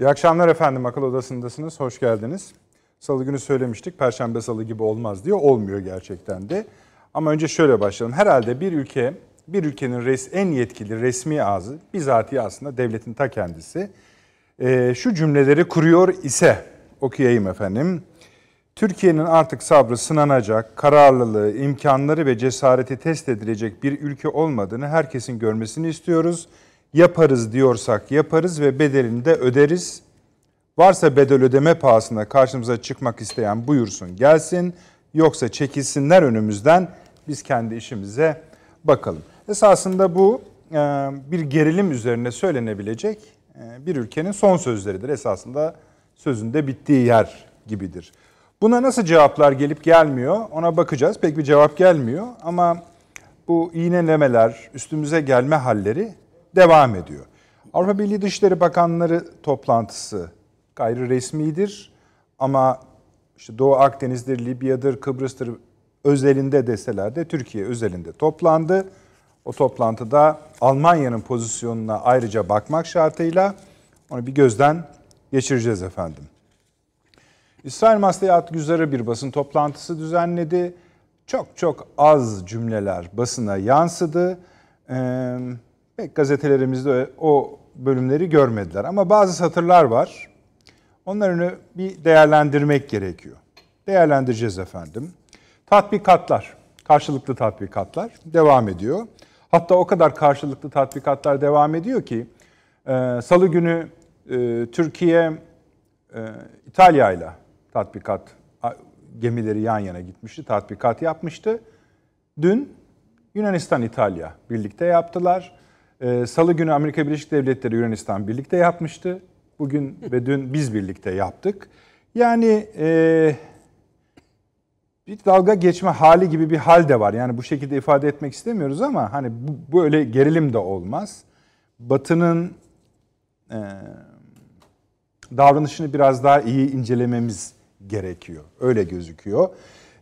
İyi akşamlar efendim. Akıl Odası'ndasınız. Hoş geldiniz. Salı günü söylemiştik. Perşembe salı gibi olmaz diye. Olmuyor gerçekten de. Ama önce şöyle başlayalım. Herhalde bir ülke, bir ülkenin res, en yetkili resmi ağzı, bizatihi aslında devletin ta kendisi, e, şu cümleleri kuruyor ise, okuyayım efendim. Türkiye'nin artık sabrı sınanacak, kararlılığı, imkanları ve cesareti test edilecek bir ülke olmadığını herkesin görmesini istiyoruz. Yaparız diyorsak yaparız ve bedelini de öderiz. Varsa bedel ödeme pahasına karşımıza çıkmak isteyen buyursun gelsin. Yoksa çekilsinler önümüzden biz kendi işimize bakalım. Esasında bu e, bir gerilim üzerine söylenebilecek e, bir ülkenin son sözleridir. Esasında sözünde bittiği yer gibidir. Buna nasıl cevaplar gelip gelmiyor ona bakacağız. Pek bir cevap gelmiyor ama bu iğnelemeler, üstümüze gelme halleri devam ediyor. Avrupa Birliği Dışişleri Bakanları toplantısı gayri resmidir ama işte Doğu Akdeniz'dir, Libya'dır, Kıbrıs'tır özelinde deseler de Türkiye özelinde toplandı. O toplantıda Almanya'nın pozisyonuna ayrıca bakmak şartıyla onu bir gözden geçireceğiz efendim. İsrail Masliyat Güzarı bir basın toplantısı düzenledi. Çok çok az cümleler basına yansıdı. Ee, pek gazetelerimizde o bölümleri görmediler. Ama bazı satırlar var. Onları bir değerlendirmek gerekiyor. Değerlendireceğiz efendim. Tatbikatlar, karşılıklı tatbikatlar devam ediyor. Hatta o kadar karşılıklı tatbikatlar devam ediyor ki e, Salı günü e, Türkiye e, İtalya ile tatbikat gemileri yan yana gitmişti, tatbikat yapmıştı. Dün Yunanistan İtalya birlikte yaptılar. Salı günü Amerika Birleşik Devletleri Yunanistan birlikte yapmıştı. Bugün ve dün biz birlikte yaptık. Yani e, bir dalga geçme hali gibi bir hal de var. Yani bu şekilde ifade etmek istemiyoruz ama hani bu böyle gerilim de olmaz. Batı'nın e, davranışını biraz daha iyi incelememiz gerekiyor. Öyle gözüküyor.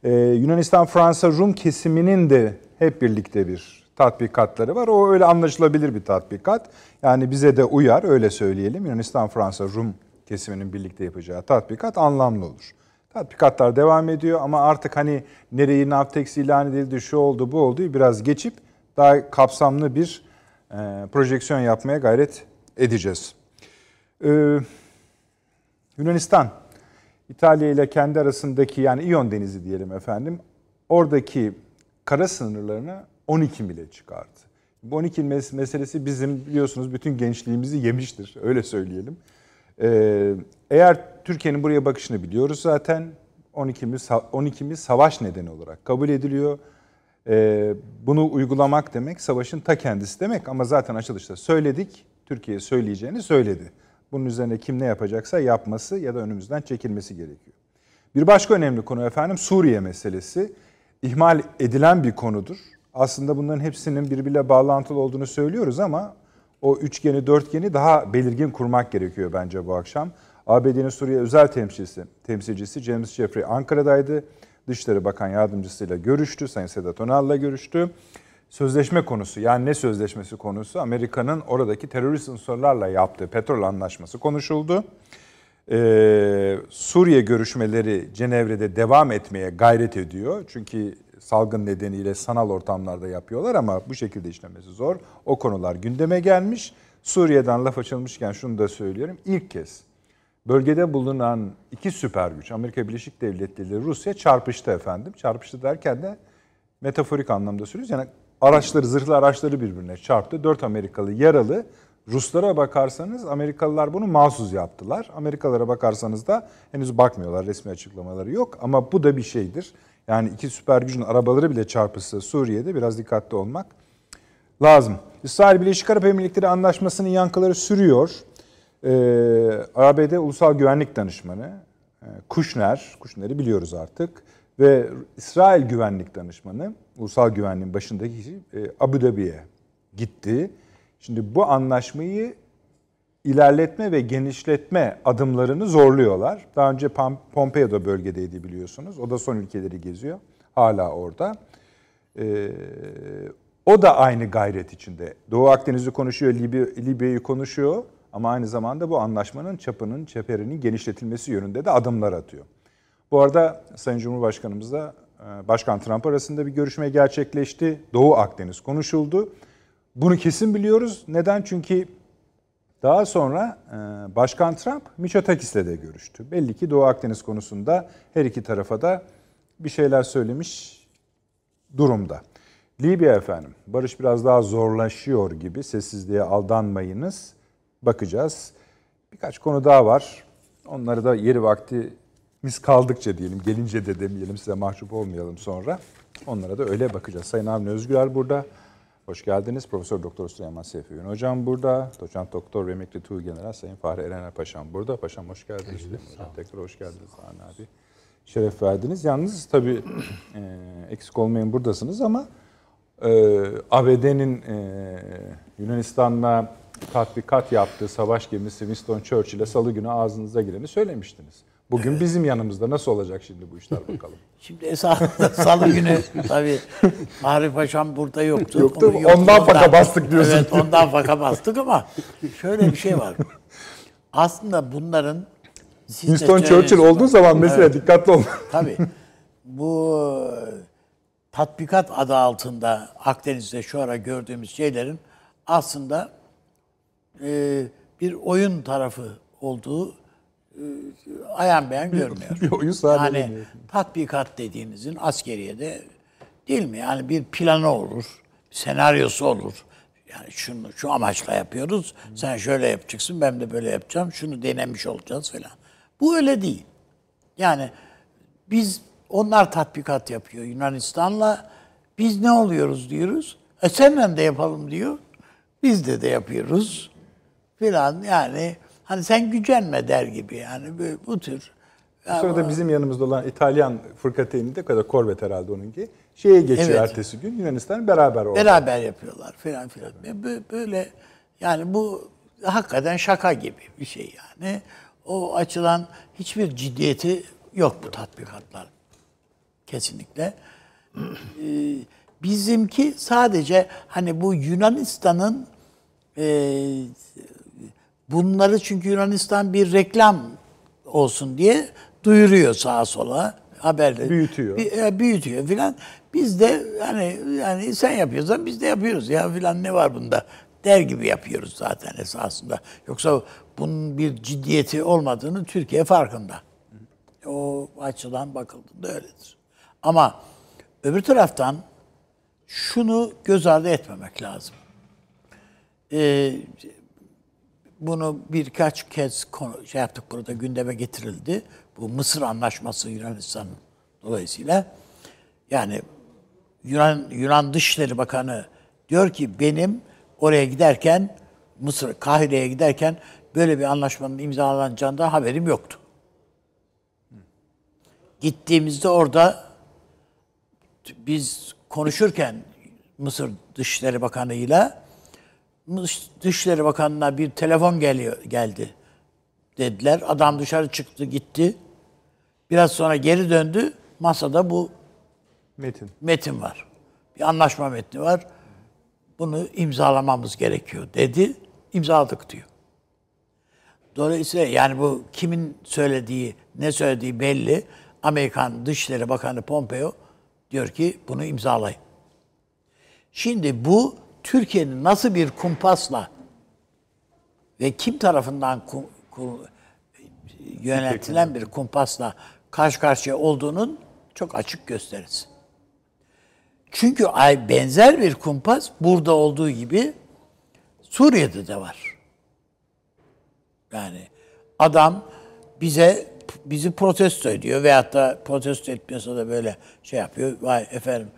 Ee, Yunanistan, Fransa, Rum kesiminin de hep birlikte bir tatbikatları var. O öyle anlaşılabilir bir tatbikat. Yani bize de uyar öyle söyleyelim. Yunanistan, Fransa, Rum kesiminin birlikte yapacağı tatbikat anlamlı olur. Tatbikatlar devam ediyor ama artık hani nereyi Navtex ilan edildi, şu oldu, bu oldu biraz geçip daha kapsamlı bir e, projeksiyon yapmaya gayret edeceğiz. Ee, Yunanistan, İtalya ile kendi arasındaki yani İyon Denizi diyelim efendim, oradaki kara sınırlarını 12 mile çıkardı. Bu 12 meselesi bizim biliyorsunuz bütün gençliğimizi yemiştir. Öyle söyleyelim. Ee, eğer Türkiye'nin buraya bakışını biliyoruz zaten. 12 mil, 12 mil savaş nedeni olarak kabul ediliyor. Ee, bunu uygulamak demek savaşın ta kendisi demek ama zaten açılışta söyledik. Türkiye söyleyeceğini söyledi. Bunun üzerine kim ne yapacaksa yapması ya da önümüzden çekilmesi gerekiyor. Bir başka önemli konu efendim Suriye meselesi. İhmal edilen bir konudur aslında bunların hepsinin birbiriyle bağlantılı olduğunu söylüyoruz ama o üçgeni, dörtgeni daha belirgin kurmak gerekiyor bence bu akşam. ABD'nin Suriye özel temsilcisi, temsilcisi James Jeffrey Ankara'daydı. Dışişleri Bakan Yardımcısıyla görüştü, Sayın Sedat Önal'la görüştü. Sözleşme konusu, yani ne sözleşmesi konusu? Amerika'nın oradaki terörist unsurlarla yaptığı petrol anlaşması konuşuldu. Ee, Suriye görüşmeleri Cenevre'de devam etmeye gayret ediyor. Çünkü salgın nedeniyle sanal ortamlarda yapıyorlar ama bu şekilde işlemesi zor. O konular gündeme gelmiş. Suriye'den laf açılmışken şunu da söylüyorum. İlk kez bölgede bulunan iki süper güç Amerika Birleşik Devletleri ile Rusya çarpıştı efendim. Çarpıştı derken de metaforik anlamda söylüyoruz. Yani araçları, zırhlı araçları birbirine çarptı. Dört Amerikalı yaralı. Ruslara bakarsanız Amerikalılar bunu mahsus yaptılar. Amerikalılara bakarsanız da henüz bakmıyorlar. Resmi açıklamaları yok. Ama bu da bir şeydir. Yani iki süper gücün arabaları bile çarpışsa Suriye'de biraz dikkatli olmak lazım. İsrail Birleşik Arap Emirlikleri Anlaşması'nın yankıları sürüyor. Ee, ABD Ulusal Güvenlik Danışmanı e, Kushner, Kushner'i biliyoruz artık ve İsrail Güvenlik Danışmanı, Ulusal Güvenliğin başındaki kişi e, Abu Dhabi'ye gitti. Şimdi bu anlaşmayı ilerletme ve genişletme adımlarını zorluyorlar. Daha önce Pompeo da bölgedeydi biliyorsunuz. O da son ülkeleri geziyor. Hala orada. Ee, o da aynı gayret içinde. Doğu Akdeniz'i konuşuyor, Libya, Libya'yı konuşuyor. ama aynı zamanda bu anlaşmanın çapının, çeperinin genişletilmesi yönünde de adımlar atıyor. Bu arada Sayın Cumhurbaşkanımız da e, Başkan Trump arasında bir görüşme gerçekleşti. Doğu Akdeniz konuşuldu. Bunu kesin biliyoruz. Neden? Çünkü daha sonra e, Başkan Trump Mitsotakis'le de görüştü. Belli ki Doğu Akdeniz konusunda her iki tarafa da bir şeyler söylemiş durumda. Libya efendim, barış biraz daha zorlaşıyor gibi. Sessizliğe aldanmayınız. Bakacağız. Birkaç konu daha var. Onları da yeri vakti biz kaldıkça diyelim, gelince de demeyelim size mahcup olmayalım sonra. Onlara da öyle bakacağız. Sayın Avni Özgürel burada. Hoş geldiniz. Profesör Doktor Süleyman Seyfi Ün Hocam burada. Doçent Doktor ve Emekli Tuğ General Sayın Fahri Erener Paşam burada. Paşam hoş geldiniz. Hocam, tekrar hoş geldiniz Avni abi. Şeref verdiniz. Yalnız tabii e, eksik olmayın buradasınız ama e, ABD'nin e, Yunanistan'la tatbikat yaptığı savaş gemisi Winston Churchill'e salı günü ağzınıza gireni söylemiştiniz. Bugün evet. bizim yanımızda nasıl olacak şimdi bu işler bakalım. Şimdi esasında salı günü tabii Fahri Paşam burada yoktu. Yoktu. Onu, yoktu. Ondan faka bastık diyorsun. Evet ondan faka bastık ama şöyle bir şey var. Aslında bunların Winston Churchill olduğu zaman mesela evet. dikkatli olun. Tabii. Bu tatbikat adı altında Akdeniz'de şu ara gördüğümüz şeylerin aslında e, bir oyun tarafı olduğu ayan beyan görünüyor. bir oyun Yani tatbikat dediğinizin askeriyede değil mi? Yani bir planı olur, bir senaryosu olur. Yani şunu şu amaçla yapıyoruz. Sen şöyle yapacaksın, ben de böyle yapacağım. Şunu denemiş olacağız falan. Bu öyle değil. Yani biz onlar tatbikat yapıyor Yunanistan'la. Biz ne oluyoruz diyoruz. E senle de yapalım diyor. Biz de de yapıyoruz. Filan yani hani sen gücenme der gibi yani böyle, bu tür. Bu sırada bizim yanımızda olan İtalyan fırkateyni de kadar korvet herhalde onunki. Şeye geçiyor evet. ertesi gün Yunanistan beraber orada. Beraber yapıyorlar filan filan. Böyle yani bu hakikaten şaka gibi bir şey yani. O açılan hiçbir ciddiyeti yok bu tatbikatlar. Kesinlikle. Ee, bizimki sadece hani bu Yunanistan'ın e, bunları çünkü Yunanistan bir reklam olsun diye duyuruyor sağa sola haberleri. Büyütüyor. E, büyütüyor filan. Biz de hani yani sen yapıyorsan biz de yapıyoruz ya filan ne var bunda der gibi yapıyoruz zaten esasında. Yoksa bunun bir ciddiyeti olmadığını Türkiye farkında. O açıdan bakıldığında öyledir. Ama öbür taraftan şunu göz ardı etmemek lazım. Ee, bunu birkaç kez konu, şey yaptık burada gündeme getirildi. Bu Mısır anlaşması Yunanistan dolayısıyla. Yani Yunan Yunan Dışişleri Bakanı diyor ki benim oraya giderken Mısır Kahire'ye giderken böyle bir anlaşmanın imzalanacağından haberim yoktu. Gittiğimizde orada biz konuşurken Mısır Dışişleri Bakanı'yla Dışişleri Bakanı'na bir telefon geliyor geldi dediler. Adam dışarı çıktı gitti. Biraz sonra geri döndü. Masada bu metin metin var. Bir anlaşma metni var. Bunu imzalamamız gerekiyor dedi. İmzaladık diyor. Dolayısıyla yani bu kimin söylediği, ne söylediği belli. Amerikan Dışişleri Bakanı Pompeo diyor ki bunu imzalayın. Şimdi bu Türkiye'nin nasıl bir kumpasla ve kim tarafından kum, kum, yöneltilen bir kumpasla karşı karşıya olduğunun çok açık gösterisi. Çünkü benzer bir kumpas burada olduğu gibi Suriye'de de var. Yani adam bize bizi protesto ediyor veyahut da protesto etmiyorsa da böyle şey yapıyor. Vay efendim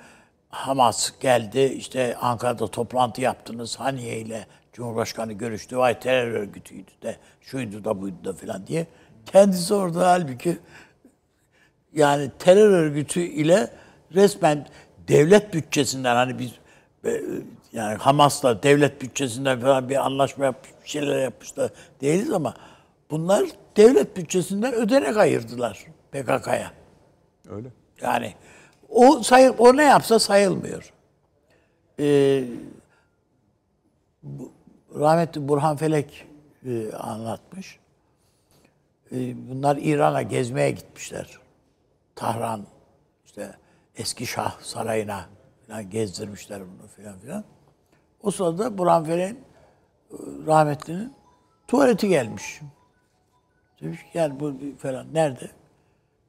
Hamas geldi işte Ankara'da toplantı yaptınız Haniye ile Cumhurbaşkanı görüştü. Vay terör örgütüydü de şuydu da buydu da filan diye. Kendisi orada halbuki yani terör örgütü ile resmen devlet bütçesinden hani biz e, yani Hamas'la devlet bütçesinden falan bir anlaşma yapmış, bir şeyler yapmış da değiliz ama bunlar devlet bütçesinden ödenek ayırdılar PKK'ya. Öyle. Yani o say o ne yapsa sayılmıyor. Ee, bu, rahmetli Burhan Felek e, anlatmış. E, bunlar İran'a gezmeye gitmişler. Tahran, işte eski Şah Sarayı'na falan gezdirmişler bunu filan filan. O sırada Buranfer'in e, rahmetlinin tuvaleti gelmiş. Demiş ki gel bu falan nerede?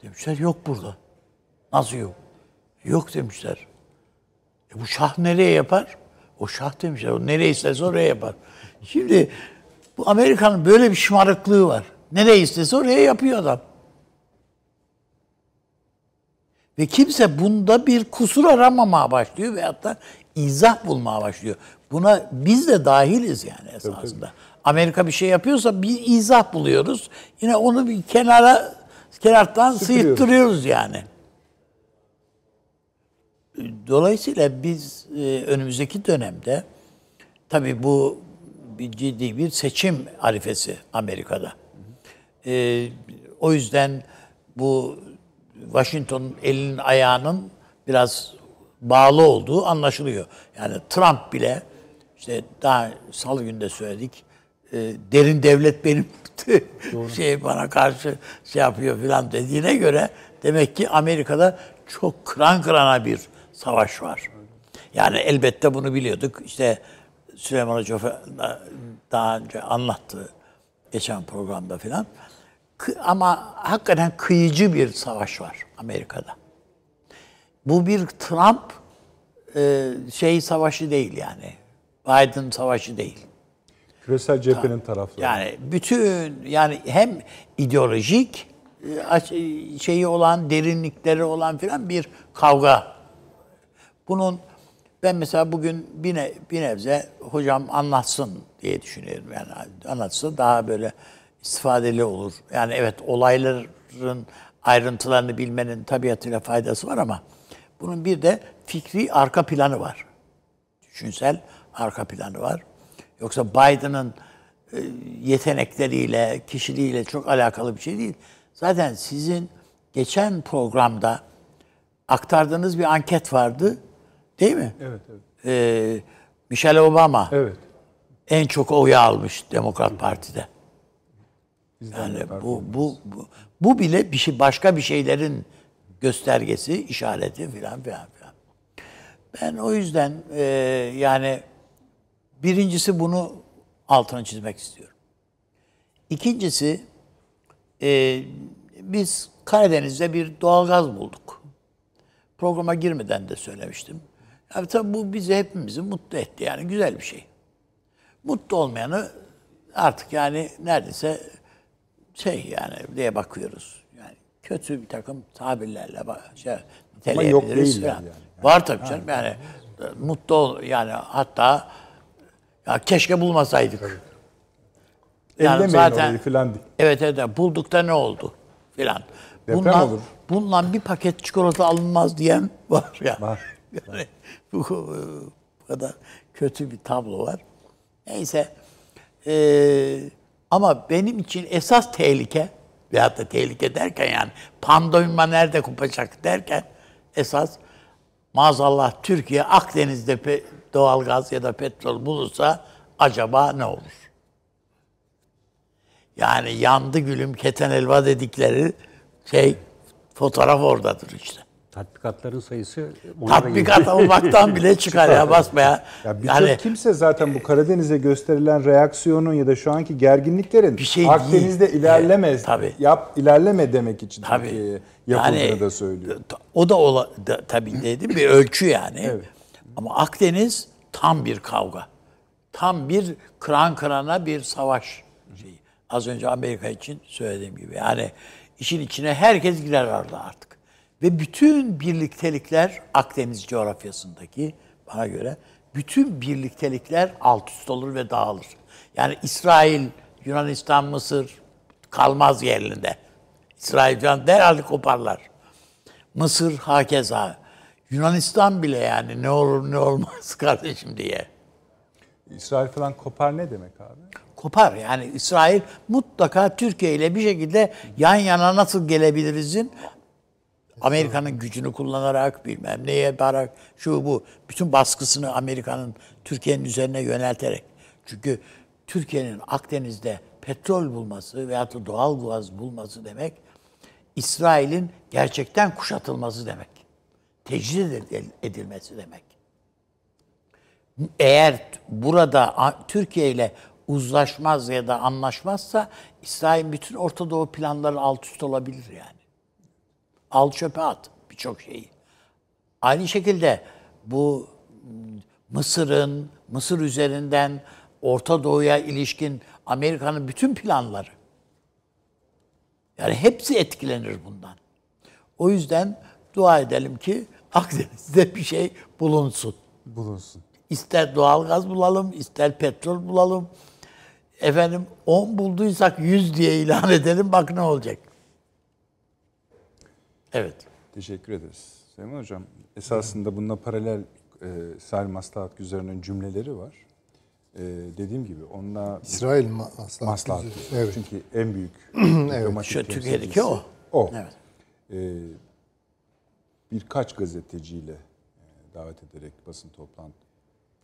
Demişler yok burada. Nasıl yok? Yok demişler. E bu şah nereye yapar? O şah demişler. O nereye isterse oraya yapar. Şimdi bu Amerika'nın böyle bir şımarıklığı var. Nereye istese oraya yapıyor adam. Ve kimse bunda bir kusur aramamaya başlıyor veyahut da izah bulmaya başlıyor. Buna biz de dahiliz yani esasında. Amerika bir şey yapıyorsa bir izah buluyoruz. Yine onu bir kenara kenardan sıyırttırıyoruz yani. Dolayısıyla biz e, önümüzdeki dönemde tabii bu bir ciddi bir seçim arifesi Amerika'da. E, o yüzden bu Washington'un elinin ayağının biraz bağlı olduğu anlaşılıyor. Yani Trump bile işte daha salı günde söyledik e, derin devlet benim şey bana karşı şey yapıyor filan dediğine göre demek ki Amerika'da çok kıran kırana bir savaş var. Yani elbette bunu biliyorduk. İşte Süleyman Hoca daha önce anlattı geçen programda filan. Ama hakikaten kıyıcı bir savaş var Amerika'da. Bu bir Trump e, şey savaşı değil yani. Biden savaşı değil. Küresel cephenin tarafları. Yani bütün yani hem ideolojik e, aç- şeyi olan, derinlikleri olan filan bir kavga. Bunun ben mesela bugün bir, ne, bir nebze hocam anlatsın diye düşünüyorum. Yani anlatsa daha böyle istifadeli olur. Yani evet olayların ayrıntılarını bilmenin tabiatıyla faydası var ama bunun bir de fikri arka planı var. Düşünsel arka planı var. Yoksa Biden'ın e, yetenekleriyle, kişiliğiyle çok alakalı bir şey değil. Zaten sizin geçen programda aktardığınız bir anket vardı. Değil mi? Evet, evet. Ee, Michelle Obama Evet. en çok oyu almış Demokrat Parti'de. Bizden Yani bu, bu, bu, bu bile bir şey başka bir şeylerin göstergesi, işareti filan filan filan. Ben o yüzden e, yani birincisi bunu altını çizmek istiyorum. İkincisi e, biz Karadeniz'de bir doğalgaz bulduk. Programa girmeden de söylemiştim. Yani tabii bu bizi hepimizi mutlu etti yani güzel bir şey. Mutlu olmayanı artık yani neredeyse şey yani diye bakıyoruz. Yani kötü bir takım tabirlerle bak- şey, niteleyebiliriz değiller falan. yani. Var tabii canım yani mutlu ol yani hatta ya keşke bulmasaydık. Ellemeyin orayı filan diye. Evet evet bulduk da ne oldu filan. Deprem Bundan, olur. bundan bir paket çikolata alınmaz diyen var ya. Var. Yani bu, bu kadar kötü bir tablo var. Neyse. Ee, ama benim için esas tehlike veyahut da tehlike derken yani pandomima nerede kopacak derken esas maazallah Türkiye Akdeniz'de pe- doğalgaz ya da petrol bulursa acaba ne olur? Yani yandı gülüm keten elva dedikleri şey fotoğraf oradadır işte. Tatbikatların sayısı Tatbikat olmaktan bile çıkar ya basmaya. Ya birçok yani kimse zaten bu Karadeniz'e gösterilen reaksiyonun ya da şu anki gerginliklerin Bir şey Akdeniz'de değil. ilerleme tabii. yap ilerleme demek için tabii yapıldığını da söylüyor. O da, ola, da tabii dedim bir ölçü yani. Evet. Ama Akdeniz tam bir kavga. Tam bir kıran kırana bir savaş şeyi. Az önce Amerika için söylediğim gibi. Yani işin içine herkes girer orada artık. Ve bütün birliktelikler Akdeniz coğrafyasındaki bana göre bütün birliktelikler alt üst olur ve dağılır. Yani İsrail, Yunanistan, Mısır kalmaz yerinde. İsrail falan derhal koparlar. Mısır hakeza. Yunanistan bile yani ne olur ne olmaz kardeşim diye. İsrail falan kopar ne demek abi? Kopar yani İsrail mutlaka Türkiye ile bir şekilde yan yana nasıl gelebilirizin Amerika'nın gücünü kullanarak bilmem ne yaparak şu bu bütün baskısını Amerika'nın Türkiye'nin üzerine yönelterek. Çünkü Türkiye'nin Akdeniz'de petrol bulması veya da doğal gaz bulması demek İsrail'in gerçekten kuşatılması demek. Tecrid edil- edilmesi demek. Eğer burada Türkiye ile uzlaşmaz ya da anlaşmazsa İsrail bütün Orta Doğu planları alt üst olabilir yani. Al çöpe at birçok şeyi. Aynı şekilde bu Mısır'ın, Mısır üzerinden Orta Doğu'ya ilişkin Amerika'nın bütün planları. Yani hepsi etkilenir bundan. O yüzden dua edelim ki Akdeniz'de bir şey bulunsun. Bulunsun. İster doğalgaz bulalım, ister petrol bulalım. Efendim 10 bulduysak 100 diye ilan edelim bak ne olacak. Evet. Teşekkür ederiz. Süleyman Hocam, esasında bununla paralel e, Salim Maslahat Güzer'in cümleleri var. E, dediğim gibi onunla İsrail ma- maslahat. Maslahat. Güzeri. Evet. Çünkü en büyük diplomatik Şu Türkiye'deki o. O. Evet. E, birkaç gazeteciyle e, davet ederek basın toplantı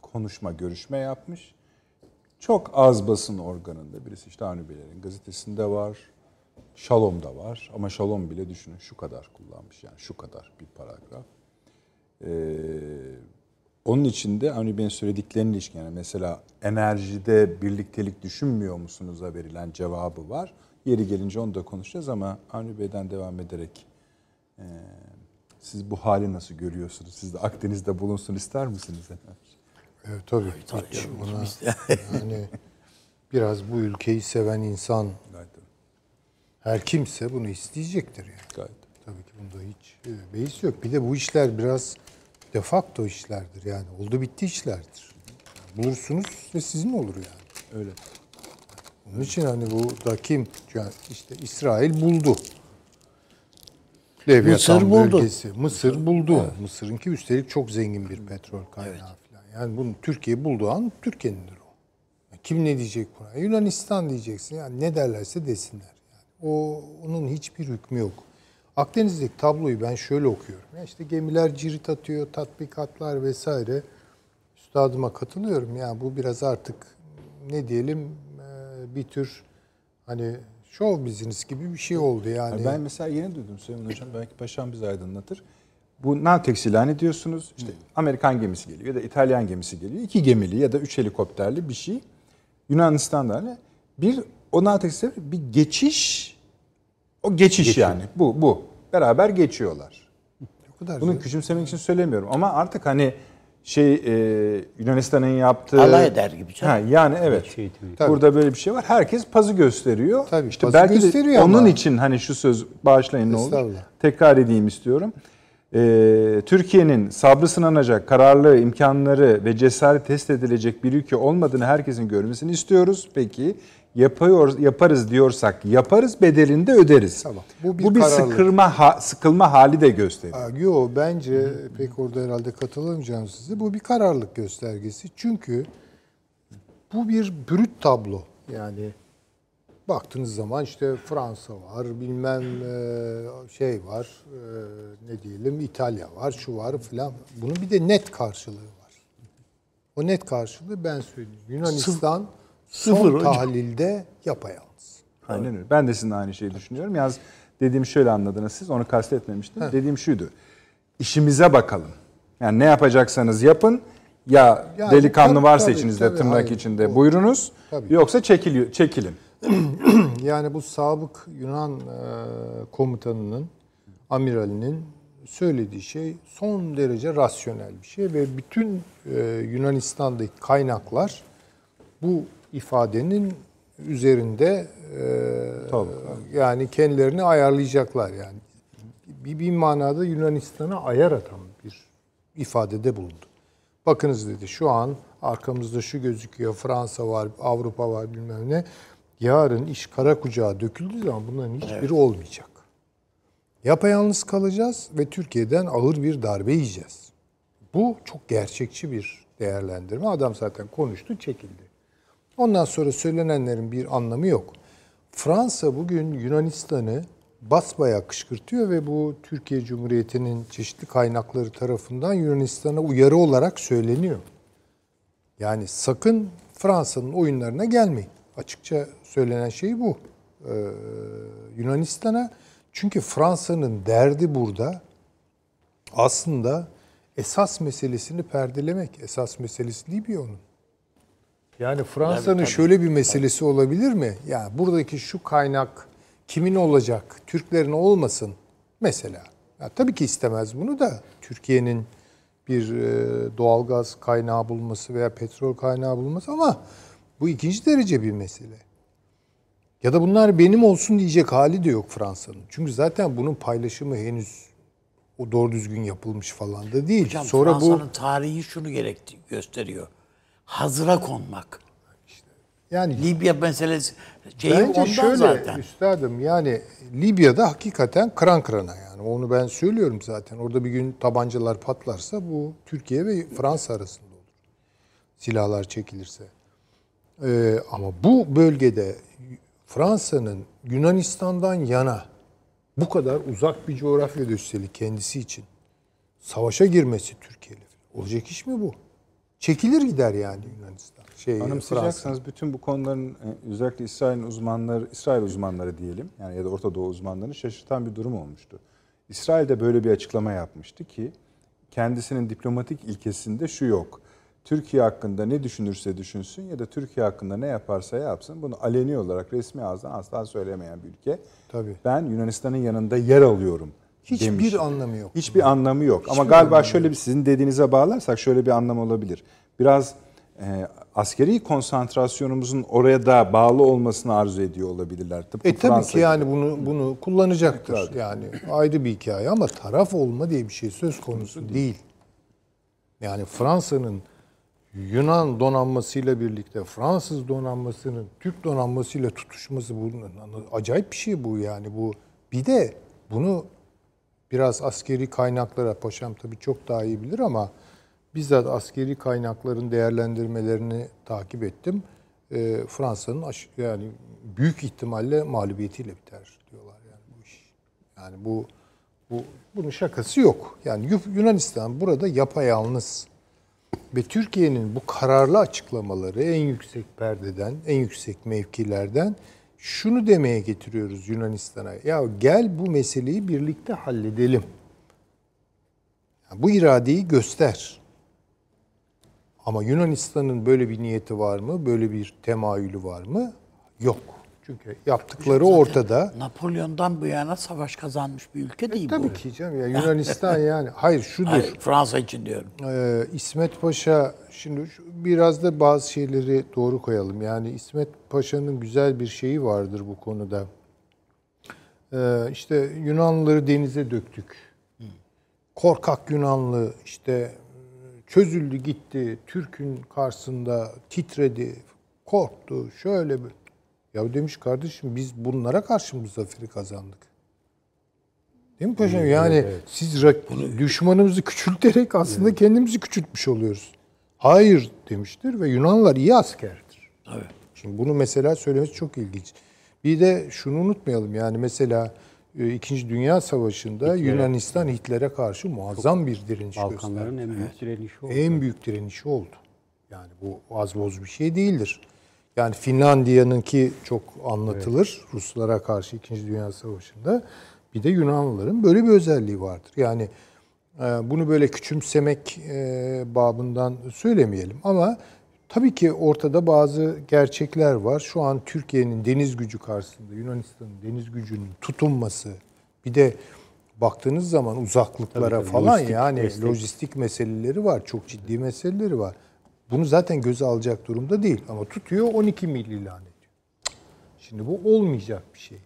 konuşma, görüşme yapmış. Çok az basın organında birisi işte Avni Beylerin gazetesinde var. Şalom'da var ama Şalom bile düşünün şu kadar kullanmış yani şu kadar bir paragraf. Ee, onun içinde Avni Bey'in söylediklerine ilişkin yani mesela enerjide birliktelik düşünmüyor musunuz'a verilen cevabı var. Yeri gelince onu da konuşacağız ama Avni Bey'den devam ederek e, siz bu hali nasıl görüyorsunuz? Siz de Akdeniz'de bulunsun ister misiniz? Evet tabii. Hiç buna, yani biraz bu ülkeyi seven insan Gayet, her kimse bunu isteyecektir yani. gayet. Tabii ki bunda hiç e, beis yok. Bir de bu işler biraz de facto işlerdir yani. Oldu bitti işlerdir. Bulursunuz ve sizin olur yani. Öyle. Onun için hani bu da kim? Yani işte İsrail buldu. Leviathan Mısır buldu. bölgesi. Mısır buldu. Mısır'ınki üstelik çok zengin bir petrol kaynağı falan. Yani bunu Türkiye bulduğu an Türkiye'nindir o. Kim ne diyecek buna? Yunanistan diyeceksin. Yani ne derlerse desinler. O onun hiçbir hükmü yok. Akdeniz'deki tabloyu ben şöyle okuyorum. Ya işte gemiler cirit atıyor, tatbikatlar vesaire. Üstadıma katılıyorum. Yani bu biraz artık ne diyelim e, bir tür hani show business gibi bir şey oldu yani. Ben mesela yeni duydum Süleyman Hocam. Belki Paşam bizi aydınlatır. Bu Navtex ilan ediyorsunuz. İşte Amerikan gemisi geliyor ya da İtalyan gemisi geliyor. İki gemili ya da üç helikopterli bir şey. Yunanistan'da hani bir o Navtex'te bir geçiş o geçiş yani. Bu bu. Beraber geçiyorlar. o kadar Bunu küçümsemek için söylemiyorum ama artık hani şey e, Yunanistan'ın yaptığı Alay eder gibi canım. Ha, yani evet. Şey. Tabii. Burada böyle bir şey var. Herkes pazı gösteriyor. Tabii, işte pazı belki de gösteriyor onun ama- için hani şu söz bağışlayın ne olur. Tekrar edeyim istiyorum. Ee, Türkiye'nin sabrı sınanacak, kararlı, imkanları ve cesareti test edilecek bir ülke olmadığını herkesin görmesini istiyoruz. Peki yapıyor yaparız diyorsak yaparız bedelini de öderiz. Tamam. Bu Bu bir, bir kararlılık. sıkılma ha- sıkılma hali de gösteriyor. Aa, Yo bence pek orada herhalde katılamayacağım size. Bu bir kararlılık göstergesi. Çünkü bu bir brüt tablo. Yani baktığınız zaman işte Fransa var, bilmem e, şey var, e, ne diyelim İtalya var, şu var filan. Bunun bir de net karşılığı var. O net karşılığı ben söyleyeyim. Yunanistan sıfır son hocam. tahlilde yapayalnız. Aynen öyle. Ben de sizin aynı şeyi düşünüyorum. Yalnız dediğim şöyle anladınız siz. Onu kastetmemiştim. Dediğim şuydu. İşimize bakalım. Yani ne yapacaksanız yapın. Ya Yani delikanlı tabii, varsa tabii, içinizde tabii, tırnak hayır. içinde O- buyurunuz. Tabii. Yoksa çekil, çekilin. Yani bu sabık Yunan e, komutanının, amiralinin söylediği şey son derece rasyonel bir şey ve bütün e, Yunanistan'daki kaynaklar bu ifadenin üzerinde e, Tabii. yani kendilerini ayarlayacaklar yani. Bir, bir manada Yunanistan'a ayar atan bir ifadede bulundu. Bakınız dedi şu an arkamızda şu gözüküyor. Fransa var, Avrupa var bilmem ne. Yarın iş kara kucağa döküldüğü zaman bunların hiçbiri olmayacak. Yapayalnız kalacağız ve Türkiye'den ağır bir darbe yiyeceğiz. Bu çok gerçekçi bir değerlendirme. Adam zaten konuştu, çekildi. Ondan sonra söylenenlerin bir anlamı yok. Fransa bugün Yunanistan'ı basbayağı kışkırtıyor ve bu Türkiye Cumhuriyeti'nin çeşitli kaynakları tarafından Yunanistan'a uyarı olarak söyleniyor. Yani sakın Fransa'nın oyunlarına gelmeyin. Açıkça söylenen şey bu. Ee, Yunanistan'a çünkü Fransa'nın derdi burada aslında esas meselesini perdelemek. Esas meselesi Libya onun. Yani Fransa'nın şöyle bir meselesi olabilir mi? Yani buradaki şu kaynak kimin olacak? Türklerin olmasın mesela. Ya tabii ki istemez bunu da. Türkiye'nin bir e, doğalgaz kaynağı bulması veya petrol kaynağı bulması ama bu ikinci derece bir mesele. Ya da bunlar benim olsun diyecek hali de yok Fransa'nın. Çünkü zaten bunun paylaşımı henüz o doğru düzgün yapılmış falan da değil. Hocam Sonra bu Fransa'nın tarihi şunu gerekti gösteriyor. Hazıra konmak. yani Libya meselesi şeyi Bence ondan şöyle zaten. üstadım yani Libya'da hakikaten kıran kırana yani onu ben söylüyorum zaten. Orada bir gün tabancalar patlarsa bu Türkiye ve Fransa arasında olur. Silahlar çekilirse. Ee, ama bu bölgede Fransa'nın Yunanistan'dan yana bu kadar uzak bir coğrafyada üstelik kendisi için savaşa girmesi Türkiye'yle. Olacak iş mi bu? Çekilir gider yani Yunanistan. Şey, Fransa. Anımsayacaksanız bütün bu konuların e, özellikle İsrail'in uzmanları, İsrail uzmanları diyelim yani ya da Orta Doğu uzmanlarını şaşırtan bir durum olmuştu. İsrail de böyle bir açıklama yapmıştı ki kendisinin diplomatik ilkesinde şu yok. Türkiye hakkında ne düşünürse düşünsün ya da Türkiye hakkında ne yaparsa yapsın bunu aleni olarak resmi ağızdan asla söylemeyen bir ülke. Tabii. Ben Yunanistan'ın yanında yer alıyorum. Hiçbir demiş. anlamı yok. Hiçbir anlamı yok. Ama galiba şöyle bir sizin dediğinize bağlarsak şöyle bir anlam olabilir. Biraz e, askeri konsantrasyonumuzun oraya da bağlı olmasını arzu ediyor olabilirler. Tıpkı E tabii Fransa ki gibi. yani bunu bunu kullanacaktır. Yani ayrı bir hikaye ama taraf olma diye bir şey söz konusu değil. Yani Fransa'nın Yunan donanmasıyla birlikte Fransız donanmasının Türk donanmasıyla tutuşması bunun acayip bir şey bu yani bu. Bir de bunu biraz askeri kaynaklara paşam tabii çok daha iyi bilir ama bizzat askeri kaynakların değerlendirmelerini takip ettim. Ee, Fransa'nın yani büyük ihtimalle mağlubiyetiyle biter diyorlar yani bu iş. Yani bu bu bunun şakası yok. Yani Yu- Yunanistan burada yapayalnız. Ve Türkiye'nin bu kararlı açıklamaları en yüksek perdeden, en yüksek mevkilerden şunu demeye getiriyoruz Yunanistan'a. Ya gel bu meseleyi birlikte halledelim. Bu iradeyi göster. Ama Yunanistan'ın böyle bir niyeti var mı? Böyle bir temayülü var mı? Yok. Çünkü yaptıkları ortada. Napolyon'dan bu yana savaş kazanmış bir ülke değil bu. Tabii ki canım ya Yunanistan yani. Hayır şudur. Hayır, Fransa için diyorum. Ee, İsmet Paşa şimdi şu- biraz da bazı şeyleri doğru koyalım. Yani İsmet Paşa'nın güzel bir şeyi vardır bu konuda. Ee, işte Yunanlıları denize döktük. Korkak Yunanlı işte çözüldü gitti. Türk'ün karşısında titredi, korktu. Şöyle bir ya demiş kardeşim biz bunlara karşı bu zaferi kazandık. Değil mi paşam? Yani siz rak- düşmanımızı küçülterek aslında kendimizi küçültmüş oluyoruz. Hayır demiştir ve Yunanlılar iyi askerdir. Tabii. Şimdi bunu mesela söylemesi çok ilginç. Bir de şunu unutmayalım yani mesela e, İkinci Dünya Savaşı'nda Yunanistan Hitler'e karşı muazzam bir direniş gösterdi. Balkanların en büyük direnişi o. En büyük direnişi oldu. Yani bu az boz bir şey değildir. Yani Finlandiya'nınki çok anlatılır Ruslara karşı İkinci Dünya Savaşı'nda. Bir de Yunanlıların böyle bir özelliği vardır. Yani bunu böyle küçümsemek e, babından söylemeyelim ama tabii ki ortada bazı gerçekler var. Şu an Türkiye'nin deniz gücü karşısında Yunanistan'ın deniz gücünün tutunması bir de baktığınız zaman uzaklıklara Tabii, tabii. falan Lojistik yani destek. lojistik meseleleri var. Çok ciddi meseleleri var. Bunu zaten göze alacak durumda değil. Ama tutuyor 12 mil ilan ediyor. Şimdi bu olmayacak bir şey.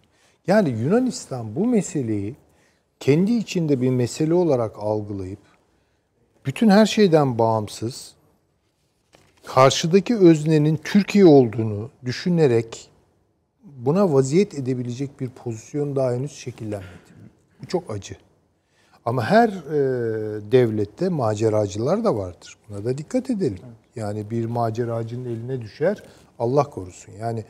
Yani Yunanistan bu meseleyi kendi içinde bir mesele olarak algılayıp bütün her şeyden bağımsız karşıdaki öznenin Türkiye olduğunu düşünerek buna vaziyet edebilecek bir pozisyon daha henüz şekillenmedi. Bu çok acı. Ama her e, devlette maceracılar da vardır. Buna da dikkat edelim. Yani bir maceracının eline düşer, Allah korusun. Yani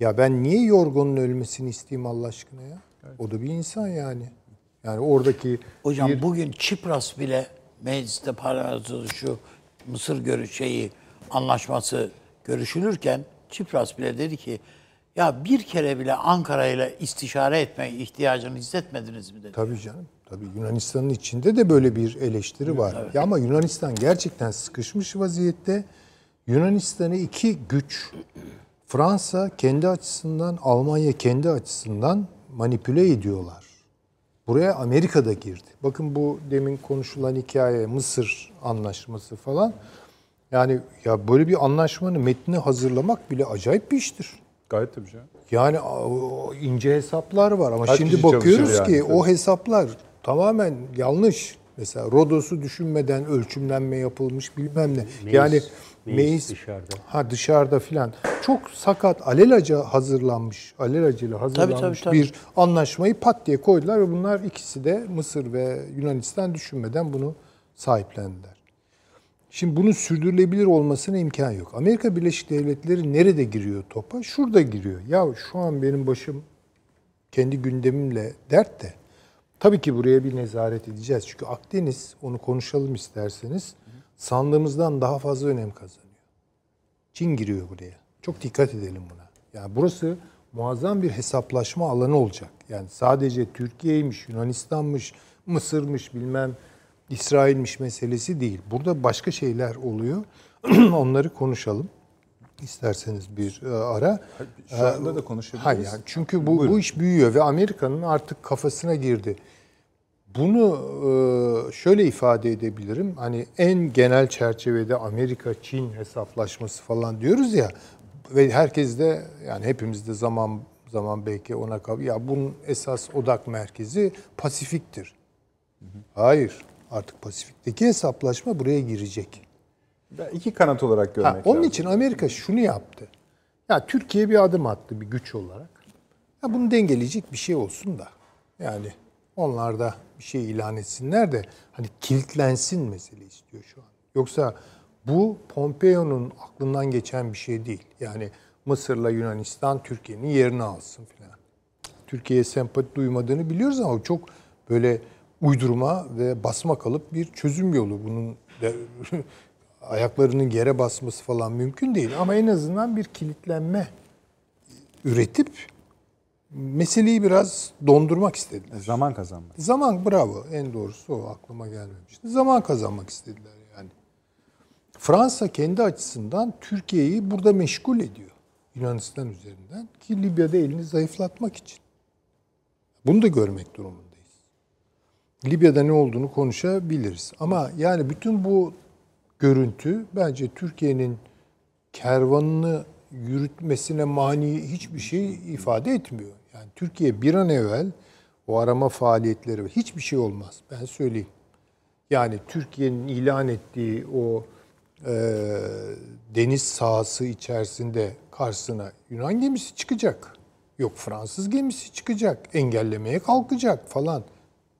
ya ben niye Yorgon'un ölmesini isteyeyim Allah aşkına ya? O da bir insan yani. Yani oradaki Hocam bir- bugün Çipras bile mecliste parlamentoda şu Mısır görüşeyi anlaşması görüşülürken Çipras bile dedi ki ya bir kere bile Ankara ile istişare etme ihtiyacını hissetmediniz mi dedi. Tabii canım. Tabii Yunanistan'ın içinde de böyle bir eleştiri var. Ya ama Yunanistan gerçekten sıkışmış vaziyette. Yunanistan'ı iki güç Fransa kendi açısından, Almanya kendi açısından manipüle ediyorlar. Buraya Amerika da girdi. Bakın bu demin konuşulan hikaye Mısır anlaşması falan. Yani ya böyle bir anlaşmanın metnini hazırlamak bile acayip bir iştir. Gayet tabii canım. Yani o ince hesaplar var ama Kaç şimdi bakıyoruz çalışır ki yani, o tabii. hesaplar tamamen yanlış. Mesela Rodos'u düşünmeden ölçümlenme yapılmış bilmem ne. Meis- yani meis meis dışarıda. Ha dışarıda filan. Çok sakat alelaca hazırlanmış, alelacele hazırlanmış tabii. bir anlaşmayı pat diye koydular ve bunlar ikisi de Mısır ve Yunanistan düşünmeden bunu sahiplendiler. Şimdi bunun sürdürülebilir olmasına imkan yok. Amerika Birleşik Devletleri nerede giriyor topa? Şurada giriyor. Ya şu an benim başım kendi gündemimle dert de. Tabii ki buraya bir nezaret edeceğiz. Çünkü Akdeniz, onu konuşalım isterseniz, sandığımızdan daha fazla önem kazanıyor. Çin giriyor buraya. Çok dikkat edelim buna. Yani burası muazzam bir hesaplaşma alanı olacak. Yani sadece Türkiye'ymiş, Yunanistan'mış, Mısır'mış bilmem İsrail'miş meselesi değil. Burada başka şeyler oluyor. Onları konuşalım. İsterseniz bir e, ara. Şu anda da konuşabiliriz. Hayır yani çünkü bu, bu iş büyüyor ve Amerika'nın artık kafasına girdi. Bunu e, şöyle ifade edebilirim. Hani en genel çerçevede Amerika-Çin hesaplaşması falan diyoruz ya ve herkes de yani hepimiz de zaman zaman belki ona kal ya bunun esas odak merkezi Pasifik'tir. Hayır. Artık Pasifik'teki hesaplaşma buraya girecek. Ben iki kanat olarak görmek Ha, onun lazım. için Amerika şunu yaptı. Ya Türkiye bir adım attı bir güç olarak. Ya bunu dengeleyecek bir şey olsun da. Yani onlar da bir şey ilan etsinler de hani kilitlensin mesele istiyor şu an. Yoksa bu Pompeo'nun aklından geçen bir şey değil. Yani Mısır'la Yunanistan Türkiye'nin yerini alsın filan. Türkiye'ye sempati duymadığını biliyoruz ama çok böyle uydurma ve basma kalıp bir çözüm yolu. Bunun de, ayaklarının yere basması falan mümkün değil. Ama en azından bir kilitlenme üretip meseleyi biraz dondurmak istediler. Zaman kazanmak. Zaman bravo en doğrusu o aklıma gelmemişti. Zaman kazanmak istediler yani. Fransa kendi açısından Türkiye'yi burada meşgul ediyor. Yunanistan üzerinden ki Libya'da elini zayıflatmak için. Bunu da görmek durumundayız. Libya'da ne olduğunu konuşabiliriz. Ama yani bütün bu görüntü bence Türkiye'nin kervanını yürütmesine mani hiçbir şey ifade etmiyor. Yani Türkiye bir an evvel o arama faaliyetleri hiçbir şey olmaz. Ben söyleyeyim. Yani Türkiye'nin ilan ettiği o e, deniz sahası içerisinde karşısına Yunan gemisi çıkacak. Yok Fransız gemisi çıkacak. Engellemeye kalkacak falan.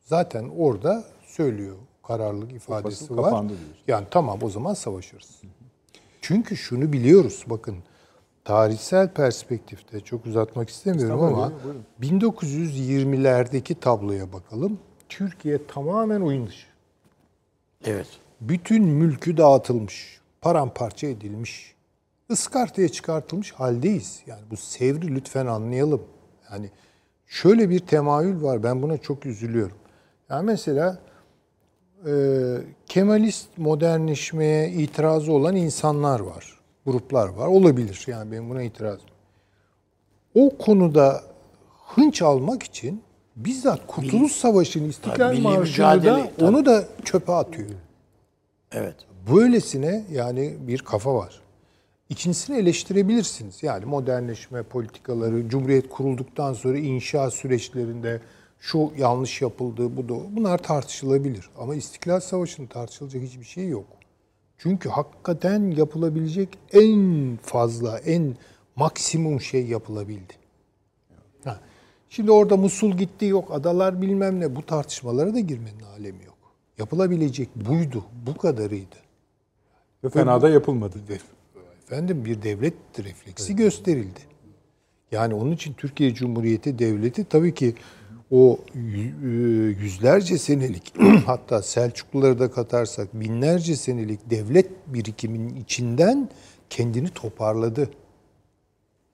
Zaten orada söylüyor. Kararlılık ifadesi Fasıl var. Yani tamam o zaman savaşırız. Çünkü şunu biliyoruz bakın tarihsel perspektifte çok uzatmak istemiyorum ama 1920'lerdeki tabloya bakalım. Türkiye tamamen oyun dışı. Evet. Bütün mülkü dağıtılmış, paramparça edilmiş, ıskartaya çıkartılmış haldeyiz. Yani bu sevri lütfen anlayalım. Yani şöyle bir temayül var, ben buna çok üzülüyorum. Yani mesela e, Kemalist modernleşmeye itirazı olan insanlar var, gruplar var. Olabilir yani benim buna itirazım. O konuda hınç almak için bizzat Kurtuluş Savaşı'nın İstiklal Marşı'nı da tabii. onu da çöpe atıyor. Evet. Böylesine yani bir kafa var. İkincisini eleştirebilirsiniz. Yani modernleşme politikaları, Cumhuriyet kurulduktan sonra inşa süreçlerinde şu yanlış yapıldı, bu da bunlar tartışılabilir. Ama İstiklal Savaşı'nın tartışılacak hiçbir şey yok. Çünkü hakikaten yapılabilecek en fazla, en maksimum şey yapılabildi. Ha. Şimdi orada Musul gitti yok, adalar bilmem ne bu tartışmalara da girmenin alemi yok. Yapılabilecek buydu, bu kadarıydı. Ve fena da yapılmadı. Efendim bir devlet refleksi gösterildi. Yani onun için Türkiye Cumhuriyeti Devleti tabii ki o e, yüzlerce senelik hatta Selçukluları da katarsak binlerce senelik devlet birikiminin içinden kendini toparladı.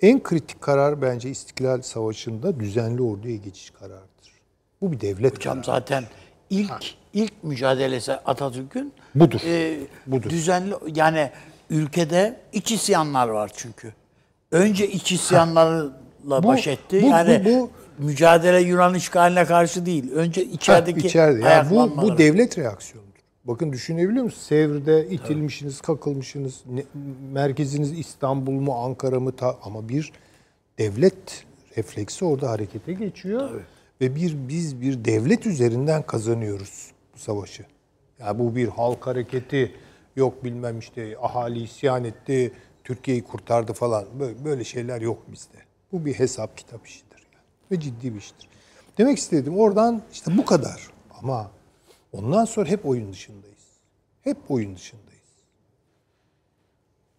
En kritik karar bence İstiklal Savaşı'nda düzenli orduya geçiş kararıdır. Bu bir devlet Hocam kararı. zaten ilk ilk mücadelesi Atatürk'ün Budur. e, Budur. düzenli yani ülkede iç isyanlar var çünkü. Önce iç isyanlarla Bu- baş etti. bu- yani bu- bu- mücadele Yunan işgaline karşı değil. Önce içerideki Ha, içeride. Yani bu, bu devlet reaksiyonudur. Bakın düşünebiliyor musunuz? Sevr'de itilmişsiniz, kakılmışsınız. Ne- merkeziniz İstanbul mu, Ankara mı? Ta, ama bir devlet refleksi orada harekete geçiyor. Ve bir biz bir devlet üzerinden kazanıyoruz bu savaşı. Yani bu bir halk hareketi yok bilmem işte ahali isyan etti, Türkiye'yi kurtardı falan. Böyle, böyle şeyler yok bizde. Bu bir hesap kitap yani. Ve ciddi bir iştir. Demek istedim oradan işte bu kadar. Ama ondan sonra hep oyun dışındayız. Hep oyun dışındayız.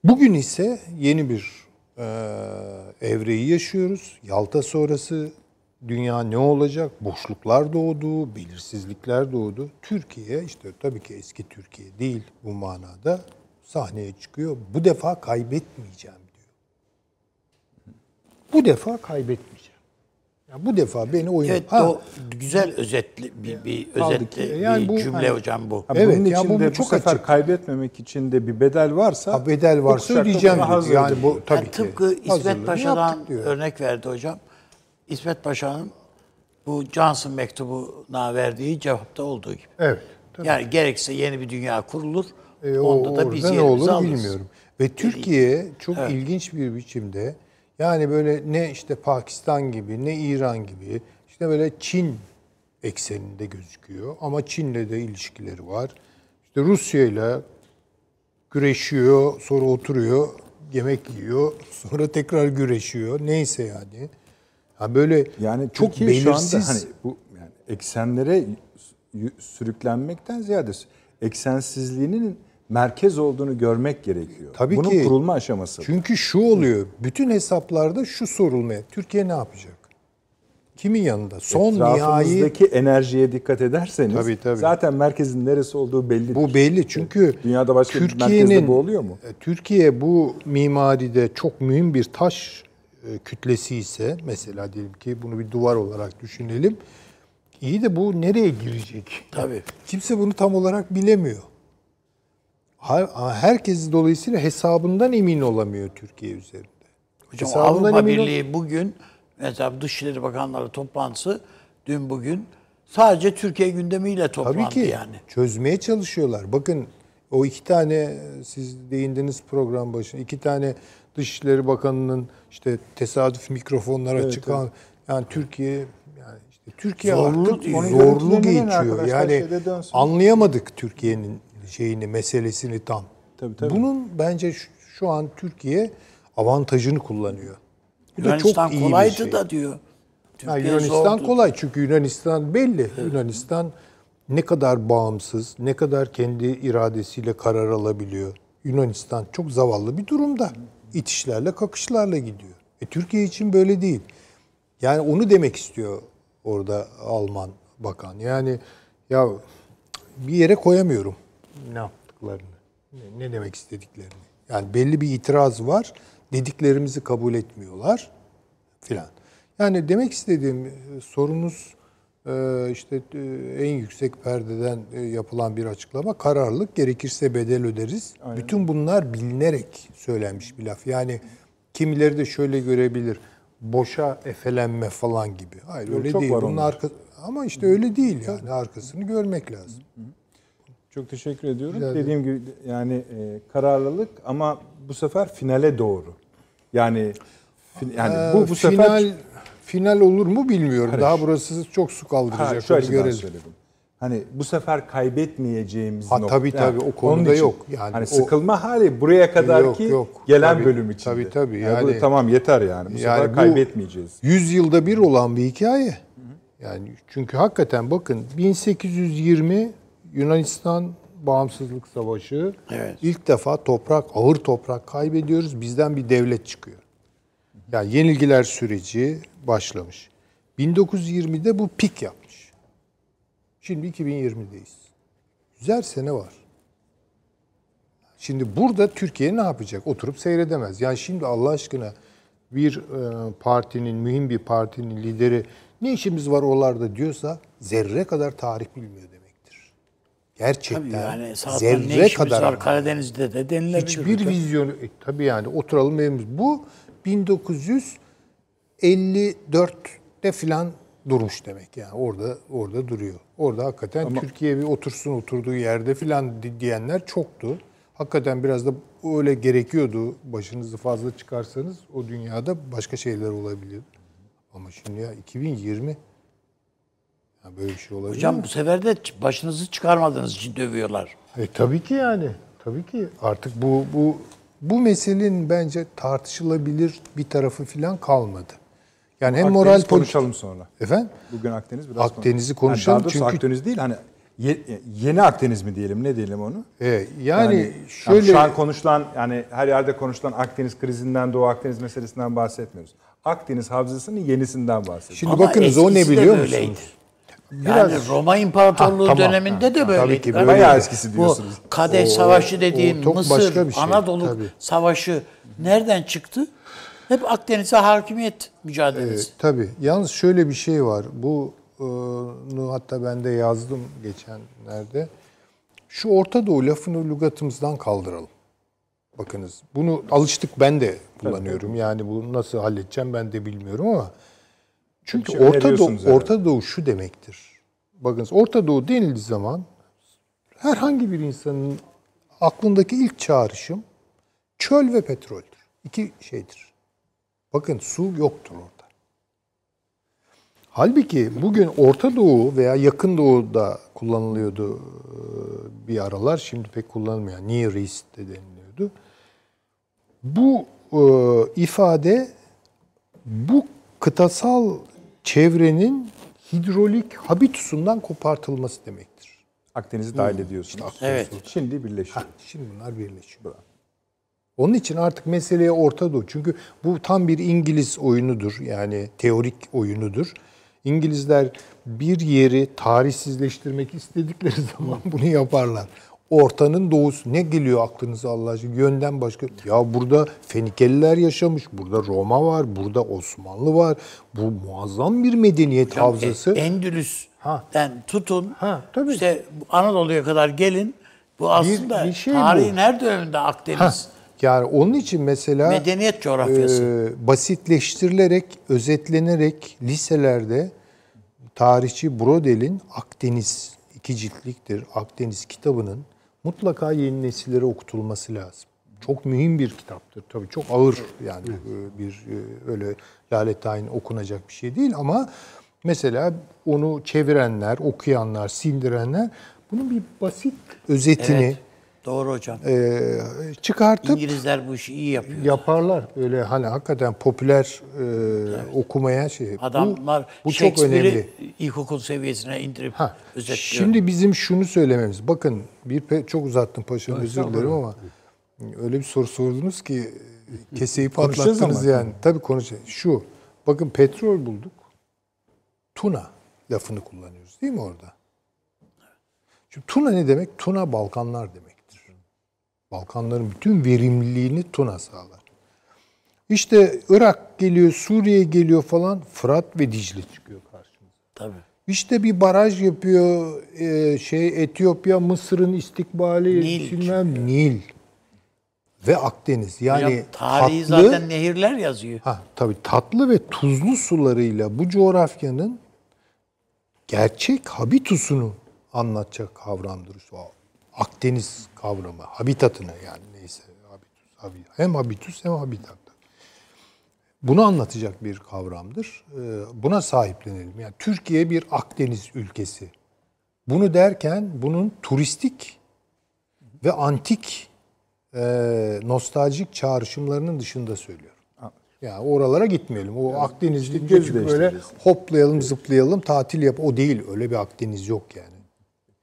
Bugün ise yeni bir e, evreyi yaşıyoruz. Yalta sonrası dünya ne olacak? Boşluklar doğdu, belirsizlikler doğdu. Türkiye işte tabii ki eski Türkiye değil bu manada sahneye çıkıyor. Bu defa kaybetmeyeceğim diyor. Bu defa kaybetmeyeceğim. Ya bu defa beni oyun... Evet Ha, o güzel özetli bir, bir özetli yani bir bu cümle hani- hocam bu. Ha, Evet, bunun ya için bu de bu çok sefer açık. kaybetmemek için de bir bedel varsa Ha, bedel varsa ödeyeceğim Yani bu tabii Yani ki. tıpkı İsmet Paşa'dan örnek verdi hocam. İsmet Paşa'nın bu Johnson mektubuna verdiği cevapta olduğu gibi. Evet. tabii. Yani gerekse yeni bir dünya kurulur. E, o, onda da biz ne olur alırız. bilmiyorum. Ve Türkiye çok ilginç bir biçimde yani böyle ne işte Pakistan gibi ne İran gibi işte böyle Çin ekseninde gözüküyor. Ama Çin'le de ilişkileri var. İşte Rusya ile güreşiyor, sonra oturuyor, yemek yiyor, sonra tekrar güreşiyor. Neyse yani. Ha böyle Yani çok Türkiye şu anda belirsiz. hani bu yani eksenlere sürüklenmekten ziyade eksensizliğinin merkez olduğunu görmek gerekiyor. Tabii Bunun ki. kurulma aşaması. Çünkü şu oluyor. Bütün hesaplarda şu sorulmaya. Türkiye ne yapacak? Kimin yanında? Son nihai Etrafımızdaki enerjiye dikkat ederseniz Tabii, tabii. zaten merkezin neresi olduğu belli. bu belli çünkü Dünyada başka bir merkezde bu oluyor mu? e, Türkiye bu mimaride çok mühim bir taş e, kütlesi ise mesela diyelim ki bunu bir duvar olarak düşünelim. İyi de bu nereye girecek? Tabii. Kimse bunu tam olarak bilemiyor. Her- Herkes dolayısıyla hesabından emin olamıyor Türkiye üzerinde. Hocam Hesabından Avrupa emin ol- Birliği bugün mesela Dışişleri Bakanları toplantısı dün bugün sadece Türkiye gündemiyle toplandı Tabii ki yani. çözmeye çalışıyorlar. Bakın o iki tane siz değindiniz program başında iki tane Dışişleri Bakanı'nın işte tesadüf mikrofonlara çıkan yani Türkiye yani işte Türkiye Zorlu artık zorlu geçiyor. Yani anlayamadık Türkiye'nin şeyini meselesini tam. Tabii, tabii. Bunun bence şu, şu an Türkiye avantajını kullanıyor. Bu da Yunanistan çok iyi kolaydı bir şey. da diyor. Ha, Türkiye Yunanistan zordu. kolay çünkü Yunanistan belli. Yunanistan ne kadar bağımsız, ne kadar kendi iradesiyle karar alabiliyor. Yunanistan çok zavallı bir durumda. İtişlerle, kakışlarla gidiyor. E, Türkiye için böyle değil. Yani onu demek istiyor orada Alman bakan. Yani ya bir yere koyamıyorum ne yaptıklarını, ne, demek istediklerini. Yani belli bir itiraz var. Dediklerimizi kabul etmiyorlar filan. Yani demek istediğim e, sorunuz e, işte e, en yüksek perdeden yapılan bir açıklama kararlılık gerekirse bedel öderiz. Bütün bunlar bilinerek söylenmiş bir laf. Yani kimileri de şöyle görebilir. Boşa efelenme falan gibi. Hayır Yok, öyle değil. Bunun arka ama işte öyle değil yani arkasını görmek lazım. Çok teşekkür ediyorum. Rica. Dediğim gibi yani e, kararlılık ama bu sefer finale doğru. Yani fin- yani Ee, bu bu final sefer final olur mu bilmiyorum. Hayır. Daha burası çok su ha, kaldıracak. şu onu açıdan görelim. söyledim. Hani bu sefer kaybetmeyeceğimiz Ha, nokta. tabii, tabii, o konuda için. yok. Yani hani o- sıkılma hali buraya kadar ki gelen Tabii, bölüm içinde. tabii, tabii. Yani, bu Yani- tamam yeter yani. Bu sefer bu kaybetmeyeceğiz. 100 yılda bir olan bir hikaye. Yani çünkü hakikaten bakın 1820 Yunanistan bağımsızlık savaşı. Evet. İlk defa toprak, ağır toprak kaybediyoruz. Bizden bir devlet çıkıyor. Yani yenilgiler süreci başlamış. 1920'de bu pik yapmış. Şimdi 2020'deyiz. Güzel sene var. Şimdi burada Türkiye ne yapacak? Oturup seyredemez. Yani şimdi Allah aşkına bir e, partinin, mühim bir partinin lideri ne işimiz var oralarda diyorsa zerre kadar tarih bilmiyor demektir. Gerçekten Tabii yani zerre kadar var Karadeniz'de de denilebilir. hiçbir vizyonu e, tabii yani oturalım evimiz. Bu 1954'te filan durmuş demek yani orada orada duruyor. Orada hakikaten Türkiye bir otursun oturduğu yerde filan di- diyenler çoktu. Hakikaten biraz da öyle gerekiyordu. Başınızı fazla çıkarsanız o dünyada başka şeyler olabiliyor. Ama şimdi ya 2020 ya böyle bir şey olabilir mi? Hocam bu sefer de başınızı çıkarmadığınız için dövüyorlar. E tabii ki yani. Tabii ki artık bu bu bu meselenin bence tartışılabilir bir tarafı falan kalmadı. Yani hem Akdeniz moral politik- konuşalım sonra. Efendim? Bugün Akdeniz biraz Akdeniz'i konu- konuşalım Yani daha doğrusu çünkü- Akdeniz değil hani ye- yeni Akdeniz mi diyelim ne diyelim onu? E, yani, Yani şöyle şu an konuşulan yani her yerde konuşulan Akdeniz krizinden Doğu Akdeniz meselesinden bahsetmiyoruz. Akdeniz havzasının yenisinden bahsediyoruz. şimdi Ama bakınız o ne biliyor böyleydi. Musunuz? Yani Roma İmparatorluğu Ha, tamam. döneminde de Ha, böyleydi. tabii ki böyle. Bayağı eskisi diyorsunuz. Bu Kadeş O- Savaşı o dediğin çok Mısır, şey, Anadolu tabii. Savaşı nereden çıktı? Hep Akdeniz'e hakimiyet mücadelesi. E, tabii. Yalnız şöyle bir şey var. Bu e, hatta ben de yazdım geçenlerde. Şu Orta Doğu lafını lügatımızdan kaldıralım. Bakınız bunu alıştık ben de kullanıyorum. Yani bunu nasıl halledeceğim ben de bilmiyorum ama çünkü şey Orta Doğu, herhalde. Orta Doğu şu demektir. Bakınız Orta Doğu denildiği zaman herhangi bir insanın aklındaki ilk çağrışım çöl ve petroldür. İki şeydir. Bakın su yoktur orada. Halbuki bugün Orta Doğu veya Yakın Doğu'da kullanılıyordu e, bir aralar. Şimdi pek kullanılmıyor. Near East de deniliyordu. Bu e, ifade bu kıtasal çevrenin hidrolik habitusundan kopartılması demektir. Akdeniz'i dahil ediyorsunuz. Evet. Şimdi birleşiyor. Ha, şimdi bunlar birleşiyor. Onun için artık meseleye Orta Doğu. Çünkü bu tam bir İngiliz oyunudur. Yani teorik oyunudur. İngilizler bir yeri tarihsizleştirmek istedikleri zaman bunu yaparlar. Ortanın doğusu ne geliyor aklınıza Allah aşkına? Yönden başka. Ya burada Fenikeliler yaşamış, burada Roma var, burada Osmanlı var. Bu muazzam bir medeniyet havzası. E, Endülüs'ten tutun. Ha, tabii. işte Anadolu'ya kadar gelin. Bu aslında bir şey tarihin bu. her döneminde Akdeniz. Ha, yani onun için mesela Medeniyet coğrafyası. e, basitleştirilerek, özetlenerek liselerde tarihçi Brodel'in Akdeniz iki ciltliktir. Akdeniz kitabının mutlaka yeni nesillere okutulması lazım. Çok mühim bir kitaptır. Tabii çok ağır yani e, bir e, öyle lalettayn okunacak bir şey değil ama mesela onu çevirenler, okuyanlar, sindirenler bunun bir basit özetini Evet. Doğru hocam. e, çıkartıp İngilizler bu işi iyi yapıyor. yaparlar. Öyle hani hakikaten popüler e, okumaya şey. Bu- Adamlar bu, çok önemli. ilkokul seviyesine indirip Ha, özetliyor. şimdi bizim şunu söylememiz. Bakın bir pe- çok uzattım paşam özür dilerim ama öyle bir soru sordunuz ki keseyi patlattınız ama. yani. Tabii konuşacağız. Şu bakın petrol bulduk. Tuna lafını kullanıyoruz değil mi orada? Şimdi tuna ne demek? Tuna Balkanlar demektir. Balkanların bütün verimliliğini tuna sağlar. İşte Irak geliyor, Suriye geliyor falan. Fırat ve Dicle çıkıyor karşımıza. Tabii. İşte bir baraj yapıyor e, şey Etiyopya, Mısır'ın istikbali, Nil bilmem Nil ve Akdeniz. Yani Hocam, tarihi tatlı, zaten nehirler yazıyor. ha tabii tatlı ve tuzlu sularıyla bu coğrafyanın gerçek habitusunu anlatacak kavramdır. Akdeniz kavramı, habitatını yani neyse habitus, habi- hem habitus hem habitat. Bunu anlatacak bir kavramdır. Ee, Buna sahiplenelim. Yani Türkiye bir Akdeniz ülkesi. Bunu derken bunun turistik ve antik e, nostaljik çağrışımlarının dışında söylüyorum. Yani oralara gitmeyelim. O Akdeniz'de göz küçük böyle hoplayalım, zıplayalım, tatil yap. O değil. Öyle bir Akdeniz yok yani.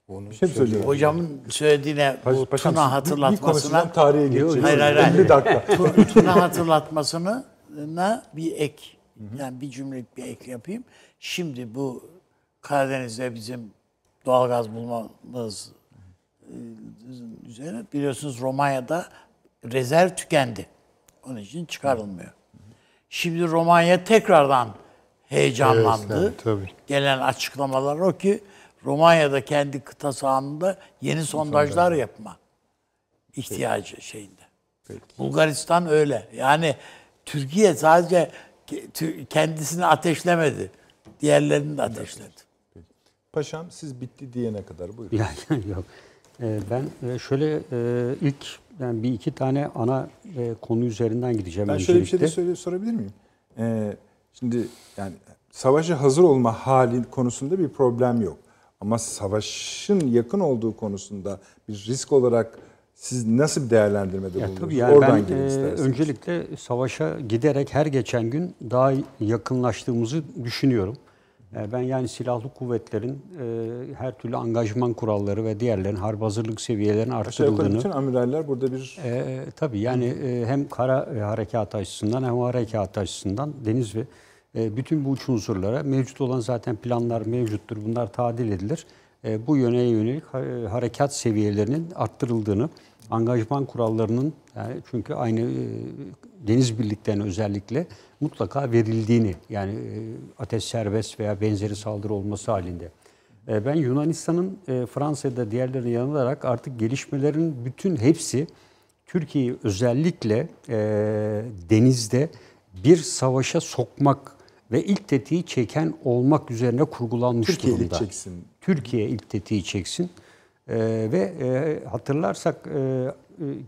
Onu Bir şey mi söylüyorum? Hocamın söylediğine bu Paşam, Tuna bir- Bir hatırlatmasına konuşacağım tarihe geçeceğiz. Hayır, hayır, hayır. 50 dakika. Tu- Tuna hatırlatmasına bir ek. Yani bir cümlelik bir ek yapayım. Şimdi bu Karadeniz'de bizim doğalgaz bulmamız e, üzerine biliyorsunuz Romanya'da rezerv tükendi. Onun için çıkarılmıyor. Şimdi Romanya tekrardan heyecanlandı. Evet, tabii. Gelen açıklamalar o ki Romanya'da kendi kıta sahanında yeni sondajlar yapma ihtiyacı şeyinde. Bulgaristan öyle. Yani Türkiye sadece kendisini ateşlemedi. Diğerlerini de ateşledi. Paşam siz bitti diyene kadar buyurun. Yani yok. Ee, Ben e, şöyle e, ilk yani bir iki tane ana e, konu üzerinden gideceğim Ben şöyle bir şey de söyle, sorabilir miyim? Ee, şimdi yani savaşa hazır olma hali konusunda bir problem yok. Ama savaşın yakın olduğu konusunda bir risk olarak siz nasıl bir değerlendirmede Ya bulundunuz? tabii yani Oradan ben e, isterseniz. öncelikle savaşa giderek her geçen gün daha yakınlaştığımızı düşünüyorum. Ben yani silahlı kuvvetlerin e, her türlü angajman kuralları ve diğerlerin harp hazırlık seviyelerinin arttırıldığını bütün amiraller burada bir E, tabii yani e, hem kara harekat açısından hem harekat açısından deniz ve bütün bu uç unsurlara mevcut olan zaten planlar mevcuttur. Bunlar tadil edilir. E, bu yöne yönelik e, harekat seviyelerinin arttırıldığını, angajman kurallarının yani çünkü aynı e, deniz birliklerine özellikle mutlaka verildiğini yani e, ateş serbest veya benzeri saldırı olması halinde. E, Ben Yunanistan'ın e, Fransa'da diğerlerine yanılarak artık gelişmelerin bütün hepsi Türkiye'yi özellikle e, denizde bir savaşa sokmak ve ilk tetiği çeken olmak üzerine kurgulanmış Türkiye ilk durumda. çeksin. Türkiye ilk tetiği çeksin. E, ve e, hatırlarsak e, e,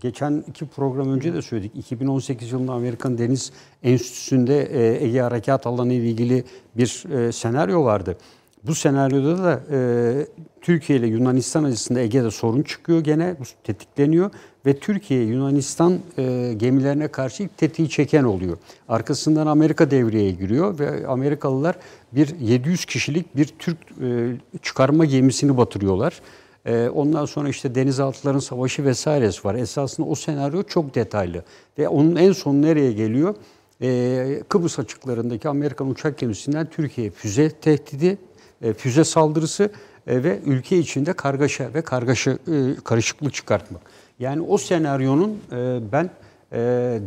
geçen iki program önce de söyledik. 2018 yılında Amerikan Deniz Enstitüsü'nde e, Ege Harekat Alanı ile ilgili bir e, senaryo vardı. Bu senaryoda da e, Türkiye ile Yunanistan arasında Ege'de sorun çıkıyor gene, bu tetikleniyor ve Türkiye Yunanistan e, gemilerine karşı tetiği çeken oluyor. Arkasından Amerika devreye giriyor ve Amerikalılar bir 700 kişilik bir Türk e, çıkarma gemisini batırıyorlar. E, ondan sonra işte denizaltıların savaşı vesairesi var. Esasında o senaryo çok detaylı ve onun en son nereye geliyor? E, Kıbrıs açıklarındaki Amerikan uçak gemisinden Türkiye füze tehdidi, e, füze saldırısı e, ve ülke içinde kargaşa ve kargaşa e, karışıklık çıkartmak. Yani o senaryonun e, ben e,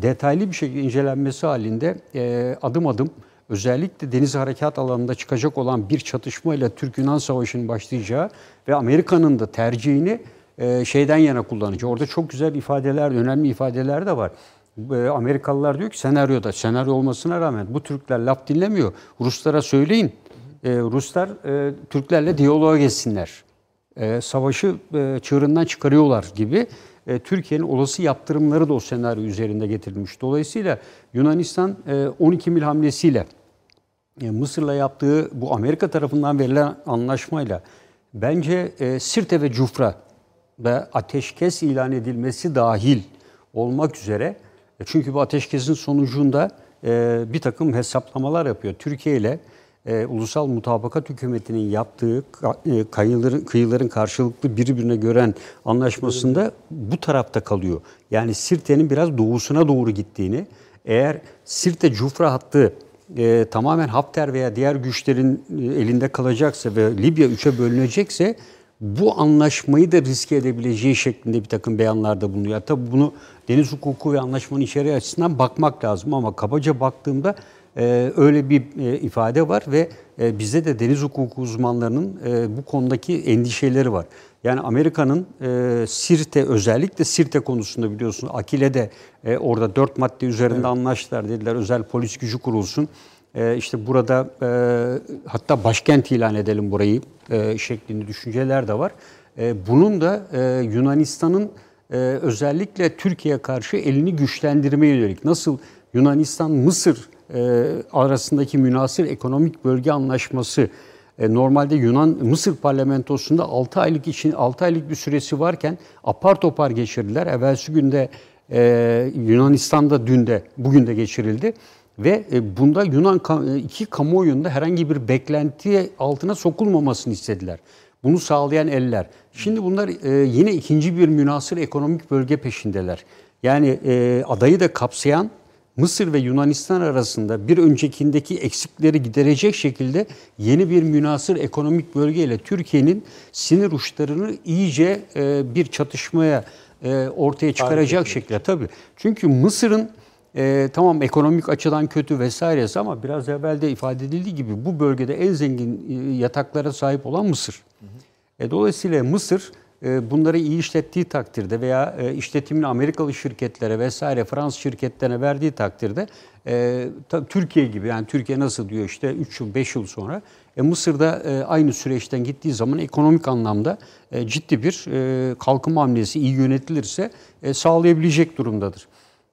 detaylı bir şekilde incelenmesi halinde e, adım adım özellikle deniz harekat alanında çıkacak olan bir çatışmayla Türk-Yunan Savaşı'nın başlayacağı ve Amerika'nın da tercihini e, şeyden yana kullanacağı. Orada çok güzel ifadeler, önemli ifadeler de var. E, Amerikalılar diyor ki senaryoda, senaryo olmasına rağmen bu Türkler laf dinlemiyor. Ruslara söyleyin. E, Ruslar e, Türklerle diyaloğa geçsinler. E, savaşı e, çığırından çıkarıyorlar gibi e, Türkiye'nin olası yaptırımları da o senaryo üzerinde getirilmiş. Dolayısıyla Yunanistan e, 12 mil hamlesiyle e, Mısır'la yaptığı bu Amerika tarafından verilen anlaşmayla bence e, Sirte ve Cufra ve ateşkes ilan edilmesi dahil olmak üzere e, çünkü bu ateşkesin sonucunda e, bir takım hesaplamalar yapıyor. Türkiye ile e, Ulusal Mutabakat Hükümeti'nin yaptığı e, kıyıların, kıyıların karşılıklı birbirine gören anlaşmasında bu tarafta kalıyor. Yani Sirte'nin biraz doğusuna doğru gittiğini, eğer Sirte Cufra hattı e, tamamen Hafter veya diğer güçlerin e, elinde kalacaksa ve Libya üçe bölünecekse bu anlaşmayı da riske edebileceği şeklinde bir takım beyanlarda bulunuyor. Tabii bunu deniz hukuku ve anlaşmanın içeriği açısından bakmak lazım ama kabaca baktığımda öyle bir e, ifade var ve e, bizde de deniz hukuku uzmanlarının e, bu konudaki endişeleri var. Yani Amerika'nın e, Sirte özellikle Sirte konusunda biliyorsunuz Akile de e, orada dört madde üzerinde anlaştılar dediler. Özel polis gücü kurulsun. E, işte burada e, hatta başkent ilan edelim burayı e, şeklinde düşünceler de var. E, bunun da e, Yunanistan'ın e, özellikle Türkiye'ye karşı elini güçlendirmeye yönelik nasıl Yunanistan Mısır arasındaki münasır ekonomik bölge anlaşması e, normalde Yunan Mısır parlamentosunda 6 aylık için 6 aylık bir süresi varken apar topar geçirdiler. Evvelsi günde e, Yunanistan'da dün de bugün de geçirildi ve e, bunda Yunan e, iki kamuoyunda herhangi bir beklenti altına sokulmamasını istediler. Bunu sağlayan eller. Şimdi bunlar e, yine ikinci bir münasır ekonomik bölge peşindeler. Yani e, adayı da kapsayan Mısır ve Yunanistan arasında bir öncekindeki eksikleri giderecek şekilde yeni bir münasır ekonomik bölgeyle Türkiye'nin sinir uçlarını iyice e, bir çatışmaya e, ortaya çıkaracak şekilde tabii. Çünkü Mısır'ın e, tamam ekonomik açıdan kötü vesairesi ama biraz evvel de ifade edildiği gibi bu bölgede en zengin e, yataklara sahip olan Mısır. E, dolayısıyla Mısır bunları iyi işlettiği takdirde veya e, işletimini Amerikalı şirketlere vesaire Fransız şirketlerine verdiği takdirde e, Türkiye gibi yani Türkiye nasıl diyor işte 3 yıl 5 yıl sonra e, Mısır'da e, aynı süreçten gittiği zaman ekonomik anlamda e, ciddi bir e, kalkınma hamlesi iyi yönetilirse e, sağlayabilecek durumdadır.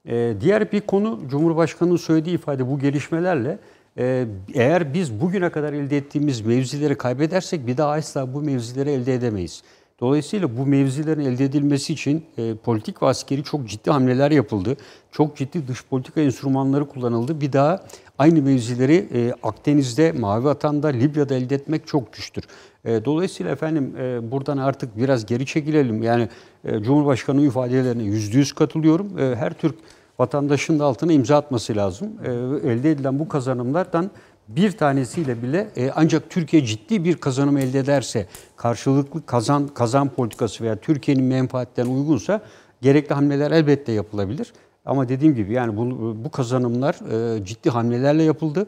E, diğer bir konu Cumhurbaşkanı'nın söylediği ifade bu gelişmelerle e, eğer biz bugüne kadar elde ettiğimiz mevzileri kaybedersek bir daha asla bu mevzileri elde edemeyiz. Dolayısıyla bu mevzilerin elde edilmesi için e, politik ve askeri çok ciddi hamleler yapıldı. Çok ciddi dış politika enstrümanları kullanıldı. Bir daha aynı mevzileri e, Akdeniz'de, Mavi Vatan'da, Libya'da elde etmek çok güçtür. E, dolayısıyla efendim e, buradan artık biraz geri çekilelim. Yani e, Cumhurbaşkanı ifadelerine yüzde yüz katılıyorum. E, her Türk vatandaşın da altına imza atması lazım. E, elde edilen bu kazanımlardan bir tanesiyle bile e, ancak Türkiye ciddi bir kazanım elde ederse, karşılıklı kazan kazan politikası veya Türkiye'nin menfaatlerine uygunsa gerekli hamleler elbette yapılabilir. Ama dediğim gibi yani bu, bu kazanımlar e, ciddi hamlelerle yapıldı.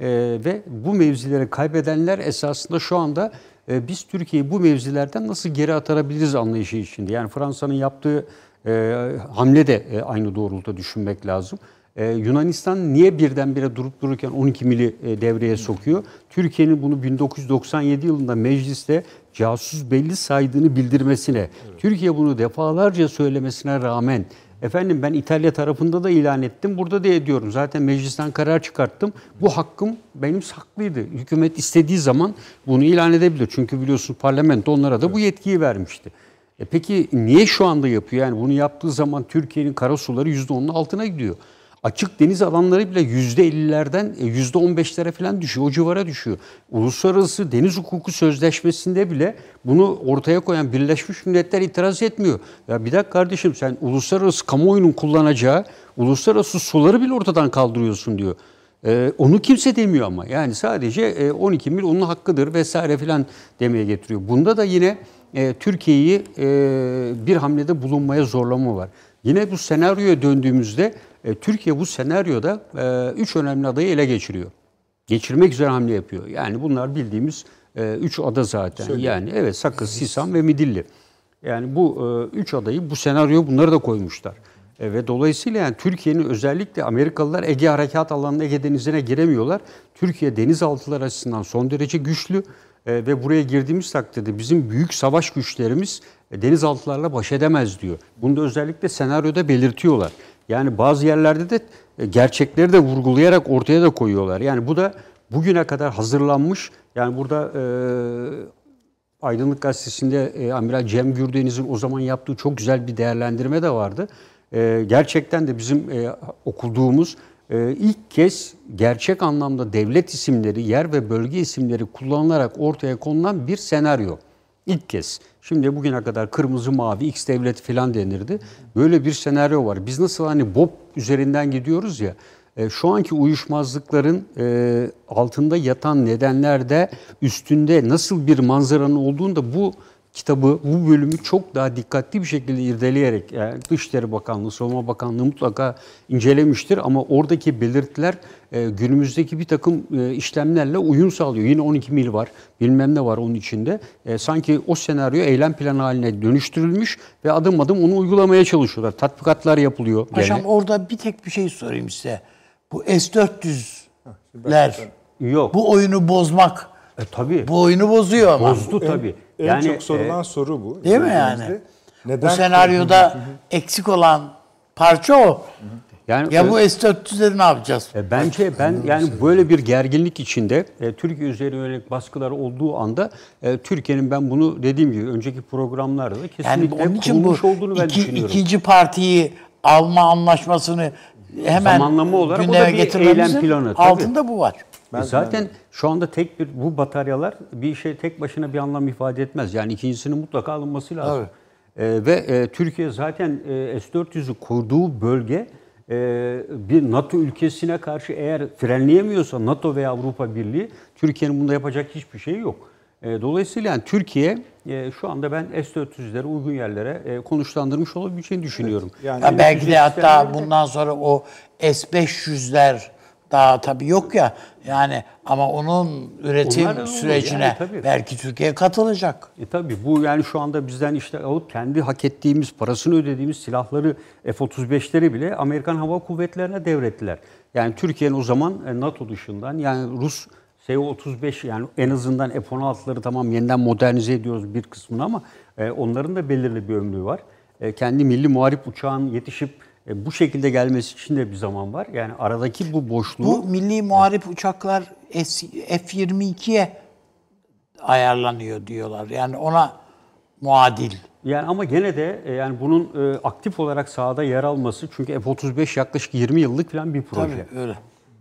E, ve bu mevzileri kaybedenler esasında şu anda e, biz Türkiye'yi bu mevzilerden nasıl geri atarabiliriz anlayışı içinde. Yani Fransa'nın yaptığı e, hamle de e, aynı doğrultuda düşünmek lazım. Ee, Yunanistan niye birdenbire durup dururken 12 mili e, devreye sokuyor? Türkiye'nin bunu 1997 yılında mecliste casus belli saydığını bildirmesine, Türkiye bunu defalarca söylemesine rağmen efendim ben İtalya tarafında da ilan ettim, burada da ediyorum. Zaten meclisten karar çıkarttım. Bu hakkım benim saklıydı. Hükümet istediği zaman bunu ilan edebilir. Çünkü biliyorsunuz parlamento onlara da bu yetkiyi vermişti. E peki niye şu anda yapıyor? Yani bunu yaptığı zaman Türkiye'nin karasuları %10'un altına gidiyor. Açık deniz alanları bile %50'lerden %15'lere falan düşüyor. O civara düşüyor. Uluslararası Deniz Hukuku Sözleşmesi'nde bile bunu ortaya koyan Birleşmiş Milletler itiraz etmiyor. Ya bir dakika kardeşim sen uluslararası kamuoyunun kullanacağı uluslararası suları bile ortadan kaldırıyorsun diyor. Ee, onu kimse demiyor ama. Yani sadece e, 12 mil onun hakkıdır vesaire filan demeye getiriyor. Bunda da yine e, Türkiye'yi e, bir hamlede bulunmaya zorlama var. Yine bu senaryoya döndüğümüzde e, Türkiye bu senaryoda e, üç önemli adayı ele geçiriyor. Geçirmek üzere hamle yapıyor. Yani bunlar bildiğimiz e, üç ada zaten. Söyleyeyim. Yani evet Sakız, Sisam ve Midilli. Yani bu e, üç adayı bu senaryo bunları da koymuşlar. E, ve dolayısıyla yani Türkiye'nin özellikle Amerikalılar Ege harekat alanına Ege denizine giremiyorlar. Türkiye denizaltılar açısından son derece güçlü. E, ve buraya girdiğimiz takdirde bizim büyük savaş güçlerimiz e, denizaltılarla baş edemez diyor. Bunu da özellikle senaryoda belirtiyorlar. Yani bazı yerlerde de e, gerçekleri de vurgulayarak ortaya da koyuyorlar. Yani bu da bugüne kadar hazırlanmış. Yani burada e, Aydınlık Gazetesi'nde e, Amiral Cem Gürdeniz'in o zaman yaptığı çok güzel bir değerlendirme de vardı. E, gerçekten de bizim e, okuduğumuz e, ilk kez gerçek anlamda devlet isimleri, yer ve bölge isimleri kullanılarak ortaya konulan bir senaryo. İlk kez. Şimdi bugüne kadar kırmızı mavi X devlet falan denirdi. Böyle bir senaryo var. Biz nasıl hani BOP üzerinden gidiyoruz ya. e, şu anki uyuşmazlıkların e, altında yatan nedenlerde üstünde nasıl bir manzaranın olduğunu da bu kitabı, bu bölümü çok daha dikkatli bir şekilde irdeleyerek yani Dışişleri Bakanlığı, Savunma Bakanlığı mutlaka incelemiştir ama oradaki belirtiler e, günümüzdeki bir takım e, işlemlerle uyum sağlıyor. Yine 12 mil var, bilmem ne var onun içinde. E, sanki o senaryo eylem planı haline dönüştürülmüş ve adım adım onu uygulamaya çalışıyorlar. Tatbikatlar yapılıyor gene. Paşam orada bir tek bir şey sorayım size. Bu S-400'ler Yok. bu oyunu bozmak E, tabii. bu oyunu bozuyor ama. Bozdu tabii. En çok e, sorulan soru bu. Değil mi yani? Neden? Bu senaryoda eksik olan parça o. yani Ya ö- bu S-400'leri ne yapacağız? E, Bence ben yani böyle bir gerginlik içinde e, Türkiye üzerine yönelik baskılar olduğu anda e, Türkiye'nin ben bunu dediğim gibi önceki programlarda da Yani kesinlikle onun için bu olduğunu ben iki, düşünüyorum. ikinci partiyi alma anlaşmasını hemen Zamanlama olarak o da gündeme bir getirmemizin eylem planı, tabii. altında bu var. E, Zaten şu anda tek bir bu bataryalar bir şey tek başına bir anlam ifade etmez. Yani ikincisinin mutlaka alınması lazım. E, ve e, Türkiye zaten e, S-400'ü kurduğu bölge e, bir NATO ülkesine karşı eğer frenleyemiyorsa NATO veya Avrupa Birliği Türkiye'nin bunda yapacak hiçbir şey yok. E, dolayısıyla yani Türkiye e, şu anda ben S-400'leri uygun yerlere e, konuşlandırmış olabileceğini düşünüyorum. Yani Ya belki de hatta bundan sonra o S500'ler daha tabii yok ya yani ama onun üretim Onlar sürecine yani, tabii. belki Türkiye katılacak. E tabii bu yani şu anda bizden işte alıp kendi hak ettiğimiz, parasını ödediğimiz silahları F-35'leri bile Amerikan Hava Kuvvetleri'ne devrettiler. Yani Türkiye'nin o zaman e, NATO dışından yani Rus S-35 yani en azından F-16'ları tamam yeniden modernize ediyoruz bir kısmını ama e, onların da belirli bir ömrü var. E, kendi milli muharip uçağın yetişip e, bu şekilde gelmesi için de bir zaman var. Yani aradaki bu boşluğu... Bu milli muharip uçaklar S- F-22'ye ayarlanıyor diyorlar. Yani ona muadil. Yani ama gene de e, yani bunun e, aktif olarak sahada yer alması çünkü F-35 yaklaşık 20 yıllık falan bir proje. Tabii öyle.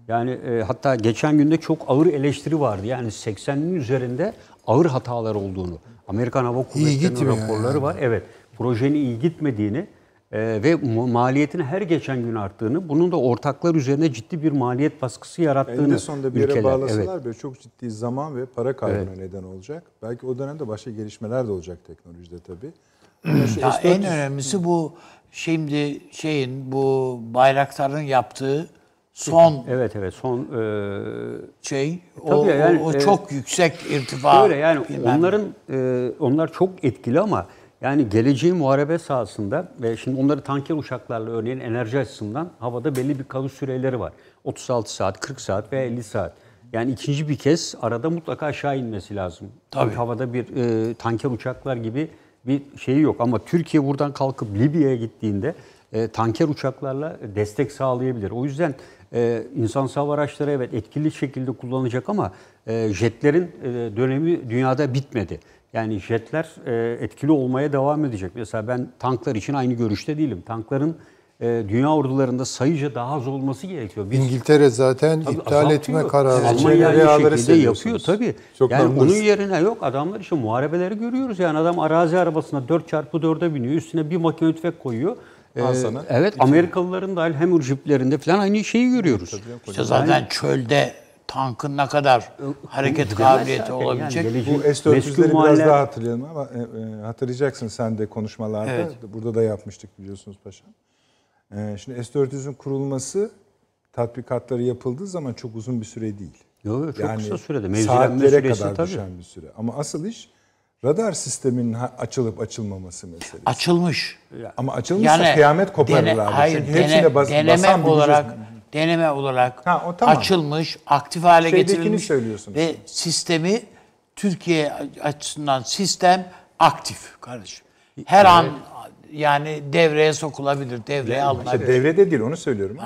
Yani e, hatta geçen günde çok ağır eleştiri vardı. Yani 80'nin üzerinde ağır hatalar olduğunu. Amerikan Hava Kuvvetleri'nin raporları var. Evet. Projenin iyi gitmediğini e, ve ma- maliyetin her geçen gün arttığını, bunun da ortaklar üzerine ciddi bir maliyet baskısı yarattığını En de sonunda bir yere ülkeler- bağlasalar Evet. böyle çok ciddi zaman ve para kaybına neden olacak. Belki o dönemde başka gelişmeler de olacak teknolojide tabii. Ya S-400 en önemlisi bu şimdi şeyin bu Bayraktar'ın yaptığı son Evet evet son e, şey o, Tabii yani, o, o e, çok yüksek irtifa. Öyle yani onların e, onlar çok etkili ama yani geleceğin muharebe sahasında ve şimdi onları tanker uçaklarla örneğin enerji açısından havada belli bir kalış süreleri var. 36 saat, 40 saat veya 50 saat. Yani ikinci bir kez arada mutlaka aşağı inmesi lazım. Tabii. Havada bir e, tanker uçaklar gibi bir şeyi yok ama Türkiye buradan kalkıp Libya'ya gittiğinde e, tanker uçaklarla destek sağlayabilir. O yüzden e, insansız hava araçları evet etkili şekilde kullanacak ama e, jetlerin e, dönemi dünyada bitmedi. Yani jetler e, etkili olmaya devam edecek. Mesela ben tanklar için aynı görüşte değilim. Tankların e, dünya ordularında sayıca daha az olması gerekiyor. Biz İngiltere zaten Tabii iptal azaltıyor. etme kararı. Almanya aynı şekilde yapıyor tabii. Çok yani anlarız. onun yerine yok adamlar işte muharebeleri görüyoruz yani adam arazi arabasına 4x4'e biniyor üstüne bir makine tüfek koyuyor. Ee. Evet Amerikalıların dahil Hammer jiplerinde falan aynı şeyi görüyoruz. İşte zaten çölde tankın ne kadar hareket kabiliyeti olabilecek. Yani Bu meskul S-400'leri biraz daha hatırlayalım ama e, e, hatırlayacaksın sen de konuşmalarda. Evet. Burada da yapmıştık biliyorsunuz paşam. E, şimdi S-400'ün kurulması tatbikatları yapıldığı zaman çok uzun bir süre değil. Yok, yok, çok kısa sürede. Mevzilenme Saatlere süresi kadar tabii. düşen bir süre. Ama asıl iş radar sisteminin açılıp açılmaması meselesi. Açılmış. Ama açılmışsa kıyamet koparır dene- abi. Hayır, Çünkü dene- hepsine bas, deneme basan olarak deneme olarak Ha, o tamam. açılmış, aktif hale Şeydekini getirilmiş söylüyorsunuz. ve sistemi Türkiye açısından sistem aktif kardeşim. Her an yani devreye sokulabilir, devreye alınabilir. İşte devrede değil onu söylüyorum.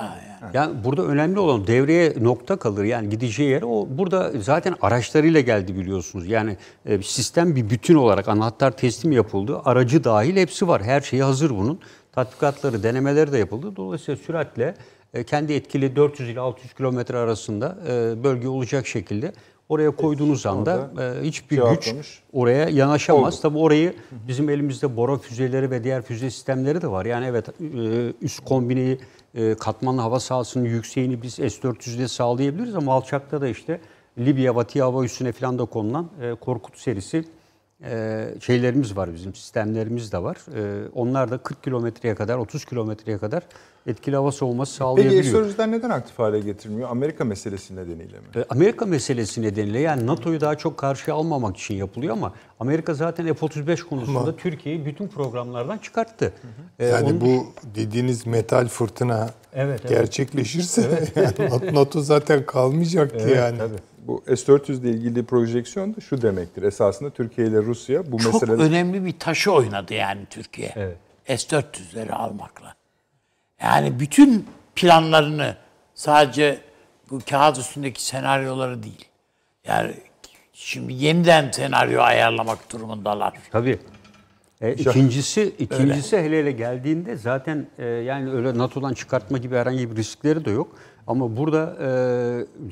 Yani burada önemli olan devreye nokta kalır. Yani gideceği yer o burada zaten araçlarıyla geldi biliyorsunuz. Yani e, sistem bir bütün olarak anahtar teslim yapıldı. Aracı dahil hepsi var. Her şeyi hazır bunun. Tatbikatları, denemeleri de yapıldı. Dolayısıyla süratle kendi etkili 400 ile 600 kilometre arasında e, bölge olacak şekilde oraya koyduğunuz anda e, hiçbir güç oraya yanaşamaz. Oldu. Tabii orayı bizim elimizde bora füzeleri ve diğer füze sistemleri de var. Yani evet e, üst kombineyi e, katmanlı hava sahasının yükseğini biz S-400'de sağlayabiliriz ama alçakta da işte Libya, Batı hava üssüne falan da konulan e, Korkut serisi e, şeylerimiz var bizim, sistemlerimiz de var. E, onlar da 40 kilometreye kadar, 30 kilometreye kadar etkili hava savunması Peki sağlayabiliyor. S-400'ler neden aktif hale getirmiyor? Amerika meselesi nedeniyle mi? E, Amerika meselesi nedeniyle yani NATO'yu daha çok karşıya almamak için yapılıyor ama Amerika zaten F-35 konusunda Türkiye'yi bütün programlardan çıkarttı. E, Yani onun- bu dediğiniz metal fırtına Evet, evet. gerçekleşirse yani NATO zaten kalmayacak ki yani. Tabii. Bu S-400 ile ilgili projeksiyon da şu demektir. Esasında Türkiye ile Rusya bu Çok mesele önemli bir taşı oynadı yani Türkiye. Evet. S-400'leri almakla. Yani bütün planlarını sadece bu kağıt üstündeki senaryoları değil. Yani şimdi yeniden senaryo ayarlamak durumundalar. Tabii. E, ikincisi, ikincisi hele hele geldiğinde zaten e, yani öyle NATO'dan çıkartma gibi herhangi bir riskleri de yok. Ama burada e,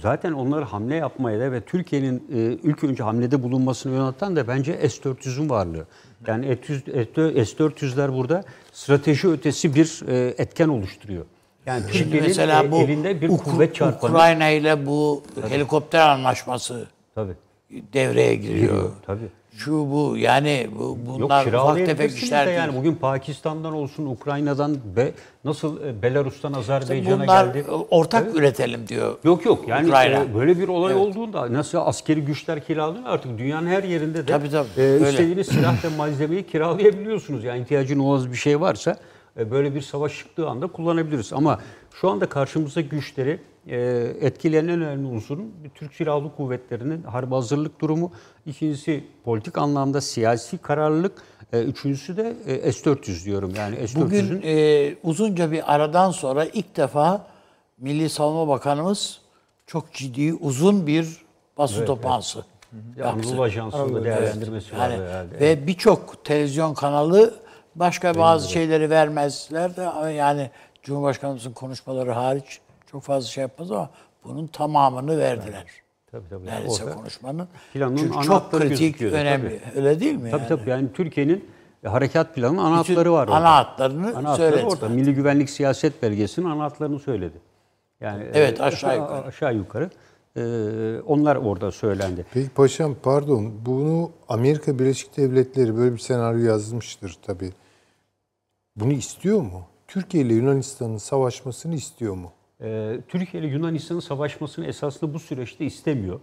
zaten onları hamle yapmaya da ve Türkiye'nin e, ilk önce hamlede bulunmasını yöneten de bence S-400'ün varlığı. Yani S-400 S-400'ler burada strateji ötesi bir e, etken oluşturuyor. Yani Şimdi Türkiye'nin mesela e, bu elinde bir Ukra- kuvvet çarpanı. Ukrayna ile bu helikopter anlaşması Tabii. devreye giriyor. Giriyor, tabii. Şu bu yani bu Yok bunlar ufak tefek işler de değil. yani bugün Pakistan'dan olsun, Ukrayna'dan be, nasıl e, Belarus'tan Azerbaycan'a Bunlar geldi. ortak üretelim diyor. Yok yok yani Ukrayna. e, böyle bir olay olduğunda nasıl askeri güçler kiralanıyor artık dünyanın her yerinde de Tabii, tabii. e, Öyle. istediğiniz silah ve malzemeyi kiralayabiliyorsunuz. Yani ihtiyacın olan bir şey varsa e, böyle bir savaş çıktığı anda kullanabiliriz. Ama şu anda karşımızdaki güçleri etkileyen en önemli unsurun Türk Silahlı Kuvvetleri'nin harp hazırlık durumu. İkincisi politik anlamda siyasi kararlılık. E, üçüncüsü de e, S-400 diyorum. Yani S-400'ün Bugün e, uzunca bir aradan sonra ilk defa Milli Savunma Bakanımız çok ciddi uzun bir basın toplantısı yaptı. Anadolu Ajansı'nda değerlendirmesi Yani vardı herhalde. ve birçok televizyon kanalı başka bazı şeyleri vermezler de yani Cumhurbaşkanımızın konuşmaları hariç çok fazla şey yapmaz ama bunun tamamını verdiler. Tabii tabii. Neredeyse Orada- konuşmanın. planın Çünkü çok kritik, önemli. Öyle değil mi? Tabii yani? tabii yani Türkiye'nin harekat planının ana Bütün hatları var orada. ana hatlarını Ana hatları söyledi orada. zaten. Milli Güvenlik Siyaset Belgesi'nin ana hatlarını söyledi. Yani Evet, e, aşağı yukarı. Aşağı yukarı. E, onlar orada söylendi. Peki paşam pardon bunu Amerika Birleşik Devletleri böyle bir senaryo yazmıştır tabii. Bunu istiyor mu? Türkiye ile Yunanistan'ın savaşmasını istiyor mu? E, Türkiye ile Yunanistan'ın savaşmasını esasında bu süreçte istemiyor.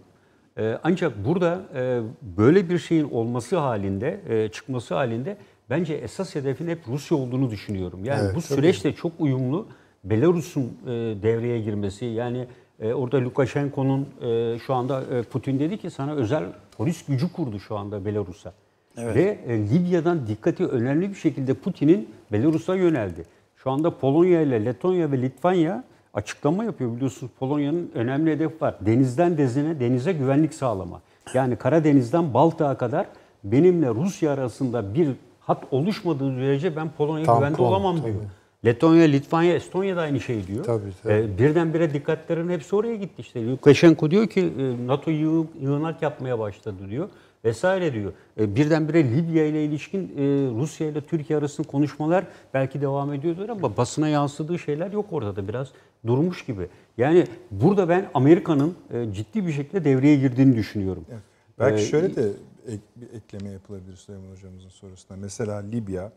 E, ancak burada e, böyle bir şeyin olması halinde, e, çıkması halinde bence esas hedefin hep Rusya olduğunu düşünüyorum. Yani Evet, bu tabii. süreçle çok uyumlu Belarus'un e, devreye girmesi, yani e, orada Lukashenko'nun e, şu anda e, Putin dedi ki sana özel polis gücü kurdu şu anda Belarus'a. Ve e, Libya'dan dikkati önemli bir şekilde Putin'in Belarus'a yöneldi. Şu anda Polonya ile Letonya ve Litvanya açıklama yapıyor biliyorsunuz. Polonya'nın önemli hedefi var. Denizden denize, denize güvenlik sağlama. Yani Karadeniz'den Baltık'a kadar benimle Rusya arasında bir hat oluşmadığı sürece ben Polonya'ya güvende olamam tabii. diyor. Letonya, Litvanya, Estonya da aynı şey diyor. Tabii, tabii. Ee, birdenbire dikkatlerin hepsi oraya gitti işte. Lukashenko diyor ki e, NATO yığ- yığınak yapmaya başladı diyor vesaire diyor. E, birdenbire Libya ile ilişkin e, Rusya ile Türkiye arasında konuşmalar belki devam ediyordur ama basına yansıdığı şeyler yok orada da biraz durmuş gibi. Yani burada ben Amerika'nın e, ciddi bir şekilde devreye girdiğini düşünüyorum. Belki Ee, şöyle de ek, bir ekleme yapılabilir Süleyman Hocamızın sorusuna. Mesela Libya,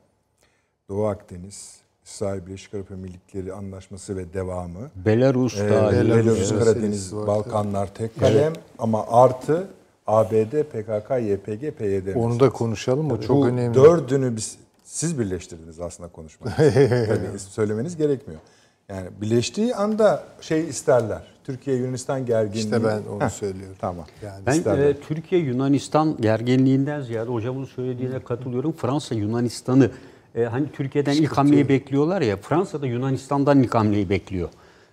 Doğu Akdeniz, İsrail Birleşik Arap Emirlikleri anlaşması ve devamı. Belarus Ee, dahil. Belarus, Belarus Karadeniz, var, Balkanlar tek kalem ama artı ABD, PKK, YPG, PYD. Onu da konuşalım o çok Bu önemli. dördünü biz, siz birleştirdiniz aslında konuşmayı. Tabii söylemeniz gerekmiyor. Yani birleştiği anda şey isterler. Türkiye Yunanistan gerginliği. İşte ben onu Heh, söylüyorum. Tamam. Yani Ben İsterler. e, Türkiye Yunanistan gerginliğinden ziyade hocamın söylediğine katılıyorum. Fransa Yunanistan'ı e, hani Türkiye'den ilk hamleyi bekliyorlar ya Fransa da Yunanistan'dan ilk hamleyi bekliyor.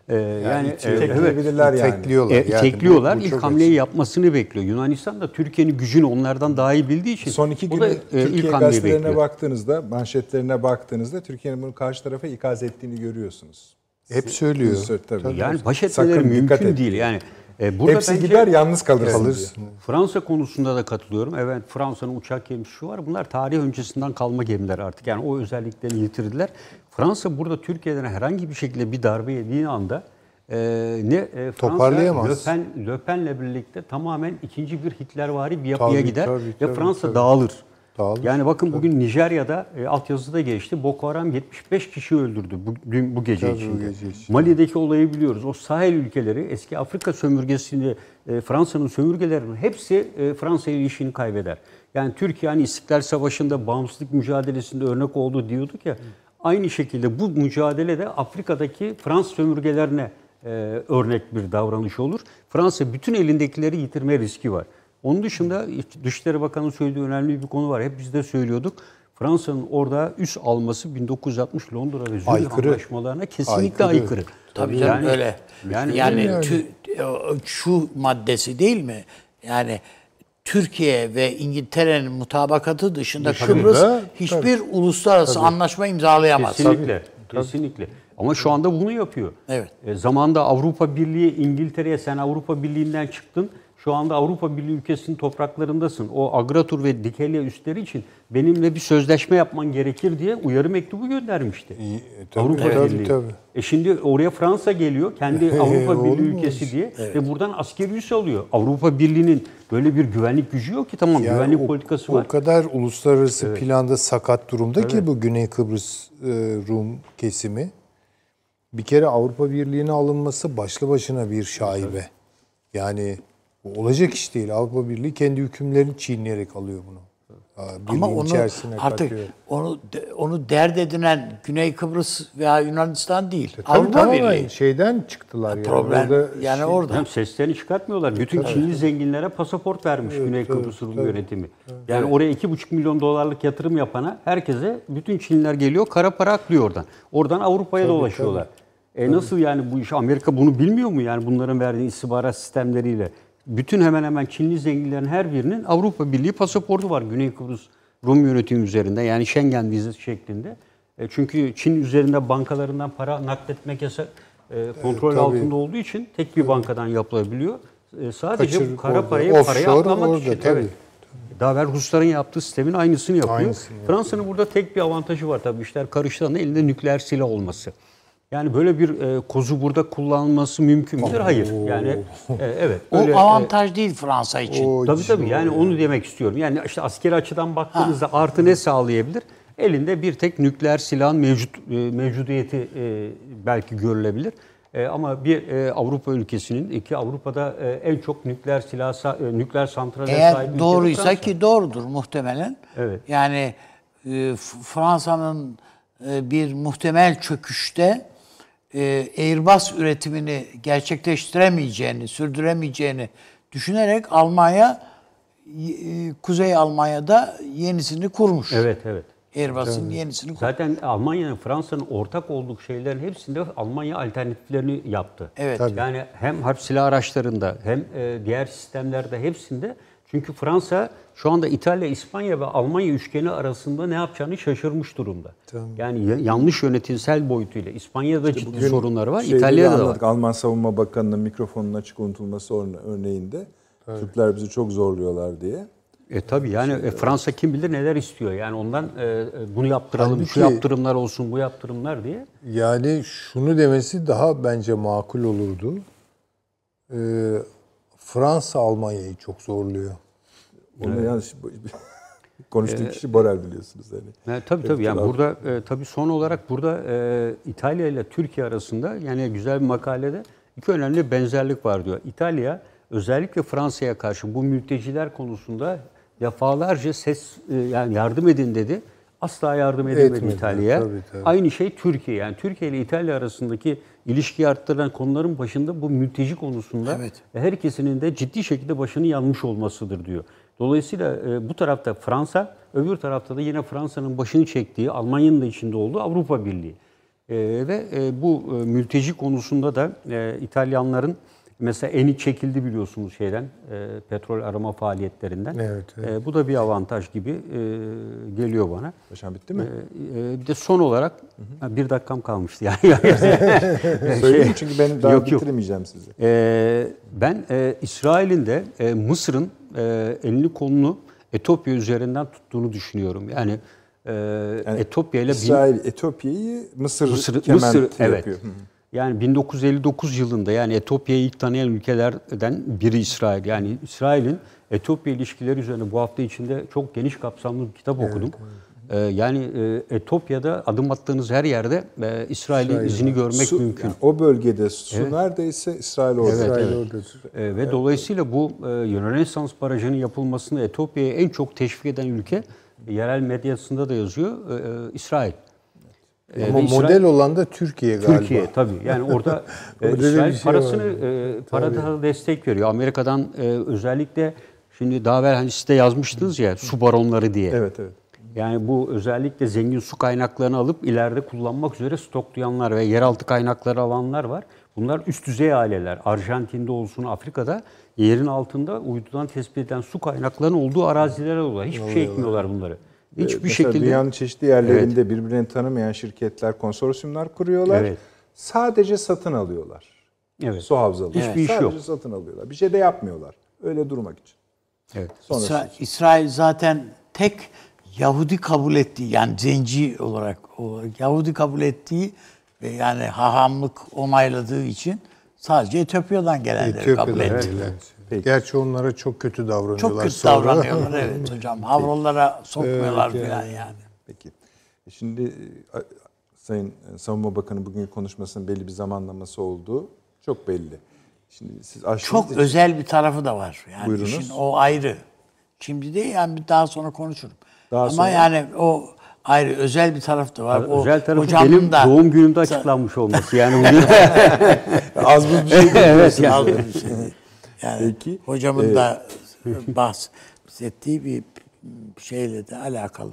E, yani itiyor. e, evet. Tekleyebilirler yani. Tekliyorlar. E, Yani tekliyorlar. bu- bu ilk hamleyi açık. yapmasını bekliyor. Yunanistan da Türkiye'nin gücünü onlardan daha iyi bildiği için Son iki da, e, Türkiye ilk gazetelerine bekliyor. baktığınızda, manşetlerine baktığınızda Türkiye'nin bunu karşı tarafa ikaz ettiğini görüyorsunuz. Hep söylüyor. Söyle- tabii. Yani baş Sakın etmeleri dikkat mümkün et. değil. Yani e, burada Hepsi bence- gider yalnız kalırsın. Kalırsın. Fransa konusunda da katılıyorum. Evet Fransa'nın uçak gemisi şu var. Bunlar tarih öncesinden kalma gemiler artık. Yani o özelliklerini yitirdiler. Fransa burada Türkiye'den herhangi bir şekilde bir darbe yediği anda e, ne e, Fransa Toparlayamaz. Le Pen, Le Pen'le birlikte tamamen ikinci bir Hitlervari bir yapıya Tabii, gider tabii, ve tabii, Fransa tabii. dağılır. Dağılır. Yani bakın bugün Nijerya'da e, altyazıda geçti. Boko Haram 75 kişi öldürdü bu, dün, bu gece Tabii, içinde. gece içinde. Mali'deki olayı biliyoruz. O Sahel ülkeleri eski Afrika sömürgesinde e, Fransa'nın sömürgelerinin hepsi e, Fransa ile kaybeder. Yani Türkiye hani İstiklal Savaşı'nda bağımsızlık mücadelesinde örnek oldu diyorduk ya. Aynı şekilde bu mücadelede Afrika'daki Fransız sömürgelerine e, örnek bir davranış olur. Fransa bütün elindekileri yitirme riski var. Onun dışında Dışişleri Bakanı'nın söylediği önemli bir konu var. Hep biz de söylüyorduk. Fransa'nın orada üst alması 1960 Londra ve Zürih Aykırı. anlaşmalarına kesinlikle Aykırı. aykırı. Tabii canım öyle. Yani, Yani, yani. tü- şu maddesi değil mi? Yani Türkiye ve İngiltere'nin mutabakatı dışında Kıbrıs Tabii. hiçbir uluslararası anlaşma imzalayamaz. Kesinlikle. Kesinlikle. Ama şu anda bunu yapıyor. Evet. E, zamanda Avrupa Birliği İngiltere'ye sen Avrupa Birliği'nden çıktın. Şu anda Avrupa Birliği ülkesinin topraklarındasın. O agratur ve dikeliye üstleri için benimle bir sözleşme yapman gerekir diye uyarı mektubu göndermişti. E, tabii, Avrupa tabii, Birliği. tabii. E şimdi oraya Fransa geliyor. Kendi Avrupa Birliği ülkesi diye ve buradan askeri üs alıyor. Avrupa Birliği'nin böyle bir güvenlik gücü yok ki tamam Yani güvenlik o- politikası o, var. kadar uluslararası planda sakat durumda ki bu Güney Kıbrıs e, Rum kesimi. Bir kere Avrupa Birliği'ne alınması başlı başına bir şaibe. Yani bu olacak iş değil. Avrupa Birliği kendi hükümlerini çiğneyerek alıyor bunu. Ama birliğin onu içerisine artık katıyor. onu onu dert edinen Güney Kıbrıs veya Yunanistan değil. Tabii Avrupa Birliği. şeyden çıktılar yani. Problem Orada yani şey- orada. Hem seslerini çıkartmıyorlar. Bütün Çinli zenginlere pasaport vermiş Güney Kıbrıs Rum yönetimi. Yani oraya 2,5 milyon dolarlık yatırım yapana herkese bütün Çinliler geliyor kara para aklıyor oradan. Oradan Avrupa'ya dolaşıyorlar. E nasıl yani bu iş Amerika bunu bilmiyor mu yani bunların verdiği istihbarat sistemleriyle? Bütün hemen hemen Çinli zenginlerin her birinin Avrupa Birliği pasaportu var Güney Kıbrıs Rum yönetimi üzerinde yani Schengen vizesi şeklinde. E çünkü Çin üzerinde bankalarından para nakletmek yasak e, kontrol tabii. altında olduğu için tek bir bankadan yapılabiliyor. E, sadece Kaçırıp bu kara orada, parayı offshore paraya aklamak orada, için. tabii. Evet. Daha evvel Rusların yaptığı sistemin aynısını yapıyor. Aynısını. Fransa'nın burada tek bir avantajı var tabii işler karıştığında elinde nükleer silah olması. Yani böyle bir e, kozu burada kullanılması mümkün müdür? Hayır. Yani e, evet. O öyle, e, avantaj değil Fransa için. O Tabii tabii yani onu demek istiyorum. Yani işte askeri açıdan baktığınızda artı ne sağlayabilir? Elinde bir tek nükleer silahın mevcut e, mevcudiyeti e, belki görülebilir. E, ama bir e, Avrupa ülkesinin iki Avrupa'da e, en çok nükleer silah e, nükleer santrale sahip Eğer doğruysa Fransa. ki doğrudur muhtemelen. Evet. Yani e, Fransa'nın e, bir muhtemel çöküşte e, Airbus üretimini gerçekleştiremeyeceğini, sürdüremeyeceğini düşünerek Almanya e, Kuzey Almanya'da yenisini kurmuş. Evet evet. Airbus'un yenisini kurmuş. Zaten Almanya'nın, Fransa'nın ortak olduğu şeylerin hepsinde Almanya alternatiflerini yaptı. Evet. Tabii. Yani hem harp silah araçlarında hem e, diğer sistemlerde hepsinde çünkü Fransa şu anda İtalya, İspanya ve Almanya üçgeni arasında ne yapacağını şaşırmış durumda. Yani ya- yanlış yönetimsel boyutuyla İspanya'da ciddi sorunları var, de İtalya'da da var. Alman Savunma Bakanı'nın mikrofonun açık unutulması örne- örneğinde Türkler bizi çok zorluyorlar diye. E tabii yani e, Fransa kim bilir neler istiyor. Yani ondan e, e, bunu yaptıralım, şu Halbuki- yaptırımlar olsun, bu yaptırımlar diye. Yani şunu demesi daha bence makul olurdu. Ee, Fransa Almanya'yı çok zorluyor. Onu yanlış konuştuğum kişi Borel biliyorsunuz yani. E, tabii tabii yani Evet, burada e, tabii son olarak burada e, İtalya ile Türkiye arasında yani güzel bir makalede iki önemli benzerlik var diyor. İtalya özellikle Fransa'ya karşı bu mülteciler konusunda defalarca ses e, yani yardım edin dedi. Asla yardım edemedi Etmedi, İtalya'ya. Aynı şey Türkiye. Yani Türkiye ile İtalya arasındaki ilişkiyi arttıran konuların başında bu mülteci konusunda Evet. her ikisinin de ciddi şekilde başını yanmış olmasıdır diyor. Dolayısıyla e, bu tarafta Fransa, öbür tarafta da yine Fransa'nın başını çektiği, Almanya'nın da içinde olduğu Avrupa Birliği. E, ve e, bu e, mülteci konusunda da e, İtalyanların mesela eni çekildi biliyorsunuz şeyden, e, petrol arama faaliyetlerinden. Evet, evet. E, bu da bir avantaj gibi e, geliyor bana. Paşam bitti mi? E, e, bir de son olarak, ha, bir dakikam kalmıştı yani. Söyleyeyim çünkü ben daha Yok, bitiremeyeceğim sizi. Ee, ben e, İsrail'in de e, Mısır'ın e, elini kolunu Etiyopya üzerinden tuttuğunu düşünüyorum. Yani, e, Etiyopya ile bin- İsrail Etiyopya'yı Mısır, Mısır, kement Mısır evet. yapıyor. Hı hı. Yani 1959 yılında yani Etiyopya'yı ilk tanıyan ülkelerden biri İsrail. Yani İsrail'in Etiyopya ilişkileri üzerine bu hafta içinde çok geniş kapsamlı bir kitap okudum. Ee, yani e, Etiyopya'da adım attığınız her yerde e, İsrail'in izini görmek Su- mümkün. yani o bölgede su neredeyse İsrail orada. İsrail oradadır. E, ve dolayısıyla bu e, Rönesans Barajı'nın yapılmasını Etiyopya'ya en çok teşvik eden ülke e, yerel medyasında da yazıyor e, e, İsrail. E, Ama İsrail- model olan da Türkiye galiba. Türkiye tabii. Yani orada e, İsrail şey parasını var. e, parada destek veriyor. Amerika'dan e, özellikle şimdi daha evvel hani siz de yazmıştınız ya su baronları diye. Evet evet. Yani bu özellikle zengin su kaynaklarını alıp ileride kullanmak üzere stoklayanlar ve yeraltı kaynakları alanlar var. Bunlar üst düzey aileler. Arjantin'de olsun, Afrika'da yerin altında uydudan tespit edilen su kaynaklarının olduğu arazilere oluyor. Hiçbir şey ekmiyorlar bunları. Hiçbir Mesela şekilde. dünyanın çeşitli yerlerinde birbirlerini tanımayan şirketler konsorsiyumlar kuruyorlar. Evet. Sadece satın alıyorlar. Evet. Su havzaları. Hiçbir iş Sadece yok. satın alıyorlar. Bir şey de yapmıyorlar. Öyle durmak için. Evet. İsra- İsrail zaten tek Yahudi kabul ettiği yani zenci olarak o Yahudi kabul ettiği ve yani hahamlık onayladığı için sadece Etiyopya'dan gelenleri kabul Etiyopya'da etti. evet. Gerçi onlara çok kötü davranıyorlar. Çok kötü sonra. davranıyorlar evet hocam. Havrolara sokmuyorlar Evet, falan yani. Peki. E Şimdi e, Sayın Savunma Bakanı bugün konuşmasının belli bir zamanlaması olduğu çok belli. Şimdi siz Çok için- özel bir tarafı da var. Yani Buyurunuz. işin o ayrı. Şimdi değil yani daha sonra konuşurum. Daha Ama sonra- yani o ayrı özel bir taraf da var. O Özel tarafı hocamın benim da- doğum günümde açıklanmış olması. Yani bugün az buz bir şey evet yani. Az bir şey. Yani Peki, hocamın e, da bahsettiği bir şeyle de alakalı.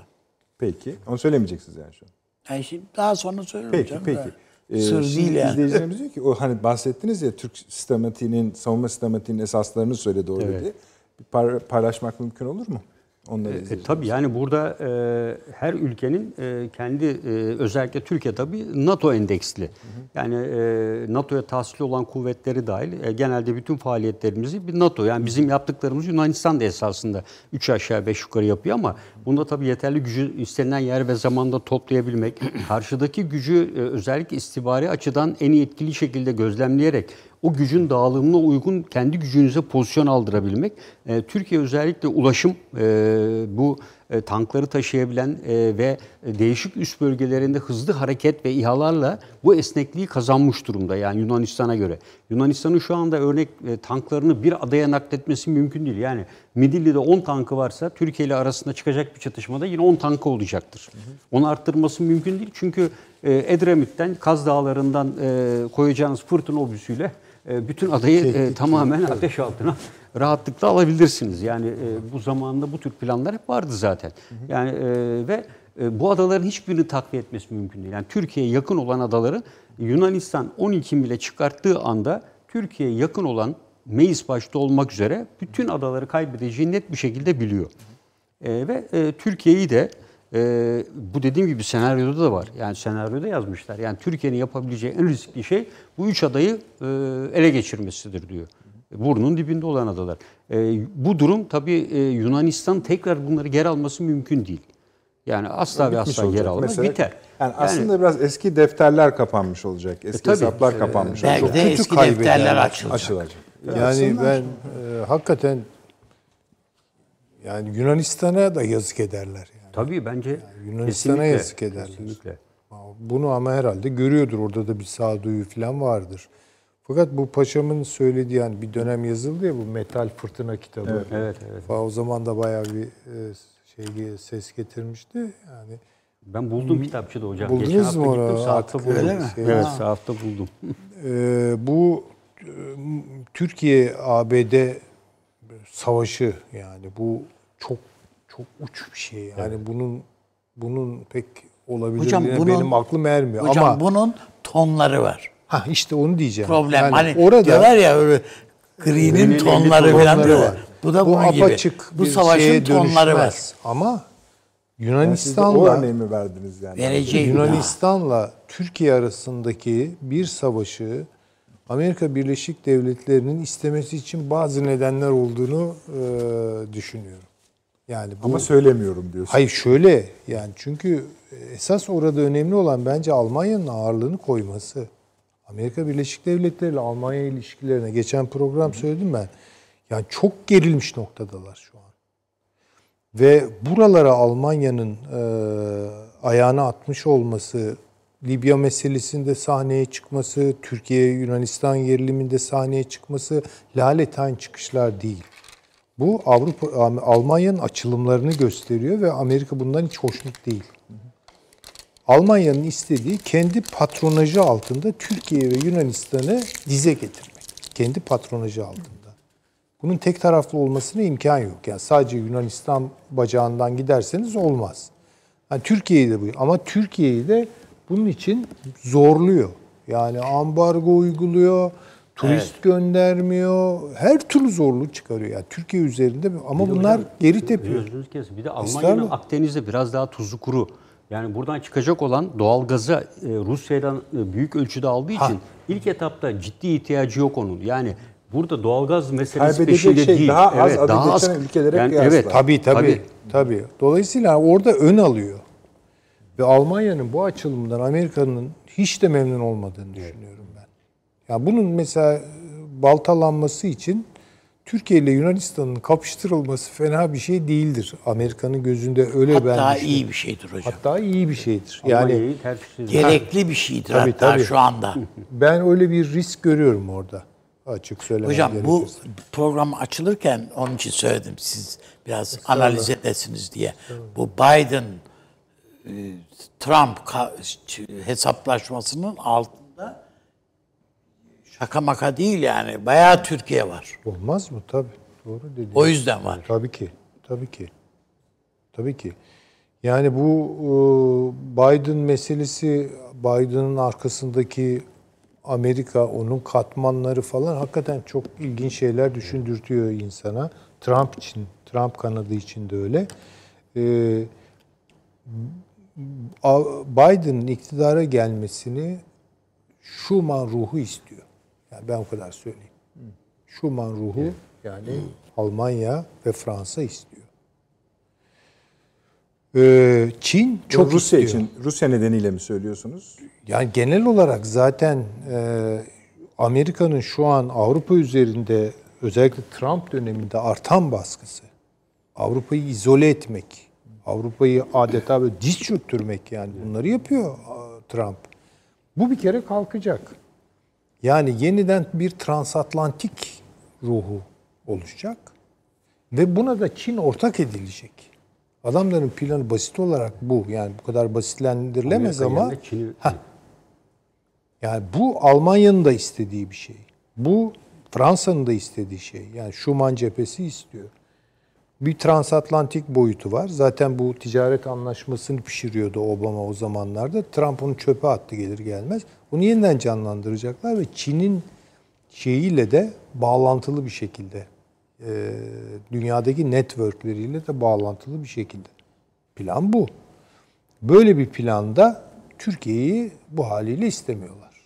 Peki. Onu söylemeyeceksiniz yani şu an. Yani şimdi daha sonra söylerim Peki, hocam peki. da. Ee, Sır değil yani. izleyicilerimiz diyor ki o hani bahsettiniz ya Türk sistematiğinin, savunma sistematiğinin esaslarını söyledi orada Evet. diye. Bir par- paylaşmak mümkün olur mu? Onları E, izleyicilerimiz. tabii yani burada e, her ülkenin e, kendi e, özellikle Türkiye tabii NATO endeksli. Yani e, NATO'ya tahsili olan kuvvetleri dahil e, genelde bütün faaliyetlerimizi bir NATO yani bizim yaptıklarımız Yunanistan da esasında 3 aşağı 5 yukarı yapıyor ama bunda tabii yeterli gücü istenilen yer ve zamanda toplayabilmek, karşıdaki gücü e, özellikle istihbari açıdan en iyi etkili şekilde gözlemleyerek o gücün dağılımına uygun kendi gücünüze pozisyon aldırabilmek. E, Türkiye özellikle ulaşım e, bu e, tankları taşıyabilen e, ve değişik üst bölgelerinde hızlı hareket ve İHA'larla bu esnekliği kazanmış durumda yani Yunanistan'a göre. Yunanistan'ın şu anda örnek e, tanklarını bir adaya nakletmesi mümkün değil. Yani Midilli'de 10 tankı varsa Türkiye ile arasında çıkacak bir çatışmada yine 10 tankı olacaktır. Onu arttırması mümkün değil çünkü Edremit'ten, Kaz Dağları'ndan koyacağınız fırtına obüsüyle bütün adayı e, tamamen ateş altına rahatlıkla alabilirsiniz. Yani e, bu zamanda bu tür planlar hep vardı zaten. Yani e, ve bu adaların hiçbirini takviye etmesi mümkün değil. Yani Türkiye'ye yakın olan adaları Yunanistan 12 mile çıkarttığı anda Türkiye'ye yakın olan Meis başta olmak üzere bütün adaları kaybedeceğini net bir şekilde biliyor. E, ve e, Türkiye'yi de e, bu dediğim gibi senaryoda da var. Yani senaryoda yazmışlar. Yani Türkiye'nin yapabileceği en riskli şey bu üç adayı e, ele geçirmesidir diyor. Burnun dibinde olan adalar. E, bu durum tabii e, Yunanistan tekrar bunları geri alması mümkün değil. Yani asla ve Bitmiş asla olacak. almaz. Mesela- Biter. Yani, aslında biraz eski defterler kapanmış olacak. Eski tabii. hesaplar kapanmış Belki olacak. de kötü eski defterler açılacak. Açılacak. Yani ben e, hakikaten yani Yunanistan'a da yazık ederler. Yani. Tabii bence Yunanistan'a kesinlikle, yazık ederler. Kesinlikle. Bunu ama herhalde görüyordur. Orada da bir sağduyu falan vardır. Fakat bu paşamın söylediği yani bir dönem yazıldı ya bu Metal Fırtına kitabı. Evet, evet. Fa- O zaman da bayağı bir e, şey ses getirmişti. Yani Ben buldum kitapçıda hocam. Buldunuz Geçen hafta mu onu? gittim saatte Artık buldum. öyle mi? Evet Ha. saatte buldum. Ee, bu e, Türkiye ABD savaşı yani bu çok çok uç bir şey. Yani bunun bunun pek olabilir Hocam bunun- benim aklım ermiyor Hocam ama bunun tonları var. ha işte onu diyeceğim. Problem. Yani hani orada diyorlar ya öyle Gri'nin tonları falan diyorlar. var. Bu da bu bunun gibi. apaçık Bu bir savaşın şeye tonları var. Ama Yani Yunanistan'la örneği mi verdiniz yani? Vereceğim. Yunanistan'la Türkiye arasındaki bir savaşı Amerika Birleşik Devletleri'nin istemesi için bazı nedenler olduğunu e, düşünüyorum. Yani bu Ama söylemiyorum diyorsun. hayır şöyle yani çünkü esas orada önemli olan bence Almanya'nın ağırlığını koyması. Amerika Birleşik Devletleri ile Almanya ilişkilerine geçen program söyledim ben. Yani çok gerilmiş noktadalar şu an. Ve buralara Almanya'nın e, ayağını atmış olması, Libya meselesinde sahneye çıkması, Türkiye-Yunanistan geriliminde sahneye çıkması laletayn çıkışlar değil. Bu Avrupa Almanya'nın açılımlarını gösteriyor ve Amerika bundan hiç hoşnut değil. Almanya'nın istediği kendi patronajı altında Türkiye ve Yunanistan'ı dize getirmek. Kendi patronajı altında. Bunun tek taraflı olmasına imkan yok. Yani sadece Yunanistan bacağından giderseniz olmaz. Yani Türkiye'yi de bu. Ama Türkiye'yi de bunun için zorluyor. Yani ambargo uyguluyor, turist göndermiyor, her türlü zorluk çıkarıyor. Yani Türkiye üzerinde ama Bir bunlar hocam, geri tepiyor. Kesin. Bir de Almanya'nın. Akdeniz'de biraz daha tuzlu kuru. Yani buradan çıkacak olan doğal gazı e, Rusya'dan e, büyük ölçüde aldığı için ilk etapta ciddi ihtiyacı yok onun. Yani Burada doğalgaz meselesi Kaybedecek peşinde şey değil. daha az evet, daha az. ülkelere yani, kıyasla. evet, Tabii tabii. Tabii. Dolayısıyla orada ön alıyor. Ve Almanya'nın bu açılımdan Amerika'nın hiç de memnun olmadığını düşünüyorum. Ya bunun mesela e, baltalanması için Türkiye ile Yunanistan'ın kapıştırılması fena bir şey değildir. Amerika'nın gözünde öyle ben Hatta iyi bir şeydir hocam. Hatta iyi bir şeydir. Yani. Gerekli bir şeydir Tabii, hatta tabii. şu anda. ben öyle bir risk görüyorum orada. Açık söylemem Hocam bu gerekirse. program açılırken onun için söyledim siz biraz analiz edesiniz diye. Bu Biden e, Trump hesaplaşmasının altında şaka maka değil yani. Bayağı Türkiye var. Olmaz mı? Tabii. Doğru dediğin. O yüzden var. Tabii ki. Tabii ki. Tabii ki. Yani bu e, Biden meselesi, Biden'ın arkasındaki Amerika, onun katmanları falan hakikaten çok ilginç şeyler düşündürtüyor insana. Trump için, Trump kanadı için de öyle. E, Biden'ın iktidara gelmesini Schuman ruhu istiyor. Yani ben o kadar söyleyeyim. Schuman ruhu yani Almanya ve Fransa istiyor. Ee, Çin çok Çok Rusya istiyor. için, Rusya nedeniyle mi söylüyorsunuz? Yani genel olarak zaten e, Amerika'nın şu an Avrupa üzerinde özellikle Trump döneminde artan baskısı, Avrupa'yı izole etmek, Avrupa'yı adeta böyle diz çöktürmek yani bunları yapıyor Trump. Bu bir kere kalkacak. Yani yeniden bir transatlantik ruhu oluşacak ve buna da Çin ortak edilecek. Adamların planı basit olarak bu. Yani bu kadar basitlendirilemez Amerika ama Çin'i- Heh. Yani bu Almanya'nın da istediği bir şey. Bu Fransa'nın da istediği şey. Yani Schuman cephesi istiyor. Bir transatlantik boyutu var. Zaten bu ticaret anlaşmasını pişiriyordu Obama o zamanlarda. Trump onu çöpe attı gelir gelmez. Bunu yeniden canlandıracaklar ve Çin'in şeyiyle de bağlantılı bir şekilde e, dünyadaki networkleriyle de bağlantılı bir şekilde. Plan bu. Böyle bir planda Türkiye'yi bu haliyle istemiyorlar.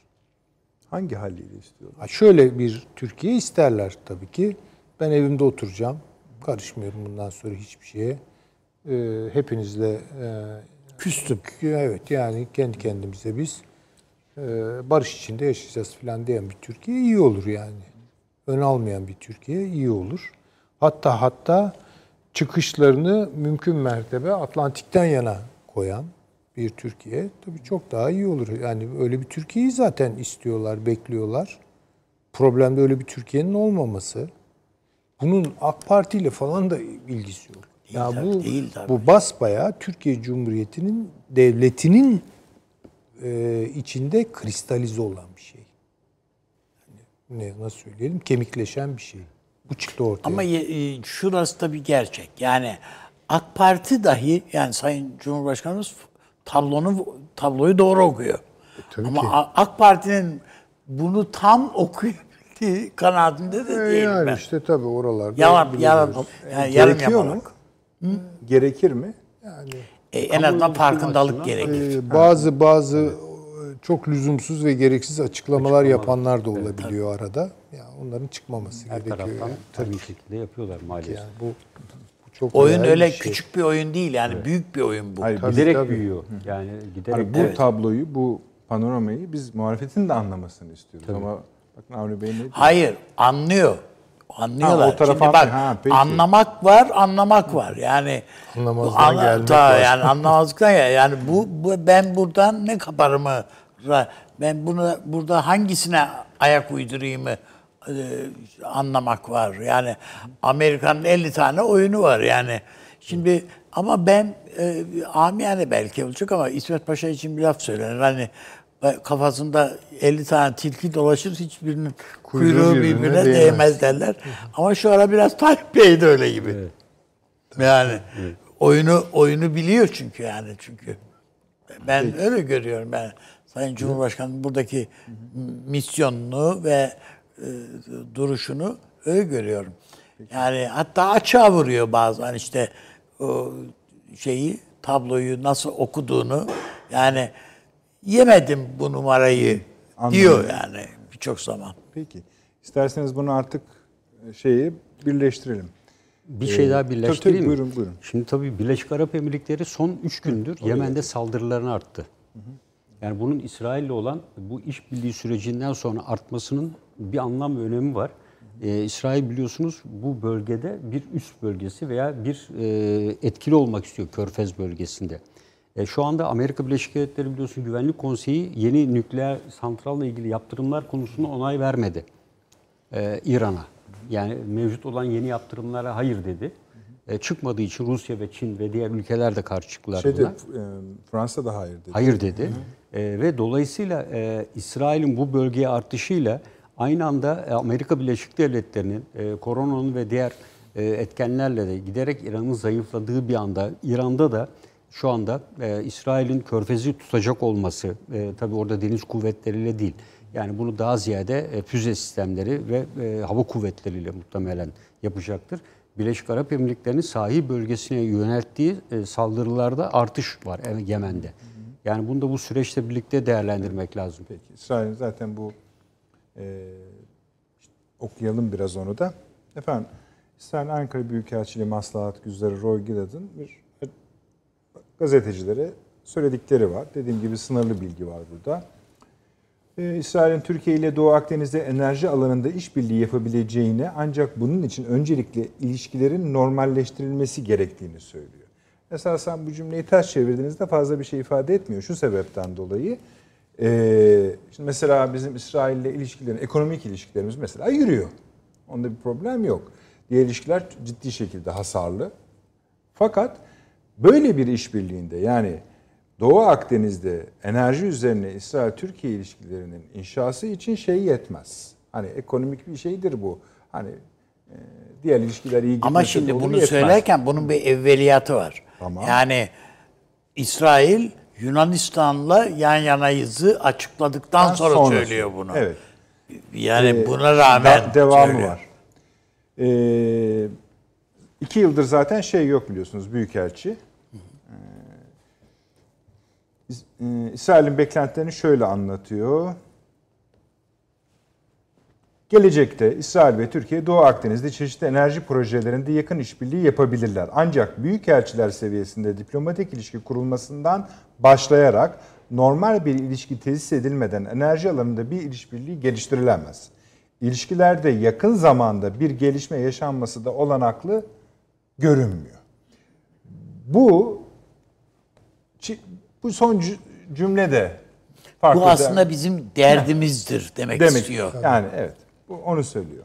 Hangi haliyle istiyorlar? Ha şöyle bir Türkiye isterler tabii ki. Ben evimde oturacağım. Karışmıyorum bundan sonra hiçbir şeye. Ee, hepinizle e, Küstüm. evet yani kendi kendimize biz e, barış içinde yaşayacağız falan diyen bir Türkiye iyi olur yani. Ön almayan bir Türkiye iyi olur. Hatta hatta çıkışlarını mümkün mertebe Atlantik'ten yana koyan bir Türkiye tabii çok daha iyi olur. Yani öyle bir Türkiye'yi zaten istiyorlar, bekliyorlar. Problemde öyle bir Türkiye'nin olmaması. Bunun AK Parti ile falan da ilgisi yok. ya tabii, bu değil tabii. bu basbayağı Türkiye Cumhuriyeti'nin devletinin e, içinde kristalize olan bir şey. Yani ne nasıl söyleyelim? Kemikleşen bir şey. Bu çıktı ortaya. Ama e, şurası da bir gerçek. Yani AK Parti dahi yani Sayın Cumhurbaşkanımız tablonu tabloyu doğru okuyor. E, tabii Ama ki. AK Parti'nin bunu tam okuyabildiği kanaatinde de E, değilim yani ben. işte tabii oralarda Yalan, yalan, yani yarım yamalak. Gerekir mi? E, en azından farkındalık gerekir. Ee, bazı bazı e, çok lüzumsuz ve gereksiz açıklamalar yapanlar da olabiliyor arada. Ya onların çıkmaması Her gerekiyor. taraftan yani. tabii şekilde yapıyorlar maalesef. Yani bu, bu çok Oyun öyle bir şey. küçük bir oyun değil yani büyük bir oyun bu. Hayır, Tabii, giderek tabii. büyüyor. Yani giderek Hani bu tabloyu, bu panoramayı biz muhalefetin de anlamasını istiyoruz. Ama bakın Avni Bey ne diyor? Hayır, anlıyor. Anlıyorlar. Ha, o tarafa Şimdi bak. Ha, peki. anlamak var, anlamak var. Yani Anlamazdan bu gelmek ta- var. Yani anlamazlıktan ya. Yani bu, bu ben buradan ne kaparımı ben bunu burada hangisine ayak uydurayımı e, anlamak var. Yani Amerika'nın 50 tane oyunu var yani. Şimdi ama ben e, amiyane belki olacak ama İsmet Paşa için bir laf söylenir. Hani kafasında 50 tane tilki dolaşır hiçbirinin kuyruğu, Kuyruğu birbirine birbirine değmez. değmez derler. Ama şu ara biraz Tayyip Bey de öyle gibi. Yani oyunu oyunu biliyor çünkü yani çünkü. Ben öyle görüyorum ben. Sayın Cumhurbaşkanı buradaki misyonunu ve e, duruşunu öyle görüyorum. Yani hatta açığa vuruyor bazen işte o şeyi tabloyu nasıl okuduğunu yani yemedim bu numarayı diyor yani birçok zaman. Peki. İsterseniz bunu artık e, şeyi birleştirelim. Bir şey daha tabii, birleştireyim tabii, mi? buyurun, buyurun. Şimdi tabii Birleşik Arap Emirlikleri son 3 gündür Yemen'de saldırılarını arttı. Yani bunun İsrail'le olan bu işbirliği sürecinden sonra artmasının bir anlam ve önemi var. Ee, İsrail biliyorsunuz bu bölgede bir üst bölgesi veya bir e, etkili olmak istiyor Körfez bölgesinde. E, şu anda Amerika Birleşik Devletleri biliyorsun Güvenlik Konseyi yeni nükleer santralla ilgili yaptırımlar konusunda onay vermedi e, İran'a. Yani mevcut olan yeni yaptırımlara hayır dedi. E, çıkmadığı için Rusya ve Çin ve diğer ülkeler de karşı çıktılar Şeyde buna. e, Fransa da hayır dedi. Hayır dedi. E, ve dolayısıyla e, İsrail'in bu bölgeye artışıyla aynı anda e, Amerika Birleşik Devletleri'nin e, koronanın ve diğer e, etkenlerle de giderek İran'ın zayıfladığı bir anda İran'da da şu anda e, İsrail'in körfezi tutacak olması, e, tabii orada deniz kuvvetleriyle değil, yani bunu daha ziyade e, füze sistemleri ve e, hava kuvvetleriyle muhtemelen yapacaktır. Birleşik Arap Emirlikleri'nin sahil bölgesine yönelttiği e, saldırılarda artış var e, Yemen'de. Yani bunu da bu süreçle birlikte değerlendirmek lazım. Peki. İsrail zaten bu e, işte okuyalım biraz onu da. Efendim İsrail Ankara Büyükelçiliği Maslahat Güzarı Roy Gilad'ın bir gazetecilere söyledikleri var. Dediğim gibi sınırlı bilgi var burada. Ee, İsrail'in Türkiye ile Doğu Akdeniz'de enerji alanında işbirliği yapabileceğini ancak bunun için öncelikle ilişkilerin normalleştirilmesi gerektiğini söylüyor. Esasen bu cümleyi ters çevirdiğinizde fazla bir şey ifade etmiyor. Şu sebepten dolayı. Ee, şimdi mesela bizim İsrail ile ilişkilerin, ekonomik ilişkilerimiz mesela yürüyor. Onda bir problem yok. Diğer ilişkiler ciddi şekilde hasarlı. Fakat böyle bir işbirliğinde yani Doğu Akdeniz'de enerji üzerine İsrail-Türkiye ilişkilerinin inşası için şey yetmez. Hani ekonomik bir şeydir bu. Hani e, diğer ilişkiler iyi Ama şimdi bunu yetmez. söylerken bunun bir evveliyatı var. Tamam. Yani İsrail Yunanistan'la yan yanayızı açıkladıktan Ben sonra sonrası. söylüyor bunu. Evet. Yani Ee, buna rağmen da- devamı söylüyor. var. Ee, iki yıldır zaten şey yok biliyorsunuz Büyükelçi. Ee, İs- e, İsrail'in beklentilerini şöyle anlatıyor. Gelecekte İsrail ve Türkiye Doğu Akdeniz'de çeşitli enerji projelerinde yakın işbirliği yapabilirler. Ancak büyükelçiler seviyesinde diplomatik ilişki kurulmasından başlayarak normal bir ilişki tesis edilmeden enerji alanında bir işbirliği geliştirilemez. İlişkilerde yakın zamanda bir gelişme yaşanması da olanaklı görünmüyor. Bu bu son cümle de farklı Bu da- aslında bizim derdimizdir demek, demek istiyor. Yani evet. Bu onu söylüyor.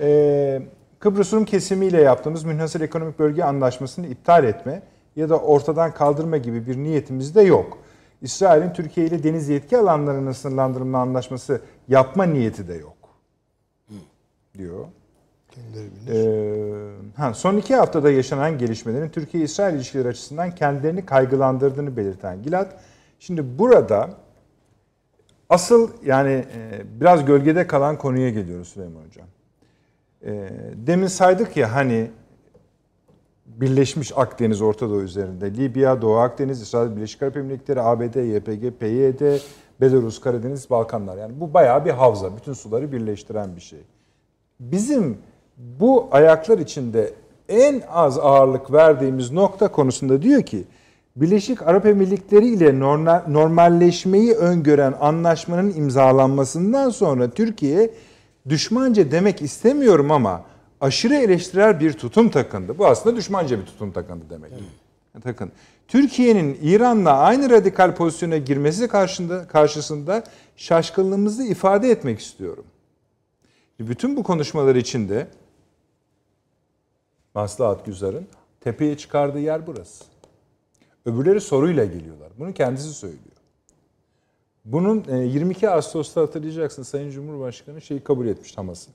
Ee, Kıbrıs Rum kesimiyle yaptığımız münhasır ekonomik bölge anlaşmasını iptal etme ya da ortadan kaldırma gibi bir niyetimiz de yok. İsrail'in Türkiye ile deniz yetki alanlarının sınırlandırma anlaşması yapma niyeti de yok. Diyor. Ee, ha, son iki haftada yaşanan gelişmelerin Türkiye-İsrail ilişkileri açısından kendilerini kaygılandırdığını belirten Gilad, şimdi burada asıl yani e, biraz gölgede kalan konuya geliyoruz Süleyman Hocam. E, demin saydık ya hani Birleşmiş Akdeniz Orta Doğu üzerinde Libya, Doğu Akdeniz, İsrail Birleşik Arap Emirlikleri, ABD, YPG, PYD, Belarus, Karadeniz, Balkanlar. Yani bu bayağı bir havza. Bütün suları birleştiren bir şey. Bizim bu ayaklar içinde en az ağırlık verdiğimiz nokta konusunda diyor ki Birleşik Arap Emirlikleri ile normal, normalleşmeyi öngören anlaşmanın imzalanmasından sonra Türkiye düşmanca demek istemiyorum ama aşırı eleştirel bir tutum takındı. Bu aslında düşmanca bir tutum takındı demek. Takın. Türkiye'nin İran'la aynı radikal pozisyona girmesi karşında, karşısında şaşkınlığımızı ifade etmek istiyorum. Bütün bu konuşmalar içinde Maslahat Güzar'ın tepeye çıkardığı yer burası. Öbürleri soruyla geliyorlar. Bunu kendisi söylüyor. Bunun e, 22 Ağustos'ta hatırlayacaksın Sayın Cumhurbaşkanı şeyi kabul etmiş Hamas'ı.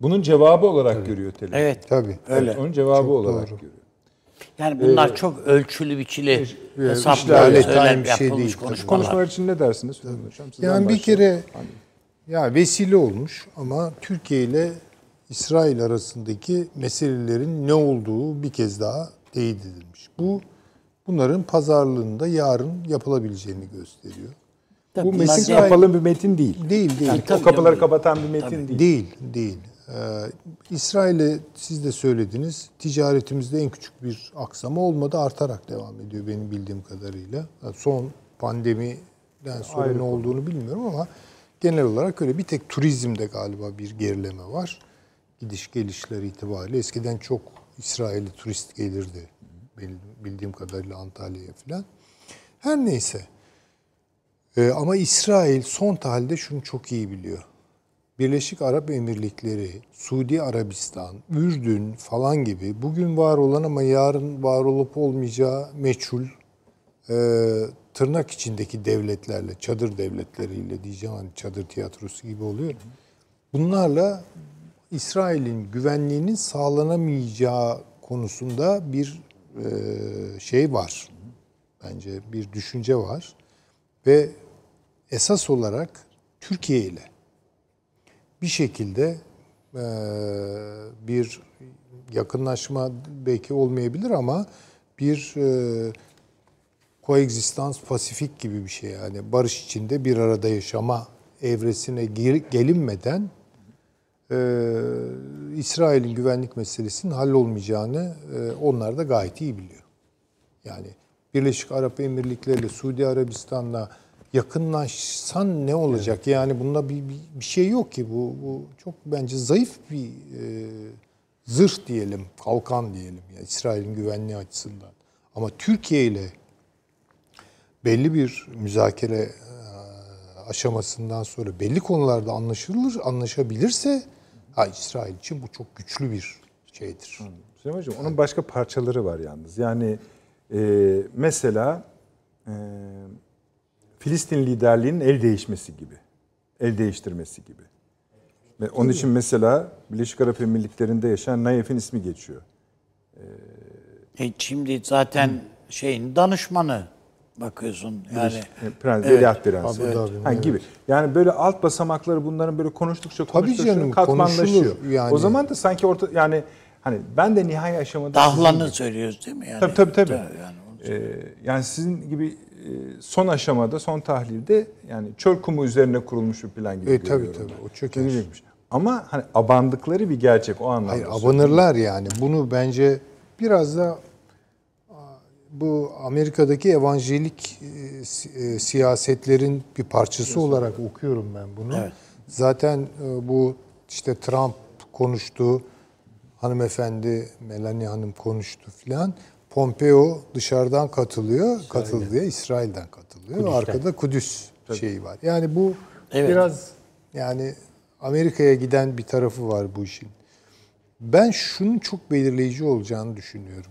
Bunun cevabı olarak görüyor televizyon. Evet. Tabii. Öyle. Evet, onun cevabı Çok olarak doğru. görüyor. Yani bunlar çok ölçülü biçili e, hesaplı işlerle söylen time bir şey değil tabii. konuşmalar. Konuşmalar için ne dersiniz Hocam? Yani bir kere Hani ya vesile olmuş ama Türkiye ile İsrail arasındaki meselelerin ne olduğu bir kez daha teyit edilmiş. Bu bunların pazarlığında yarın yapılabileceğini gösteriyor. Tabii Bu metin değil. kapalı bir metin değil. Değil değil. Yani Tabii o kapıları canım. kapatan bir metin değil. Değil, değil. Ee, İsrail'e siz de söylediniz, ticaretimizde en küçük bir aksama olmadı, artarak devam ediyor benim bildiğim kadarıyla. Yani son pandemiden sonra Ayrı ne olduğunu bilmiyorum ama genel olarak öyle. Bir tek turizmde galiba bir gerileme var. Gidiş gelişler itibariyle. Eskiden çok İsrail'e turist gelirdi. Bildiğim kadarıyla Antalya'ya falan. Her neyse. Ee, ama İsrail son tahlilde şunu çok iyi biliyor. Birleşik Arap Emirlikleri, Suudi Arabistan, Ürdün falan gibi bugün var olan ama yarın var olup olmayacağı meçhul e, tırnak içindeki devletlerle, çadır devletleriyle diyeceğim hani çadır tiyatrosu gibi oluyor. Bunlarla İsrail'in güvenliğinin sağlanamayacağı konusunda bir şey var. Bence bir düşünce var. Ve esas olarak Türkiye ile bir şekilde bir yakınlaşma belki olmayabilir ama bir koegzistans pasifik gibi bir şey yani barış içinde bir arada yaşama evresine gelinmeden e, İsrail'in güvenlik meselesinin hallolmayacağını e, onlar da gayet iyi biliyor. Yani Birleşik Arap Emirlikleri ile Suudi Arabistan'la yakınlaşsan ne olacak? Yani bunda bir, bir, bir şey yok ki. Bu, bu çok bence zayıf bir e, zırh diyelim, kalkan diyelim. Yani İsrail'in güvenliği açısından. Ama Türkiye ile belli bir müzakere e, aşamasından sonra belli konularda anlaşılır, anlaşabilirse ha, İsrail için bu çok güçlü bir şeydir. Süleyman Hocam onun başka parçaları var yalnız. Yani e, mesela e, Filistin liderliğinin el değişmesi gibi. El değiştirmesi gibi. Ve onun için mesela Birleşik Arap Emirlikleri'nde yaşayan Nayef'in ismi geçiyor. E şimdi zaten şeyin danışmanı bakıyorsun yani. E, Prens, Veliaht Prensi. Dhabi'nin, Ha, gibi. Yani böyle alt basamakları bunların böyle konuştukça konuştukça canım, katmanlaşıyor. yani. O zaman da sanki orta yani hani ben de nihai aşamada Dahlanı söylüyoruz değil mi? Yani, Tabii tabii tabii. Yani Ee, yani sizin gibi e, son aşamada, son tahlilde yani çöl kumu üzerine kurulmuş bir plan gibi E, tabii, görüyorum tabii, ben. o çöker. Çözülecekmiş. Ama hani abandıkları bir gerçek o anlamda. Hayır abanırlar yani. Bunu bence biraz da bu Amerika'daki evanjelik e, e, siyasetlerin bir parçası olarak okuyorum ben bunu. Evet. Zaten e, bu işte Trump konuştu, hanımefendi Melania Hanım konuştu filan. Pompeo dışarıdan katılıyor, katıldığı İsrail'den katılıyor. Ve arkada Kudüs şeyi var. Yani bu Evet. biraz yani Amerika'ya giden bir tarafı var bu işin. Ben şunun çok belirleyici olacağını düşünüyorum.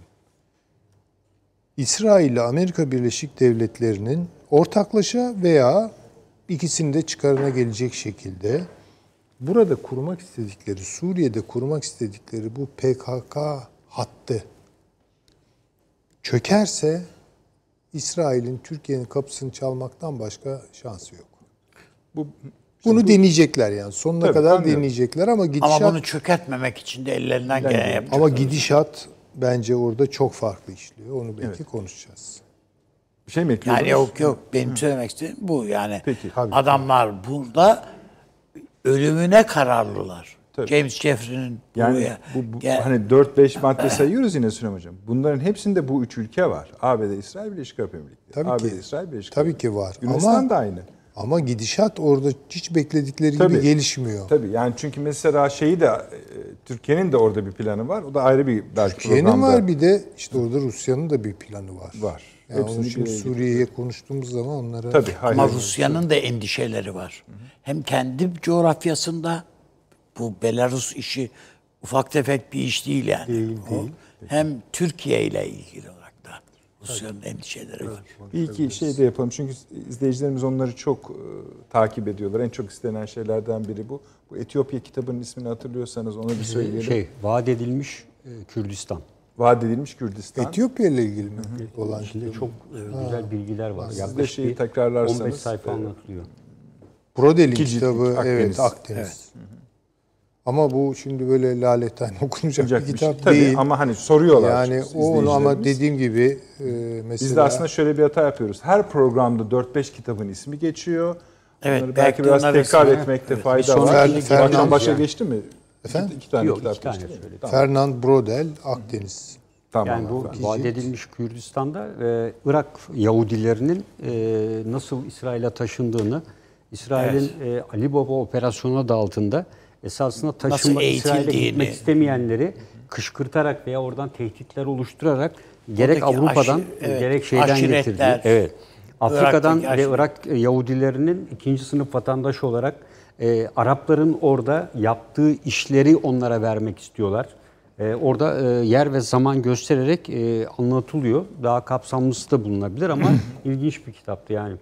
İsrail ile Amerika Birleşik Devletleri'nin ortaklaşa veya ikisinin de çıkarına gelecek şekilde burada kurmak istedikleri, Suriye'de kurmak istedikleri bu PKK hattı çökerse İsrail'in Türkiye'nin kapısını çalmaktan başka şansı yok. Bu Bunu deneyecekler yani. Sonuna Tabii, kadar anlıyorum. deneyecekler ama gidişat Ama bunu çökertmemek için de ellerinden gelen yapacak. ama gidişat bence orada çok farklı işliyor. Onu belki konuşacağız. bir şey mi ekliyordunuz? Yani yok yok benim söylemek istediğim bu yani. Peki. Tabii, adamlar burada ölümüne kararlılar. Tabii. James Jeffrey'nin Yani buraya bu, bu- gel- hani 4-5 madde sayıyoruz yine Süleyman Hocam. Bunların hepsinde bu üç ülke var. ABD, İsrail, Birleşik Arap Emirlikleri. Tabii ABD, ki. İsrail, Birleşik Tabii Arap ki var. Yunanistan Ama- da aynı. Ama gidişat orada hiç bekledikleri Tabii. gibi gelişmiyor. Tabii yani çünkü mesela şeyi de e, Türkiye'nin de orada bir planı var. O da ayrı bir belki Türkiye'nin var bir de işte orada Rusya'nın da bir planı var. var. Yani Hepsini araya Suriye'ye konuştuğumuz zaman onlara Tabii hayır. Ama Rusya'nın da endişeleri var. Hem kendi coğrafyasında bu Belarus işi ufak tefek bir iş değil yani. Değil, değil. Hem Türkiye ile ilgili Rusya'nın endişeleri var. İyi ki şey de yapalım çünkü izleyicilerimiz onları çok e, takip ediyorlar. En çok istenen şeylerden biri bu. Bu Etiyopya kitabının ismini hatırlıyorsanız onu bir söyleyelim. Şey, vaat edilmiş e, Kürdistan. Vaat edilmiş Kürdistan. Etiyopya ile ilgili mi olan İçinde çok e, güzel bilgiler var. Siz de Yaklaşık şeyi bir tekrarlarsanız, 15 sayfa e, anlatılıyor. Ciltlik kitabı Akdeniz. evet Akdeniz. Ama bu şimdi böyle laletten okunacak Olacak bir bir şey. kitap Tabii değil. ama hani soruyorlar. yani o onu ama dediğim gibi e, mesela Biz de aslında şöyle bir hata yapıyoruz. Her programda 4-5 kitabın ismi geçiyor. Evet, Onları belki biraz tekrar etmekte fayda sonraki var. Akşam başa yani. geçti mi? Efendim? İki, iki tane Yok, kitap iki tane geçti. söyledim. Tamam. Fernand Brodel Akdeniz. tamam Yani bu vaat edilmiş Kürdistan'da e, Irak Yahudilerinin e, nasıl İsrail'e taşındığını, İsrail'in e, Ali Baba operasyonu adı altında esasında taşınma İsrail'e gitmek istemeyenleri kışkırtarak veya oradan tehditler oluşturarak gerek Oradaki Avrupa'dan aşi- evet, gerek şeyden getirdiği, evet. Afrika'dan Irak'taki ve. Irak Yahudilerinin ikinci sınıf vatandaş olarak e, Arapların orada yaptığı işleri onlara vermek istiyorlar. E, orada e, yer ve zaman göstererek e, anlatılıyor. Daha kapsamlısı da bulunabilir ama ilginç bir kitaptı yani.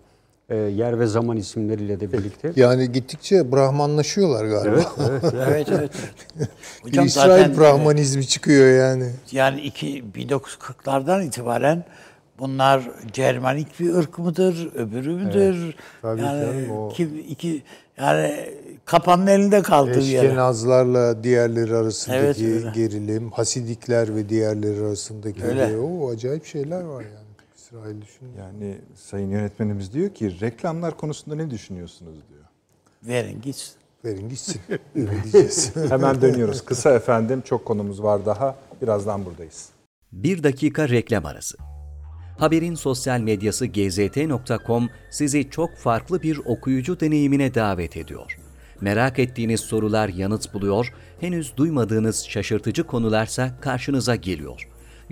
E, yer ve zaman isimleriyle de birlikte. Yani gittikçe Brahmanlaşıyorlar galiba. Evet, evet. Evet evet. evet. Bir Hocam İsrail zaten Brahmanizmi çıkıyor yani. yani iki 1940'lardan itibaren bunlar Cermanik bir ırk mıdır, öbürü müdür? tabii yani canım, o- iki, iki yani kapanın elinde kaldığı yer. Eşkenazlarla diğerleri arasındaki Evet, öyle. gerilim, Hasidikler ve diğerleri arasındaki Öyle. o acayip şeyler var yani. İsrail düşün. Yani sayın yönetmenimiz diyor ki reklamlar konusunda ne düşünüyorsunuz diyor. Verin gitsin. Verin gitsin. Hemen dönüyoruz. Kısa efendim çok konumuz var daha. Birazdan buradayız. Bir dakika reklam arası. Haberin sosyal medyası gzt.com sizi çok farklı bir okuyucu deneyimine davet ediyor. Merak ettiğiniz sorular yanıt buluyor, henüz duymadığınız şaşırtıcı konularsa karşınıza geliyor.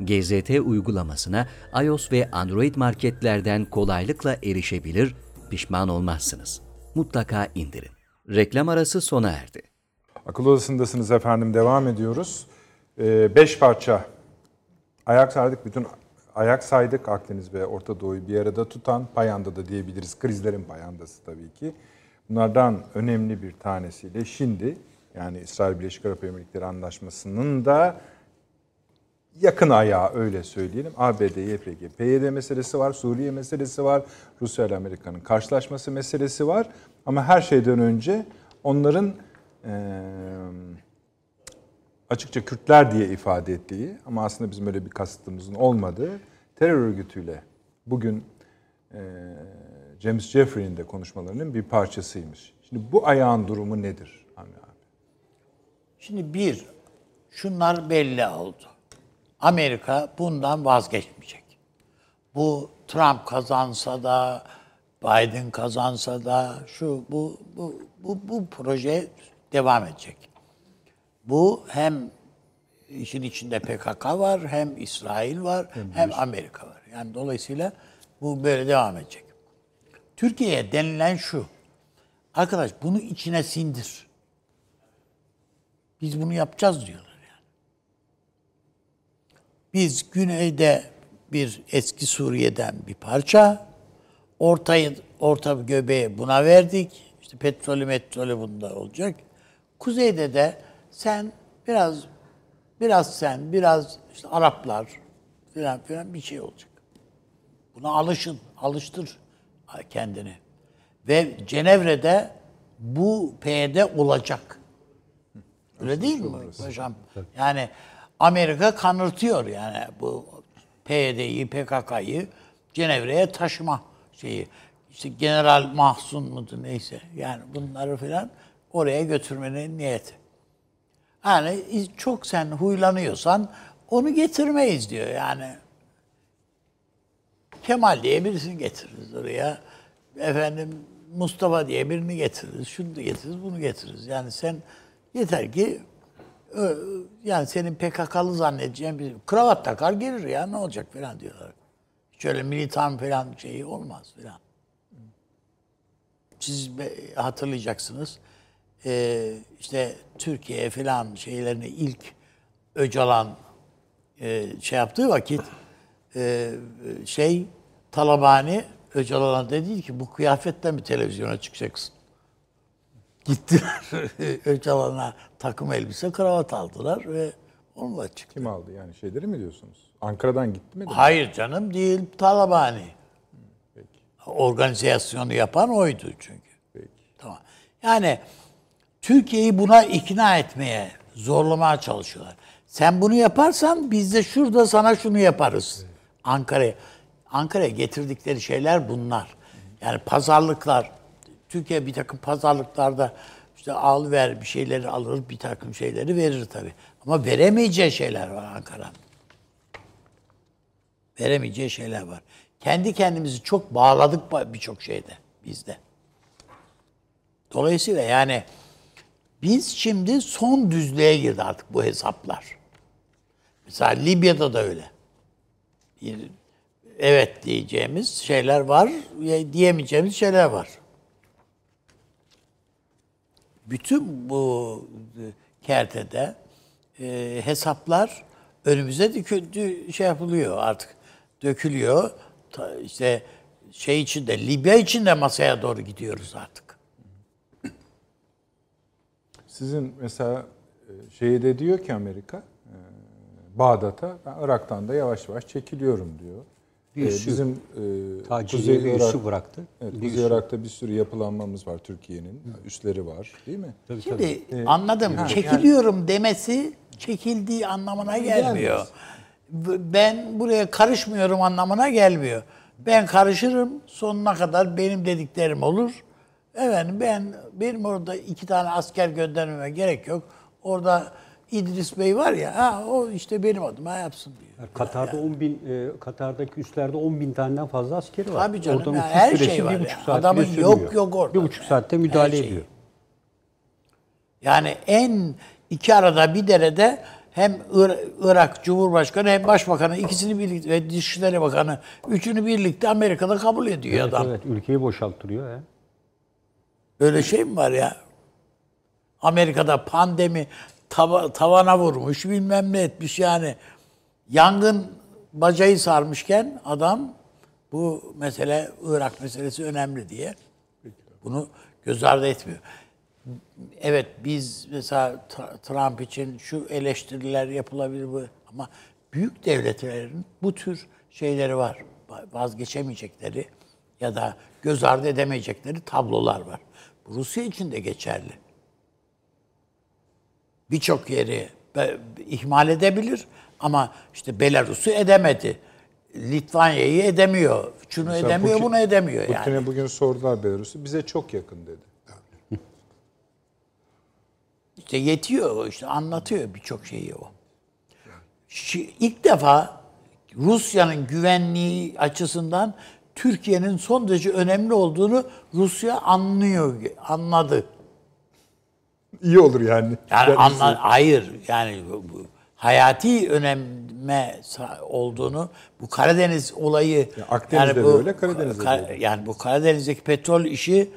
GZT uygulamasına iOS ve Android marketlerden kolaylıkla erişebilir, pişman olmazsınız. Mutlaka indirin. Reklam arası sona erdi. Akıl odasındasınız efendim. Devam ediyoruz. Ee, beş parça ayak saydık. Bütün ayak saydık Akdeniz ve Orta Doğu'yu bir arada tutan payanda da diyebiliriz. Krizlerin payandası tabii ki. Bunlardan önemli bir tanesiyle şimdi yani İsrail Birleşik Arap Emirlikleri Anlaşması'nın da yakın ayağı öyle söyleyelim. ABD, YPG, PYD meselesi var, Suriye meselesi var, Rusya ile Amerika'nın karşılaşması meselesi var. Ama her şeyden önce onların eee, açıkça Kürtler diye ifade ettiği ama aslında bizim öyle bir kasıtımızın olmadığı terör örgütüyle bugün eee, James Jeffrey'in de konuşmalarının bir parçasıymış. Şimdi bu ayağın durumu nedir Avni abi? Şimdi bir, şunlar belli oldu. Amerika bundan vazgeçmeyecek. Bu Trump kazansa da, Biden kazansa da şu bu bu bu, bu proje devam edecek. Bu hem işin içinde PKK var, hem İsrail var, hem Amerika var. Yani dolayısıyla bu böyle devam edecek. Türkiye'ye denilen şu. Arkadaş bunu içine sindir. Biz bunu yapacağız yani. Biz güneyde bir eski Suriye'den bir parça, ortayı orta göbeği buna verdik. İşte petrolü metrolü bunda olacak. Kuzeyde de sen biraz biraz sen, biraz işte Araplar filan filan bir şey olacak. Buna alışın, alıştır kendini. Ve Cenevre'de bu PYD olacak. Öyle değil mi paşam? Yani Amerika kanırtıyor yani bu PYD'yi, PKK'yı Cenevre'ye taşıma şeyi. İşte General Mahsun mudur neyse. Yani bunları filan oraya götürmenin niyeti. Yani çok sen huylanıyorsan onu getirmeyiz diyor yani. Kemal diye birisini getiririz oraya. Efendim Mustafa diye birini getiririz. Şunu da getiririz, bunu getiririz. Yani sen yeter ki yani senin PKK'lı zannedeceğin bir kravat takar gelir ya ne olacak falan diyorlar. Şöyle militan falan şeyi olmaz falan. Siz hatırlayacaksınız. Ee, işte Türkiye falan şeylerini ilk Öcalan e, şey yaptığı vakit e, şey Talabani Öcalan'a dedi ki bu kıyafetle mi televizyona çıkacaksın? Gittiler Öcalan'a takım elbise kravat aldılar ve onunla çıktı. Kim aldı yani şeyleri mi diyorsunuz? Ankara'dan gitti mi? Hayır canım değil Talabani. Organizasyonu yapan oydu çünkü. Peki. Tamam. Yani Türkiye'yi buna ikna etmeye, zorlamaya çalışıyorlar. Sen bunu yaparsan biz de şurada sana şunu yaparız. Ankara'ya. Ankara'ya getirdikleri şeyler bunlar. Yani pazarlıklar. Türkiye bir takım pazarlıklarda işte al ver bir şeyleri alır, bir takım şeyleri verir tabii. Ama veremeyeceği şeyler var Ankara'nın. Veremeyeceği şeyler var. Kendi kendimizi çok bağladık birçok şeyde bizde. Dolayısıyla yani biz şimdi son düzlüğe girdi artık bu hesaplar. Mesela Libya'da da öyle. Bir, evet diyeceğimiz şeyler var, diyemeyeceğimiz şeyler var. Bütün bu kertede e, hesaplar önümüze döküldü, şey yapılıyor artık dökülüyor. Ta, işte şey içinde Libya için de masaya doğru gidiyoruz artık. Sizin mesela e, şeyi de diyor ki Amerika, e, Bağdat'a ben Irak'tan da yavaş yavaş çekiliyorum diyor. Bir E, sürü Bizim e, Kuzey bir Irak, üssü bıraktı. Evet, Bir Kuzey üssü. Irak'ta bir sürü yapılanmamız var Türkiye'nin. Üsleri var değil mi? Tabii, Şimdi tabii. anladım. Çekiliyorum demesi çekildiği anlamına gelmiyor. Ben buraya karışmıyorum anlamına gelmiyor. Ben karışırım sonuna kadar benim dediklerim olur. Efendim ben benim orada iki tane asker göndermeme gerek yok. Orada İdris Bey var ya, ha, o işte benim adıma yapsın diyor. Yani Katar'da 10 bin, e, Katar'daki üslerde 10 bin taneden fazla askeri var. Tabii canım, Oradan yani her şey var bir yani. buçuk saat Adamın yok yok orada. Bir buçuk saatte müdahale şey. ediyor. Yani en iki arada bir derede hem Ir- Irak Cumhurbaşkanı hem Başbakanı ikisini birlikte ve Dışişleri Bakanı üçünü birlikte Amerika'da kabul ediyor Evet, adam. evet, ülkeyi boşalttırıyor. He. Öyle şey mi var ya? Amerika'da pandemi tava- tavana vurmuş bilmem ne etmiş yani. Yangın bacayı sarmışken adam bu mesele Irak meselesi önemli diye bunu göz ardı etmiyor. Evet biz mesela Trump için şu eleştiriler yapılabilir bu ama büyük devletlerin bu tür şeyleri var. Vazgeçemeyecekleri ya da göz ardı edemeyecekleri tablolar var. Rusya için de geçerli. Birçok yeri ihmal edebilir ama işte Belarus'u edemedi. Litvanya'yı edemiyor. Şunu Mesela edemiyor, Putin- bunu edemiyor yani. Putin'e bugün sordular Belarus'u. Bize çok yakın dedi. İşte yetiyor işte anlatıyor birçok şeyi o. Şi- İlk defa Rusya'nın güvenliği açısından Türkiye'nin son derece önemli olduğunu Rusya anlıyor, anladı. İyi olur yani. Yani Ben- anla, hayır yani bu, bu hayati öneme olduğunu bu Karadeniz olayı Ya Akdeniz'de de öyle, Karadeniz'de de Ka- öyle. Yani bu Karadeniz'deki petrol işi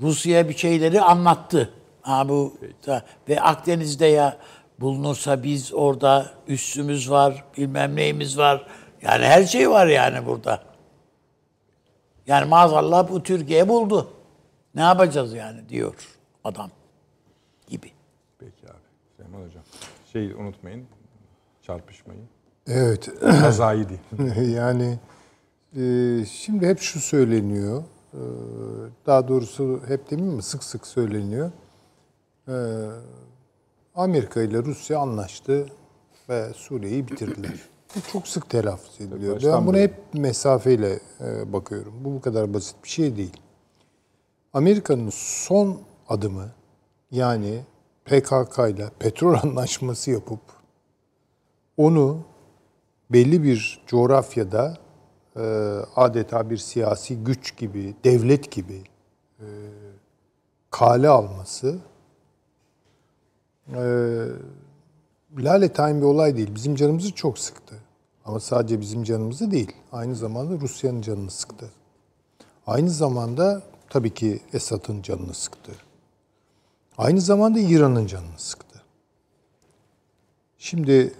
Rusya'ya bir şeyleri anlattı. Ha bu da- ve Akdeniz'de ya bulunursa biz orada üssümüz var, bilmem neyimiz var. Yani her şey var yani burada. Yani maazallah bu Türkiye buldu. Ne yapacağız yani diyor adam gibi. Peki abi. Süleyman Hocam. Şey unutmayın. Çarpışmayı. Evet. Kazayı değil. yani e, şimdi hep şu söyleniyor. e, daha doğrusu hep demeyeyim mi? Sık sık söyleniyor. E, Amerika ile Rusya anlaştı ve Suriye'yi bitirdiler. Bu çok sık telaffuz ediliyor. baştan Ben buna hep mesafeyle e, bakıyorum. Bu bu kadar basit bir şey değil. Amerika'nın son adımı yani PKK ile petrol anlaşması yapıp onu belli bir coğrafyada e, adeta bir siyasi güç gibi, devlet gibi e, kale alması e, lale bir olay değil. Bizim canımızı çok sıktı. Ama sadece bizim canımızı değil. Aynı zamanda Rusya'nın canını sıktı. Aynı zamanda tabii ki Esad'ın canını sıktı. Aynı zamanda İran'ın canını sıktı. Şimdi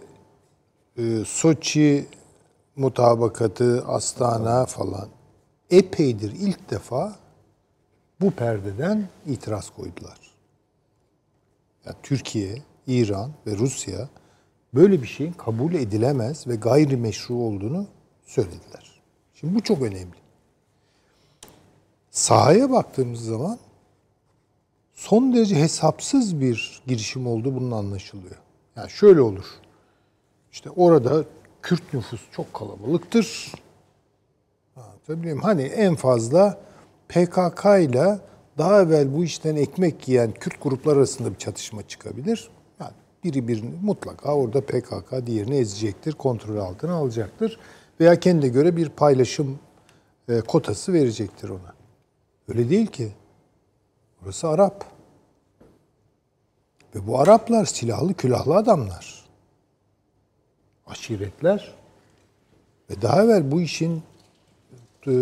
e, Soçi mutabakatı, Astana falan epeydir ilk defa bu perdeden itiraz koydular. Yani Türkiye, İran ve Rusya böyle bir şeyin kabul edilemez ve gayrimeşru olduğunu söylediler. Şimdi bu çok önemli. Sahaya baktığımız zaman son derece hesapsız bir girişim olduğu bunun anlaşılıyor. Yani şöyle olur. İşte orada Kürt nüfus çok kalabalıktır. Muyum? Hani en fazla PKK ile daha evvel bu işten ekmek yiyen Kürt gruplar arasında bir çatışma çıkabilir. Yani biri birini mutlaka orada PKK diğerini ezecektir, kontrol altına alacaktır. Veya kendine göre bir paylaşım e, kotası verecektir ona. Öyle değil ki. Burası Arap. Ve bu Araplar silahlı külahlı adamlar. Aşiretler. Ve daha evvel bu işin e,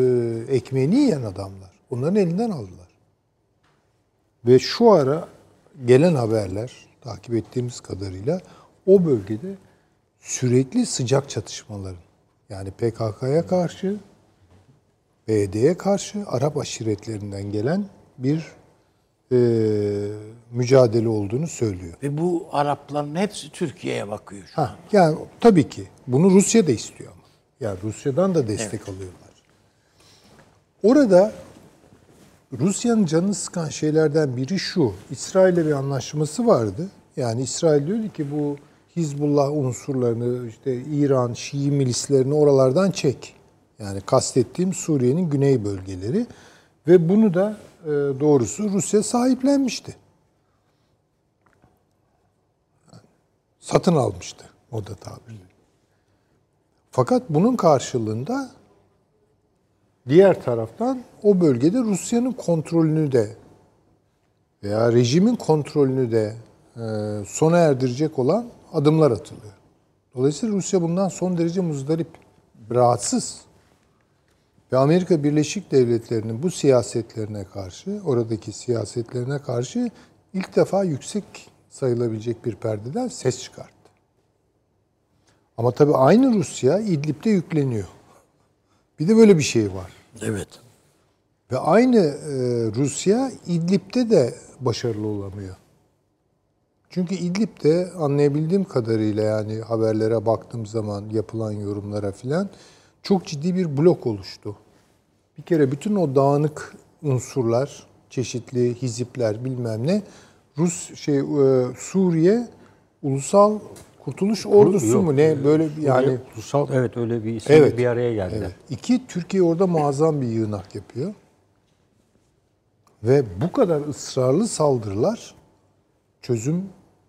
ekmeğini yiyen adamlar. Onların elinden aldılar. Ve şu ara gelen haberler takip ettiğimiz kadarıyla o bölgede sürekli sıcak çatışmaların yani PKK'ya karşı BD'ye karşı Arap aşiretlerinden gelen bir e, mücadele olduğunu söylüyor. Ve bu Arapların hepsi Türkiye'ye bakıyor şu. Ha, yani tabii ki bunu Rusya da istiyor ama. Yani Rusya'dan da destek alıyorlar. Orada Rusya'nın canını sıkan şeylerden biri şu. İsrail'le bir anlaşması vardı. Yani İsrail diyordu ki bu Hizbullah unsurlarını, işte İran, Şii milislerini oralardan çek. Yani kastettiğim Suriye'nin güney bölgeleri. Ve bunu da e, doğrusu Rusya sahiplenmişti. Satın almıştı o da tabirle. Fakat bunun karşılığında diğer taraftan o bölgede Rusya'nın kontrolünü de veya rejimin kontrolünü de e, sona erdirecek olan adımlar atılıyor. Dolayısıyla Rusya bundan son derece muzdarip, rahatsız. Ve Amerika Birleşik Devletleri'nin bu siyasetlerine karşı, oradaki siyasetlerine karşı ilk defa yüksek sayılabilecek bir perdeden ses çıkarttı. Ama tabii aynı Rusya İdlib'de yükleniyor. Bir de böyle bir şey var. Evet. Ve aynı e, Rusya İdlib'de de başarılı olamıyor. Çünkü İdlib'de anlayabildiğim kadarıyla yani haberlere baktığım zaman yapılan yorumlara filan çok ciddi bir blok oluştu. Bir kere bütün o dağınık unsurlar, çeşitli hizipler bilmem ne Rus şey e, Suriye Ulusal Kurtuluş Ordusu Yok. mu ne böyle yani ulusal evet öyle bir isim Evet. bir araya geldiler. Evet. İki, Türkiye orada muazzam bir yığınak yapıyor. Ve bu kadar ısrarlı saldırılar çözüm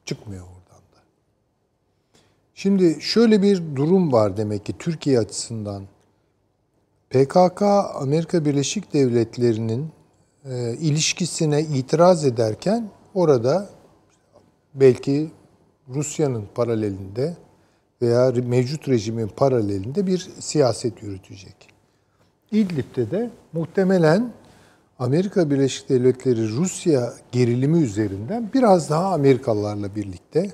çıkmıyor. Şimdi şöyle bir durum var demek ki Türkiye açısından. PKK Amerika Birleşik Devletleri'nin e, ilişkisine itiraz ederken orada belki Rusya'nın paralelinde veya mevcut rejimin paralelinde bir siyaset yürütecek. İdlib'de de muhtemelen Amerika Birleşik Devletleri Rusya gerilimi üzerinden biraz daha Amerikalılarla birlikte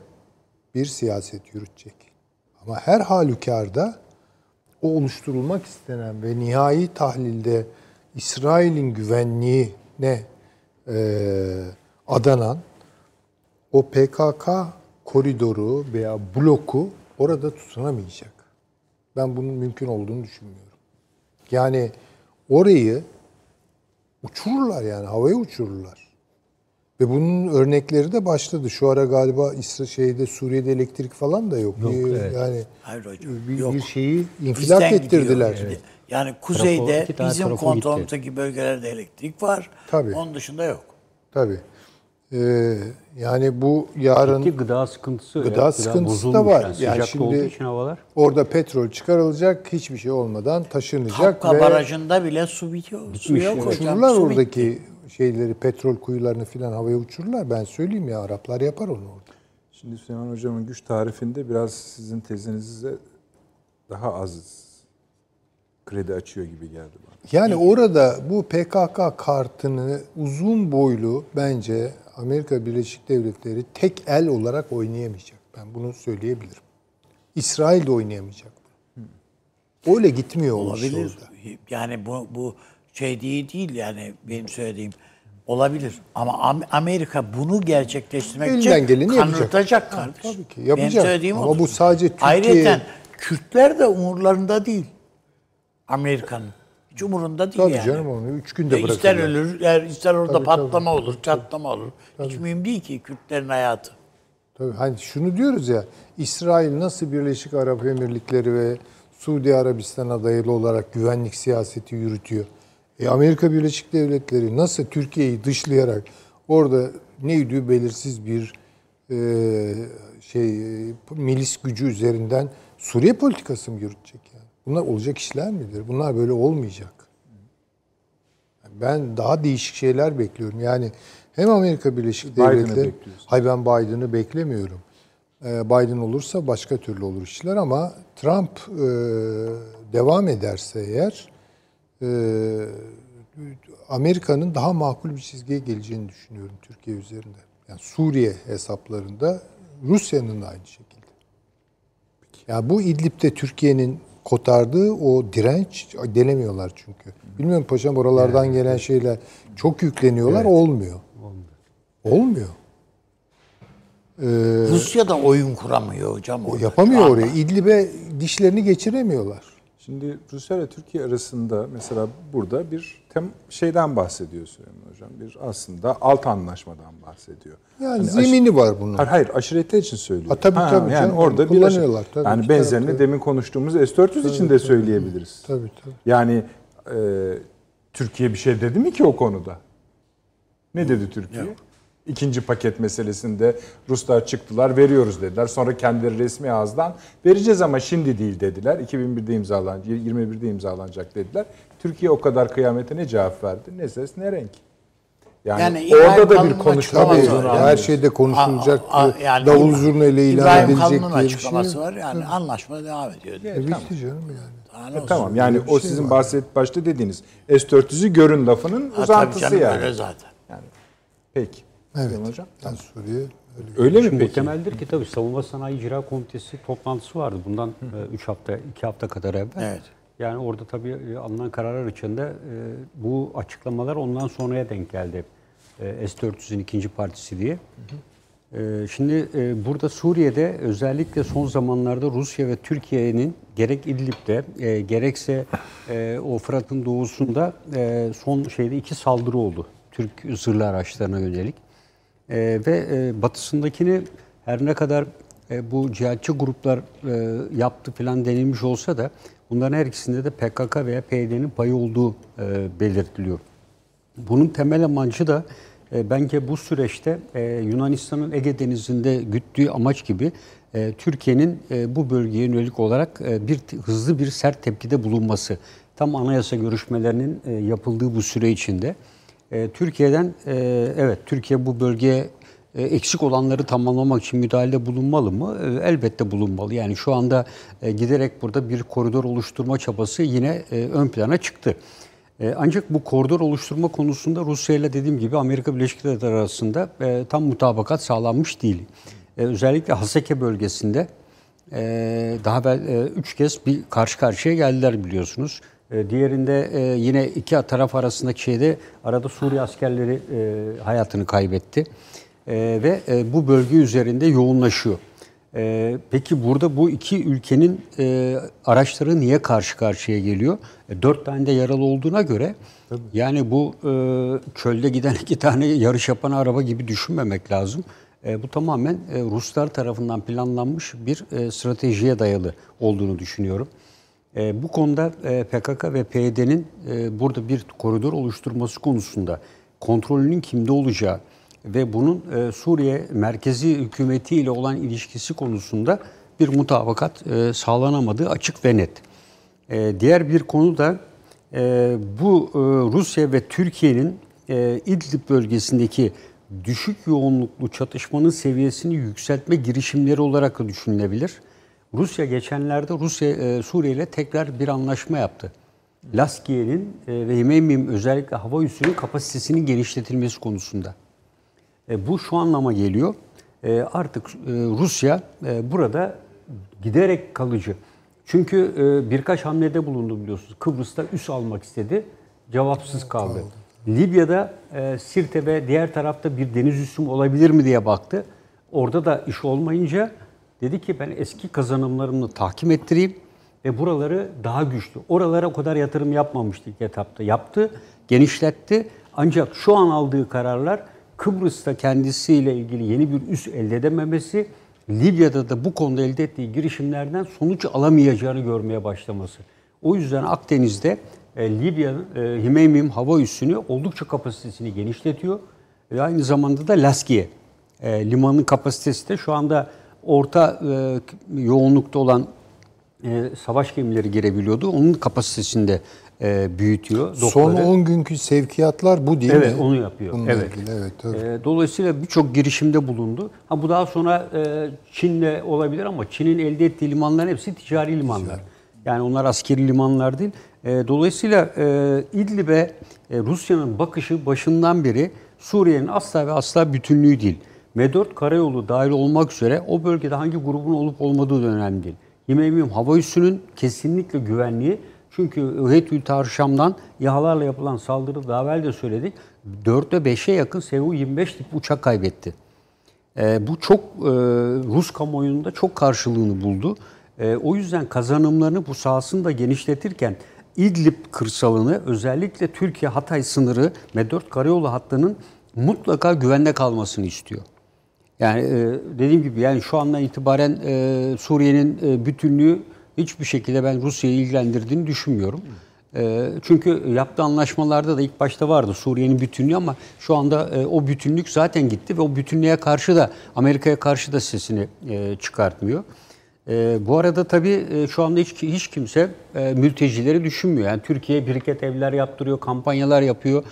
bir siyaset yürütecek. Ama her halükarda o oluşturulmak istenen ve nihai tahlilde İsrail'in güvenliğine e, adanan o PKK koridoru veya bloku orada tutunamayacak. Ben bunun mümkün olduğunu düşünmüyorum. Yani orayı uçururlar yani havaya uçururlar. Ve bunun örnekleri de başladı. Şu ara galiba İsra şeyde Suriye'de elektrik falan da yok. Yok, Ee, evet. Yani Hayır hocam. bir, yok. bir şeyi infilak Bizden ettirdiler. gidiyor. Yani kuzeyde tane bizim trafo kontrolümüzdeki bölgelerde elektrik var. Tabii. Onun dışında yok. Tabii. Ee, yani bu yarın Ciddi gıda sıkıntısı. Gıda ya, sıkıntısı da var. Yani, Yani şimdi- olduğu için havalar. orada petrol çıkarılacak, hiçbir şey olmadan taşınacak Kapka ve barajında bile su bitiyor. Su yok hocam. uçururlar su oradaki bitti. Şeyleri, petrol kuyularını filan havaya uçururlar. Ben söyleyeyim ya Araplar yapar onu orada. Şimdi Süleyman Hocam'ın güç tarifinde biraz sizin tezinize daha az kredi açıyor gibi geldi bana. Yani orada bu PKK kartını uzun boylu bence Amerika Birleşik Devletleri tek el olarak oynayamayacak. Ben bunu söyleyebilirim. İsrail de oynayamayacak. Öyle gitmiyor Olabilir. orada. Yani bu bu şey değil değil yani benim söylediğim olabilir. Ama Am- Amerika bunu gerçekleştirmek Elinden için geleni kanırtacak Ha, kardeş. tabii ki, Benim yapacak. söylediğim Ama odur. bu sadece Türkiye- Ayrıca Kürtler de umurlarında değil. Amerika'nın. Hiç umurunda değil Tabii yani. canım onu üç günde ister bırakırlar. ölür, er- ister orada Tabii, patlama tabii. olur, çatlama olur. Hiç mühim değil ki Kürtlerin hayatı. Tabii hani şunu diyoruz ya İsrail nasıl Birleşik Arap Emirlikleri ve Suudi Arabistan'a dayalı olarak güvenlik siyaseti yürütüyor. E Amerika Birleşik Devletleri nasıl Türkiye'yi dışlayarak orada neydi belirsiz bir e, şey e, milis gücü üzerinden Suriye politikası mı yürütecek yani? Bunlar olacak işler midir? Bunlar böyle olmayacak. Ben daha değişik şeyler bekliyorum. Yani hem Amerika Birleşik Devletleri... Hayır ben Biden'ı beklemiyorum. Ee, Biden olursa başka türlü olur işler ama Trump e, devam ederse eğer e, Amerika'nın daha makul bir çizgiye geleceğini düşünüyorum Türkiye üzerinde. Yani Suriye hesaplarında Rusya'nın da aynı şekilde. Ya bu İdlib'de Türkiye'nin kotardığı o direnç denemiyorlar çünkü. Bilmiyorum paşam oralardan gelen şeyler çok yükleniyorlar olmuyor. Olmuyor. Rusya da oyun kuramıyor hocam. O yapamıyor oraya. İdlib'e dişlerini geçiremiyorlar. Şimdi Rusya ile Türkiye arasında mesela burada bir tem şeyden bahsediyor Süleyman Hocam. Bir aslında alt anlaşmadan bahsediyor. Yani Hani zemini var bunun. Hayır, hayır aşiretler için söylüyor. Ha, tabii, tabii Yani canım. orada bir Kullanıyorlar, aşiret- tabii. Yani benzerini tarafta. demin konuştuğumuz S-400 için de söyleyebiliriz. Tabii tabii. Yani e, Türkiye bir şey dedi mi ki o konuda? Ne dedi Türkiye? İkinci paket meselesinde Ruslar çıktılar veriyoruz dediler. Sonra kendileri resmi ağızdan vereceğiz ama şimdi değil dediler. 2001'de imzalanacak, 21'de imzalanacak dediler. Türkiye o kadar kıyamete ne cevap verdi? Ne ses ne renk. Yani, Yani orada da bir konuşma Tabii var yani. her şeyde konuşulacak. A- a- yani davul zurna ile ilan edilecek diye bir şey açıklaması yok. var. Yani anlaşma devam ediyor. diye. Evet, tamam. Canım yani. E, olsun? tamam yani o şey sizin var. bahset başta dediğiniz S-400'ü görün lafının Ha, tabii uzantısı canım, yani. Öyle zaten. Peki. Evet. Hocam. Yani Suriye öyle. Öyle mi Şimdi peki? Muhtemeldir ki tabii Savunma Sanayi İcra Komitesi toplantısı vardı bundan 3 hafta, 2 hafta kadar evvel. Evet. Yani orada tabii e, alınan kararlar içinde e, bu açıklamalar ondan sonraya denk geldi. E, S-400'ün ikinci partisi diye. E, Şimdi e, burada Suriye'de özellikle son zamanlarda Rusya ve Türkiye'nin gerek İdlib'de e, gerekse e, o Fırat'ın doğusunda e, son şeyde iki saldırı oldu. Türk zırhlı araçlarına yönelik. E, ve e, batısındakini her ne kadar e, bu cihatçı gruplar e, yaptı falan denilmiş olsa da bunların her ikisinde de PKK veya PYD'nin payı olduğu e, belirtiliyor. Bunun temel amacı da e, bence bu süreçte e, Yunanistan'ın Ege Denizi'nde güttüğü amaç gibi e, Türkiye'nin e, bu bölgeye yönelik olarak e, bir hızlı bir sert tepkide bulunması. Tam anayasa görüşmelerinin e, yapıldığı bu süre içinde. E, Türkiye'den e, evet Türkiye bu bölgeye e, eksik olanları tamamlamak için müdahalede bulunmalı mı? Elbette bulunmalı. Yani şu anda giderek burada bir koridor oluşturma çabası yine ön plana çıktı. Ancak bu koridor oluşturma konusunda Rusya ile dediğim gibi Amerika Birleşik Devletleri arasında tam mutabakat sağlanmış değil. Özellikle Haseke bölgesinde daha evvel e, üç kez bir karşı karşıya geldiler biliyorsunuz. E, Diğerinde e, yine iki taraf arasındaki şeyde arada Suriye askerleri e, hayatını kaybetti. Ve bu bölge üzerinde yoğunlaşıyor. Peki burada bu iki ülkenin araçları niye karşı karşıya geliyor? Dört tane de yaralı olduğuna göre yani bu çölde giden iki tane yarış yapan araba gibi düşünmemek lazım. E, bu tamamen e, Ruslar tarafından planlanmış bir e, stratejiye dayalı olduğunu düşünüyorum. E, bu konuda e, PKK ve PYD'nin e, burada bir koridor oluşturması konusunda kontrolünün kimde olacağı ve bunun e, Suriye merkezi hükümeti ile olan ilişkisi konusunda bir mutabakat e, sağlanamadığı açık ve net. E, diğer bir konu da e, bu e, Rusya ve Türkiye'nin e, İdlib bölgesindeki düşük yoğunluklu çatışmanın seviyesini yükseltme girişimleri olarak da düşünülebilir. Rusya geçenlerde Rusya e, Suriye ile tekrar bir anlaşma yaptı. Laskiye'nin e, ve Yememim özellikle hava üssünün kapasitesinin genişletilmesi konusunda. E, bu şu anlama geliyor. E, artık e, Rusya e, burada giderek kalıcı Çünkü e, birkaç hamlede bulundu biliyorsunuz. Kıbrıs'ta üs almak istedi. Cevapsız kaldı. Libya'da e, Sirte ve diğer tarafta bir deniz üssüm olabilir mi diye baktı. Orada da iş olmayınca dedi ki ben eski kazanımlarımı tahkim ettireyim ve buraları daha güçlü. Oralara o kadar yatırım yapmamıştı ilk etapta. Yaptı, genişletti. Ancak şu an aldığı kararlar Kıbrıs'ta kendisiyle ilgili yeni bir üs elde edememesi, Libya'da da bu konuda elde ettiği girişimlerden sonuç alamayacağını görmeye başlaması. O yüzden Akdeniz'de e, Libya'nın e, Himeymim hava üssünü oldukça kapasitesini genişletiyor. Ve aynı zamanda da Laskiye e, limanın kapasitesi de şu anda orta e, yoğunlukta olan e, savaş gemileri girebiliyordu. Onun kapasitesini de e, büyütüyor. Son dokları. 10 günkü sevkiyatlar bu değil Evet mi? onu yapıyor. Bununla evet. ilgili, evet. E, dolayısıyla birçok girişimde bulundu. Ha bu daha sonra e, Çin'le olabilir ama Çin'in elde ettiği limanların hepsi ticari limanlar. Yani onlar askeri limanlar değil. E, dolayısıyla e, İdlib'e e, Rusya'nın bakışı başından beri Suriye'nin asla ve asla bütünlüğü değil. M4 karayolu dahil olmak üzere o bölgede hangi grubun olup olmadığı da önemli değil. Yemeğim hava üssünün kesinlikle güvenliği çünkü Hüheytül Tarşam'dan İHA'larla yapılan saldırı daha evvel de söyledik. 4'e 5'e yakın Su-25 tip uçak kaybetti. E, bu çok e, Rus kamuoyunda çok karşılığını buldu. E, o yüzden kazanımlarını bu sahasını da genişletirken İdlib kırsalını özellikle Türkiye-Hatay sınırı M4 karayolu hattının mutlaka güvende kalmasını istiyor. Yani e, dediğim gibi yani şu andan itibaren e, Suriye'nin e, bütünlüğü hiçbir şekilde ben Rusya'yı ilgilendirdiğini düşünmüyorum. Çünkü yaptığı anlaşmalarda da ilk başta vardı Suriye'nin bütünlüğü ama şu anda o bütünlük zaten gitti ve o bütünlüğe karşı da Amerika'ya karşı da sesini çıkartmıyor. Bu arada tabii şu anda hiç hiç kimse mültecileri düşünmüyor. Yani Türkiye biriket evler yaptırıyor, kampanyalar yapıyor.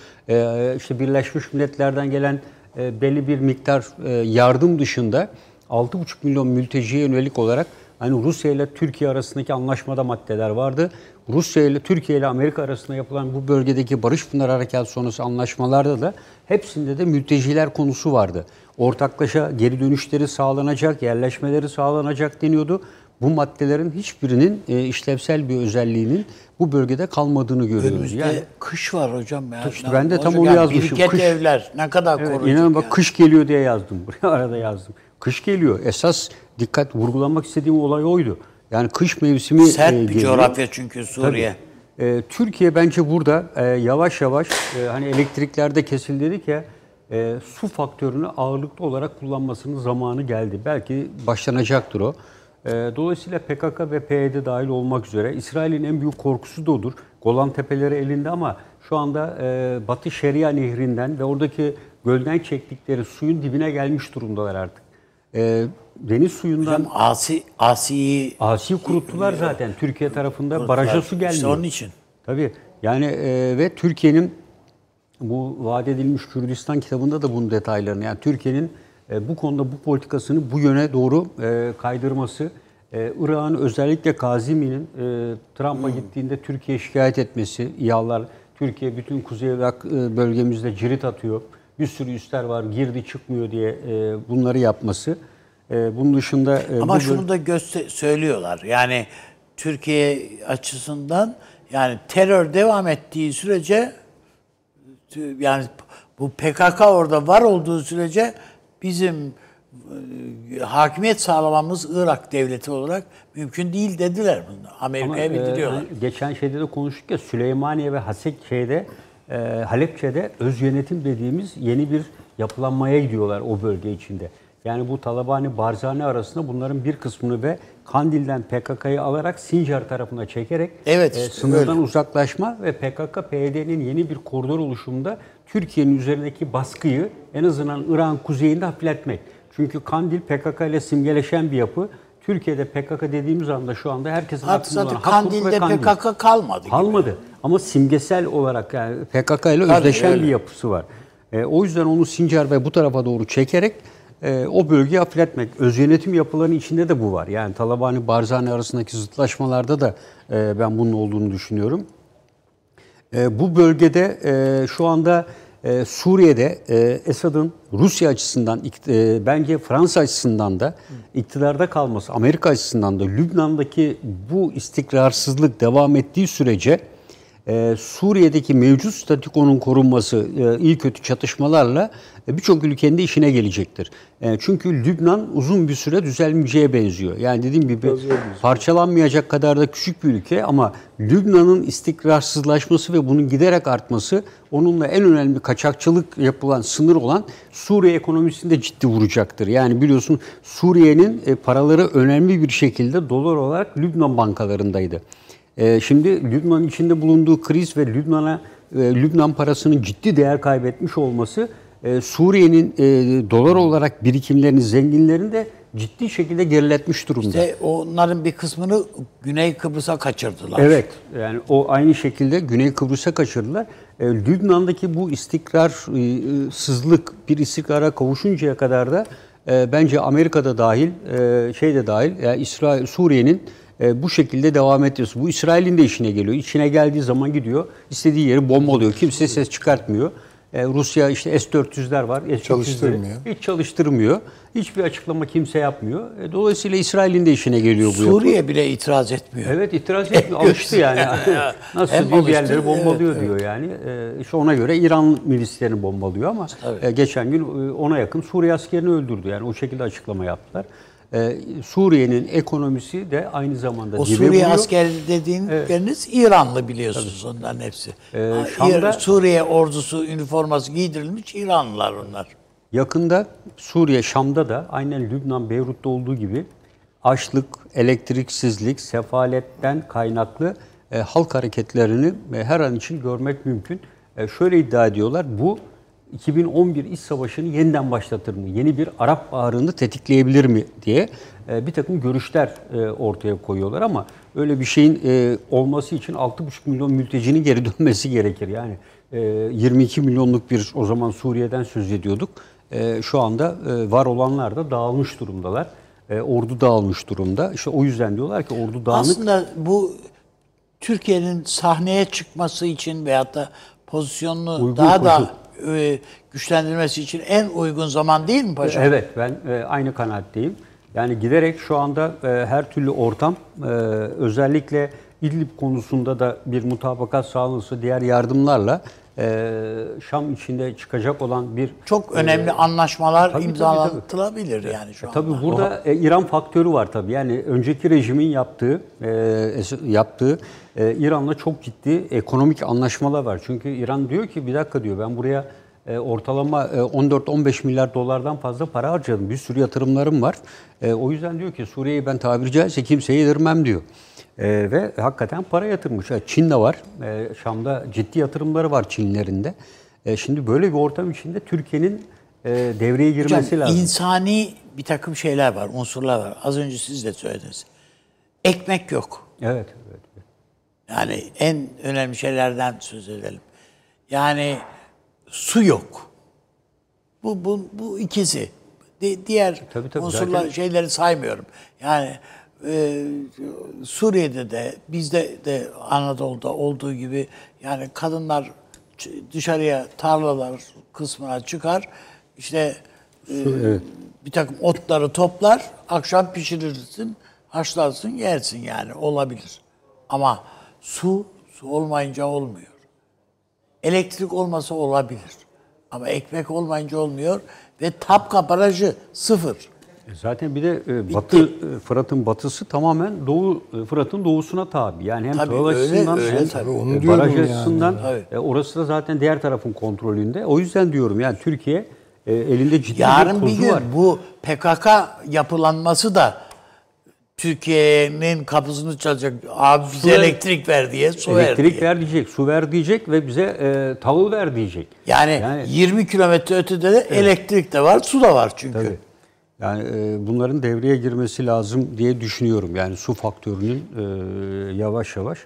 İşte Birleşmiş Milletler'den gelen e, belli bir miktar e, yardım dışında 6,5 milyon mülteciye yönelik olarak hani Rusya ile Türkiye arasındaki anlaşmada maddeler vardı. Rusya ile Türkiye ile Amerika arasında yapılan bu bölgedeki Barış Pınar Harekatı sonrası anlaşmalarda da hepsinde de mülteciler konusu vardı. Ortaklaşa geri dönüşleri sağlanacak, yerleşmeleri sağlanacak deniyordu. Bu maddelerin hiçbirinin e, işlevsel bir özelliğinin bu bölgede kalmadığını görüyoruz. Önümüzde Yani kış var hocam. Ya. İşte ben de tam onu yani yazmışım. Biriket Kış. evler ne kadar Evet, koruyacak inanın bak yani. kış geliyor diye yazdım. Buraya arada yazdım. Kış geliyor. Esas dikkat vurgulamak istediğim olay oydu. Yani kış mevsimi Sert e, bir coğrafya çünkü Suriye. Tabii. E, Türkiye bence burada e, yavaş yavaş e, hani elektriklerde kesildi dedik ya e, su faktörünü ağırlıklı olarak kullanmasının zamanı geldi. Belki başlanacaktır o. E, dolayısıyla PKK ve PYD dahil olmak üzere İsrail'in en büyük korkusu da odur. Golan Tepeleri elinde ama şu anda e, Batı Şeria Nehri'nden ve oradaki gölden çektikleri suyun dibine gelmiş durumdalar artık. E, deniz suyundan Hocam Asi, Asi'yi Asi kuruttular zaten. Türkiye tarafında baraja su gelmiyor. İşte onun için. Tabii. Yani e, ve Türkiye'nin bu vaat edilmiş Kürdistan kitabında da bunun detaylarını yani Türkiye'nin e, bu konuda bu politikasını bu yöne doğru e, kaydırması, e, Irak'ın özellikle Kazimi'nin e, Trump'a gittiğinde Türkiye şikayet etmesi, İHA'lar, Türkiye bütün Kuzey Irak e, bölgemizde cirit atıyor, bir sürü üsler var, girdi çıkmıyor diye e, bunları yapması. E, bunun dışında... e, Ama bu şunu da göster söylüyorlar. Yani Türkiye açısından yani terör devam ettiği sürece yani bu PKK orada var olduğu sürece bizim e, hakimiyet sağlamamız Irak devleti olarak mümkün değil dediler bunu. Amerika'ya e, bildiriyorlar. hani geçen şeyde de konuştuk ya Süleymaniye ve Hasek şeyde e, Halepçe'de öz yönetim dediğimiz yeni bir yapılanmaya gidiyorlar o bölge içinde. Yani bu Talabani Barzani arasında bunların bir kısmını ve Kandil'den PKK'yı alarak Sincar tarafına çekerek Evet, e, işte sınırdan öyle. uzaklaşma ve PKK-PYD'nin yeni bir koridor oluşumunda Türkiye'nin üzerindeki baskıyı en azından İran kuzeyinde hafifletmek. Çünkü Kandil PKK ile simgeleşen bir yapı. Türkiye'de PKK dediğimiz anda şu anda herkesin Artık aklında olan Kandil'de Kandil. PKK kalmadı. gibi. Kalmadı. Ama simgesel olarak yani PKK ile Tabii, özdeşen öyle. bir yapısı var. E, o yüzden onu Sincar ve bu tarafa doğru çekerek e, o bölgeyi hafifletmek. Öz yönetim yapılarının içinde de bu var. Yani Talabani Barzani arasındaki zıtlaşmalarda da e, ben bunun olduğunu düşünüyorum. E, bu bölgede e, şu anda e, Suriye'de e, Esad'ın Rusya açısından, e, bence Fransa açısından da iktidarda kalması, Amerika açısından da Lübnan'daki bu istikrarsızlık devam ettiği sürece e, Suriye'deki mevcut statükonun korunması e, iyi kötü çatışmalarla e, birçok ülkenin de işine gelecektir. E, çünkü Lübnan uzun bir süre düzelmeyeceğe benziyor. Yani dediğim gibi parçalanmayacak kadar da küçük bir ülke ama Lübnan'ın istikrarsızlaşması ve bunun giderek artması onunla en önemli kaçakçılık yapılan, sınır olan Suriye ekonomisini de ciddi vuracaktır. Yani biliyorsun Suriye'nin e, paraları önemli bir şekilde dolar olarak Lübnan bankalarındaydı. Ee, Şimdi Lübnan'ın içinde bulunduğu kriz ve Lübnan'a e, Lübnan parasının ciddi değer kaybetmiş olması e, Suriye'nin e, dolar olarak birikimlerini, zenginlerini de ciddi şekilde geriletmiş durumda. İşte onların bir kısmını Güney Kıbrıs'a kaçırdılar. Evet, yani o aynı şekilde Güney Kıbrıs'a kaçırdılar. E, Lübnan'daki bu istikrarsızlık bir istikrara kavuşuncaya kadar da e, bence Amerika'da dahil, e, şey de dahil, yani İsrail, Suriye'nin e, bu şekilde devam ediyorsun. Bu İsrail'in de işine geliyor. İçine geldiği zaman gidiyor, istediği yeri bombalıyor. Kimse ses çıkartmıyor. E, Rusya işte S-400'ler var. S-400'leri Çalıştırmıyor. Hiç çalıştırmıyor. Hiçbir açıklama kimse yapmıyor. E, dolayısıyla İsrail'in de işine geliyor bu yapı. Suriye bile itiraz etmiyor. Evet itiraz etmiyor. Alıştı yani. Nasıl Hem diyor bir yerleri bombalıyor evet, diyor yani. Ee, işte ona göre İran milislerini bombalıyor ama e, geçen gün e, ona yakın Suriye askerini öldürdü. Yani o şekilde açıklama yaptılar. Ee, Suriye'nin ekonomisi de aynı zamanda O dibe Suriye vuruyor. askeri dediğiniz İranlı biliyorsunuz onların hepsi. Ee, Şam'da- Suriye ordusu üniforması giydirilmiş İranlılar onlar. Yakında Suriye, Şam'da da aynen Lübnan, Beyrut'ta olduğu gibi açlık, elektriksizlik, sefaletten kaynaklı e, halk hareketlerini e, her an için görmek mümkün. E, şöyle iddia ediyorlar, bu 2011 iç savaşını yeniden başlatır mı? Yeni bir Arap Baharı'nı tetikleyebilir mi diye e, bir takım görüşler e, ortaya koyuyorlar ama öyle bir şeyin e, olması için 6,5 milyon mültecinin geri dönmesi gerekir. Yani e, 22 milyonluk bir o zaman Suriye'den söz ediyorduk. Şu anda var olanlar da dağılmış durumdalar. Ordu dağılmış durumda. İşte o yüzden diyorlar ki ordu dağınık. Aslında bu Türkiye'nin sahneye çıkması için veyahut da pozisyonunu Uygun daha da. E, güçlendirmesi için en uygun zaman değil mi paşam? Evet ben e, aynı kanaatteyim. Yani giderek şu anda e, her türlü ortam e, özellikle İdlib konusunda da bir mutabakat sağlanırsa diğer yardımlarla Şam içinde çıkacak olan bir Çok önemli anlaşmalar tabii, tabii, imzalatılabilir yani şu anda. Tabii burada e, İran faktörü var tabii. Yani önceki rejimin yaptığı e, yaptığı e, İran'la çok ciddi ekonomik anlaşmalar var. Çünkü İran diyor ki bir dakika diyor ben buraya e, ortalama e, 14-15 milyar dolardan fazla para harcadım. Bir sürü yatırımlarım var. E, o yüzden diyor ki Suriye'yi ben tabiri caizse kimseye yedirmem diyor. E, ve hakikaten para yatırmış. E, Çin de var. E, Şam'da ciddi yatırımları var Çinlerin de. E, şimdi böyle bir ortam içinde Türkiye'nin e, devreye girmesi Hocam, lazım. insani bir takım şeyler var, unsurlar var. Az önce siz de söylediniz. Ekmek yok. Evet, evet. Yani en önemli şeylerden söz edelim. Yani su yok. Bu bu bu ikisi. Di- diğer Tabii, tabii, unsurlar zaten- şeyleri saymıyorum. Yani e, Suriye'de de bizde de Anadolu'da olduğu gibi yani kadınlar dışarıya tarlalar kısmına çıkar. İşte e, bir takım otları toplar, akşam pişirirsin, haşlarsın, yersin yani olabilir. Ama su, su olmayınca olmuyor. Elektrik olmasa olabilir. Ama ekmek olmayınca olmuyor ve Tapka Barajı sıfır. Zaten bir de e, batı e, Fırat'ın batısı tamamen doğu e, Fırat'ın doğusuna tabi. Yani hem Tabii, öyle, açısından öyle hem tabii. Onu e, baraj yani. açısından e, orası da zaten diğer tarafın kontrolünde. O yüzden diyorum yani Türkiye e, elinde ciddi Yarın bir bir gün var. bu PKK yapılanması da Türkiye'nin kapısını çalacak. Abi bize ver- elektrik ver diye, su ver Elektrik diye. ver diyecek, su ver diyecek ve bize e, tahıl ver diyecek. Yani, Yani- 20 kilometre ötede de elektrik de var, su da var çünkü. Tabii. Yani e, bunların devreye girmesi lazım diye düşünüyorum. Yani su faktörünün e, yavaş yavaş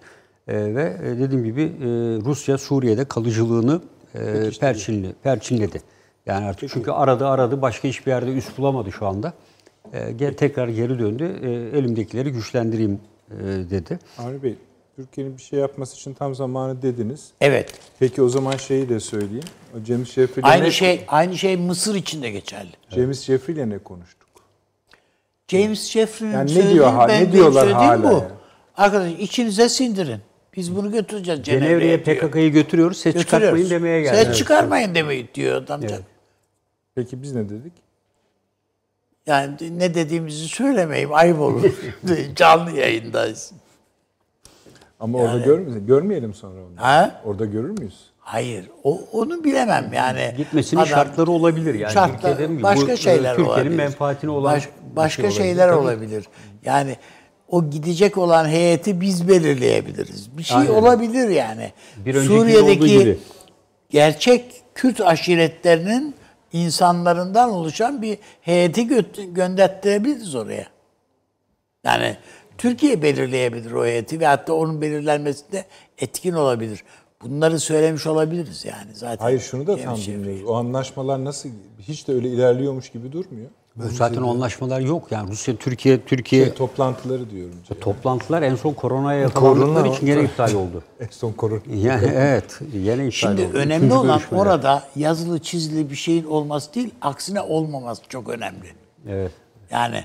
E, ve e, dediğim gibi e, Rusya Suriye'de kalıcılığını e, perçinli, perçinledi. Yani artık çünkü aradı aradı başka hiçbir yerde üst bulamadı şu anda. E, gel, tekrar geri döndü. E, elimdekileri güçlendireyim e, dedi. Bey, Türkiye'nin bir şey yapması için tam zamanı dediniz. Evet. Peki o zaman şeyi de söyleyeyim. O James Jeffrey ile Aynı ne, şey aynı şey Mısır için de geçerli. James Jeffrey ile ne konuştuk? James Jeffrey'nin Yani ne diyor ha- ben- ne diyorlar hala bu. yani? Arkadaş içinize sindirin. Biz bunu götüreceğiz Cenevre'ye. PKK'yı götürüyoruz. Ses çıkartmayın Götürüyoruz. demeye geldi. Ses Evet. çıkarmayın demeyi diyor adamca. Peki biz ne dedik? Yani ne dediğimizi söylemeyeyim ayıp olur. Canlı yayındayız. Ama orada görmeyelim, görmeyelim sonra onu. Ha? Orada görür müyüz? Hayır. O, onu bilemem yani. Gitmesinin Adam- şartları olabilir yani. Şartlar- başka bu, e, şeyler Türkiye'nin olabilir. menfaatine olan Baş- bir başka şey olabilir. şeyler Tabii. olabilir. Yani o gidecek olan heyeti biz belirleyebiliriz. Bir şey Aynen. olabilir yani. Bir gibi. gerçek Kürt aşiretlerinin insanlarından oluşan bir heyeti gö- gönderttirebiliriz oraya. Yani Türkiye belirleyebilir o heyeti ve hatta onun belirlenmesinde etkin olabilir. Bunları söylemiş olabiliriz yani zaten. Hayır şunu da tam Jeffrey. bilmiyoruz. O anlaşmalar nasıl hiç de öyle ilerliyormuş gibi durmuyor. Bu zaten o anlaşmalar yok yani Rusya Türkiye Türkiye Şey, toplantıları diyorum. toplantılar en son koronaya yakalandıkları için gene iptal oldu. En son korona. Yani evet yine iptal Şimdi oldu. önemli Üçüncü olan görüşmeler. orada yazılı çizili bir şeyin olması değil, aksine olmaması çok önemli. Evet. Yani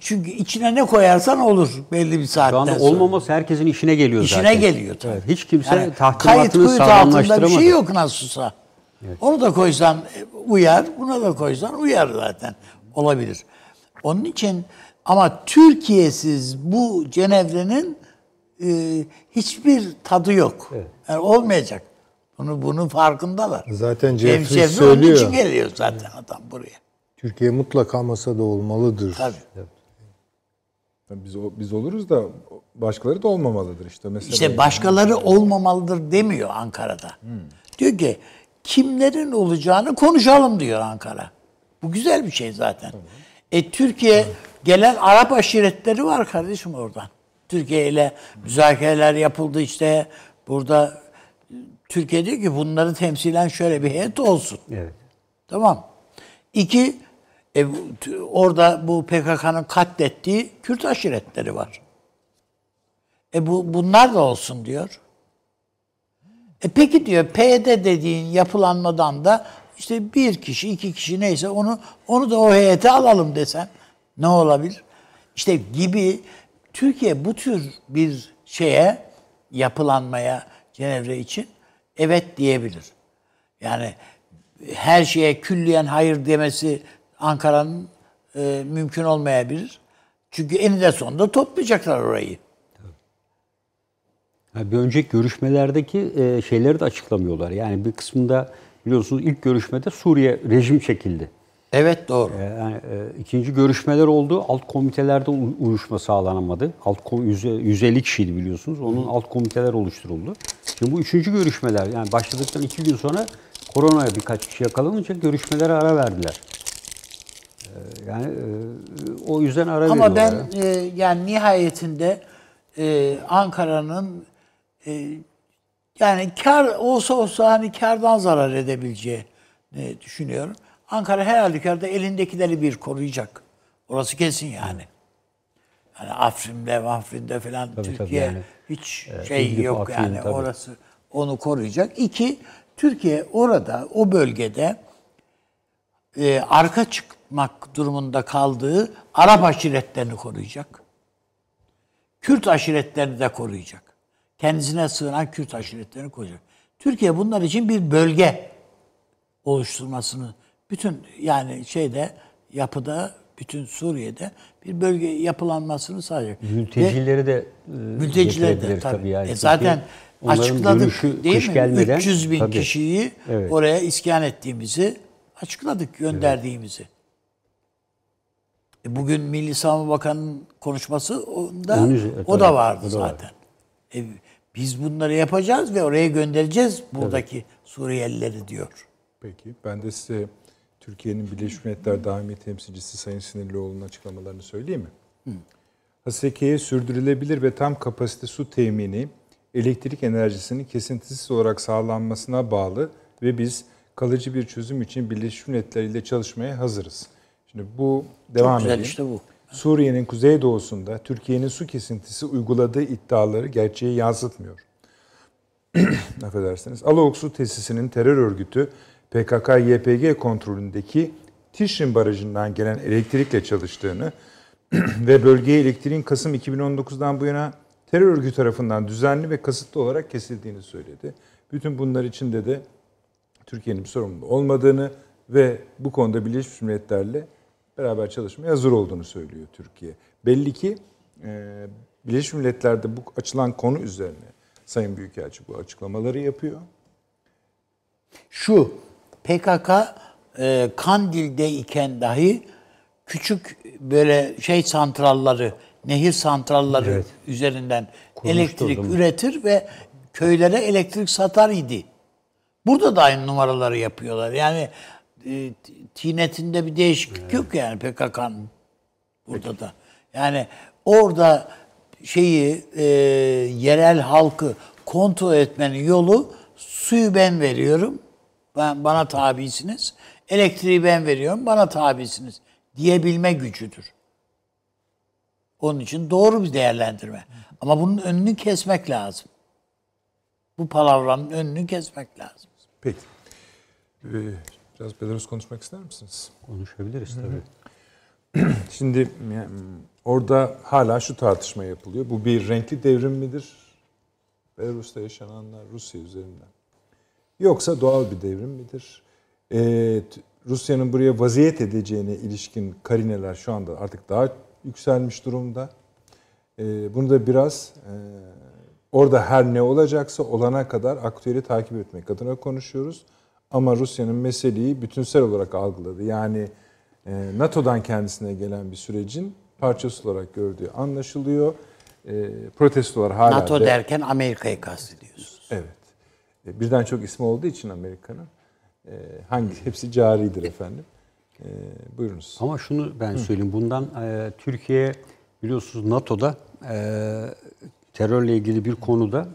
çünkü içine ne koyarsan olur belli bir saatten Şu anda sonra. olmaması herkesin işine geliyor İşine zaten. geliyor tabii. Evet, hiç kimse Yani tahkimatını sağlamlaştıramadı. bir şey yok nasılsa. Onu da koysan e, uyar, buna da koysan uyar zaten. Olabilir. Onun için ama Türkiye'siz bu Cenevre'nin e, hiçbir tadı yok. Yani olmayacak. Bunu bunun farkındalar. Zaten Jeffrey Jeffrey onun için söylüyor. geliyor zaten adam buraya. Türkiye mutlaka masada olmalıdır. Tabii. Biz, biz oluruz da başkaları da olmamalıdır işte. Mesela İşte başkaları olmamalıdır demiyor Ankara'da. Diyor ki kimlerin olacağını konuşalım diyor Ankara. Bu güzel bir şey zaten. E Türkiye gelen Arap aşiretleri var kardeşim oradan. Türkiye ile müzakereler yapıldı işte. Burada Türkiye diyor ki bunları temsilen şöyle bir heyet olsun. Evet. Tamam. İki, e, orada bu PKK'nın katlettiği Kürt aşiretleri var. E bu bunlar da olsun diyor. E peki diyor PYD dediğin yapılanmadan da işte bir kişi, iki kişi neyse onu onu da o heyete alalım desen ne olabilir? İşte gibi Türkiye bu tür bir şeye yapılanmaya Cenevre için evet diyebilir. Yani her şeye külliyen hayır demesi Ankara'nın e, mümkün olmayabilir. Çünkü eninde sonunda toplayacaklar orayı. Ha, Bir önceki görüşmelerdeki e, şeyleri de açıklamıyorlar. Yani bir kısmında biliyorsunuz ilk görüşmede Suriye rejim çekildi. Evet doğru. E, Yani, e, ikinci görüşmeler oldu. Alt komitelerde uyuşma sağlanamadı. Alt kom- yüze- 150 kişiydi biliyorsunuz. Onun alt komiteler oluşturuldu. Şimdi bu üçüncü görüşmeler yani başladıktan iki gün sonra koronaya birkaç kişi yakalanınca görüşmelere ara verdiler. E, Yani e, o yüzden ara Ama ben e, yani nihayetinde e, Ankara'nın e, yani kar olsa olsa hani kardan zarar edebileceğini düşünüyorum. Ankara her halükarda elindekileri bir koruyacak. Orası kesin yani. Yani Afrin'de, Afrin'de falan tabii Türkiye yani. hiç şey İdlib, yok Afrin, yani tabii. orası onu koruyacak. İki, Türkiye orada o bölgede e, arka çıkmak durumunda kaldığı Arap aşiretlerini koruyacak. Kürt aşiretlerini de koruyacak. Kendisine sığınan Kürt aşiretlerini koruyacak. Türkiye bunlar için bir bölge oluşturmasını bütün yani şeyde yapıda bütün Suriye'de bir bölge yapılanmasını sağlayacak. Ve- Mültecileri de e, Mülteciler de getirebilir tabii. yani. E zaten onların açıkladık değil mi? gelmeden 300 bin tabii. kişiyi Evet. oraya iskan ettiğimizi açıkladık, gönderdiğimizi. E bugün Milli Savunma Bakanı'nın konuşması onda Onun o da vardı o da var. zaten. E, biz bunları yapacağız ve oraya göndereceğiz buradaki Suriyelileri diyor. Peki ben de size Türkiye'nin Birleşmiş Milletler Daimi Temsilcisi Sayın Sinirlioğlu'nun açıklamalarını söyleyeyim mi? HSK'ye sürdürülebilir ve tam kapasite su temini elektrik enerjisinin kesintisiz olarak sağlanmasına bağlı ve biz kalıcı bir çözüm için Birleşmiş Milletler ile çalışmaya hazırız. Şimdi bu devam edeyim. işte bu. Suriye'nin kuzeydoğusunda Türkiye'nin su kesintisi uyguladığı iddiaları gerçeği yansıtmıyor. Affedersiniz. Alok Su Tesisi'nin terör örgütü PKK-YPG kontrolündeki Tişrin Barajı'ndan gelen elektrikle çalıştığını ve bölgeye elektriğin Kasım 2019'dan bu yana terör örgütü tarafından düzenli ve kasıtlı olarak kesildiğini söyledi. Bütün bunlar içinde de Türkiye'nin bir sorumluluğu olmadığını ve bu konuda Birleşmiş Milletler'le beraber çalışmaya hazır olduğunu söylüyor Türkiye. Belli ki e, Birleşmiş Milletler'de bu açılan konu üzerine Sayın Büyükelçi bu açıklamaları yapıyor. Şu PKK e, Kandil'de iken dahi küçük böyle şey santralları, nehir santralları Evet. üzerinden Kurmuştu elektrik üretir ve köylere elektrik satar idi. Burada da aynı numaraları yapıyorlar. Yani e, tinetinde bir değişiklik yok yani PKK'nın burada da. Yani orada şeyi e, yerel halkı kontrol etmenin yolu suyu ben veriyorum. Ben bana tabisiniz. Elektriği ben veriyorum. Bana tabisiniz diyebilme gücüdür. Onun için doğru bir değerlendirme. Ama bunun önünü kesmek lazım. Bu palavranın önünü kesmek lazım. Peki. Ee, biraz Belarus konuşmak ister misiniz? Konuşabiliriz tabii. Şimdi yani, orada hala şu tartışma yapılıyor. Bu bir renkli devrim midir? Belarus'ta yaşananlar Rusya üzerinden. Yoksa doğal bir devrim midir? Ee, Rusya'nın buraya vaziyet edeceğine ilişkin karineler şu anda artık daha yükselmiş durumda. Ee, bunu da biraz e, orada her ne olacaksa olana kadar aktüeli takip etmek adına konuşuyoruz. Ama Rusya'nın meseleyi bütünsel olarak algıladı. Yani e, NATO'dan kendisine gelen bir sürecin parçası olarak gördüğü anlaşılıyor. E, protestolar hala NATO de- derken Amerika'yı kastediyorsunuz. Evet. E, Birden çok ismi olduğu için Amerika'nın hangi hepsi caridir efendim. Buyurunuz. Ama şunu ben söyleyeyim. Bundan Türkiye biliyorsunuz NATO'da terörle ilgili bir konuda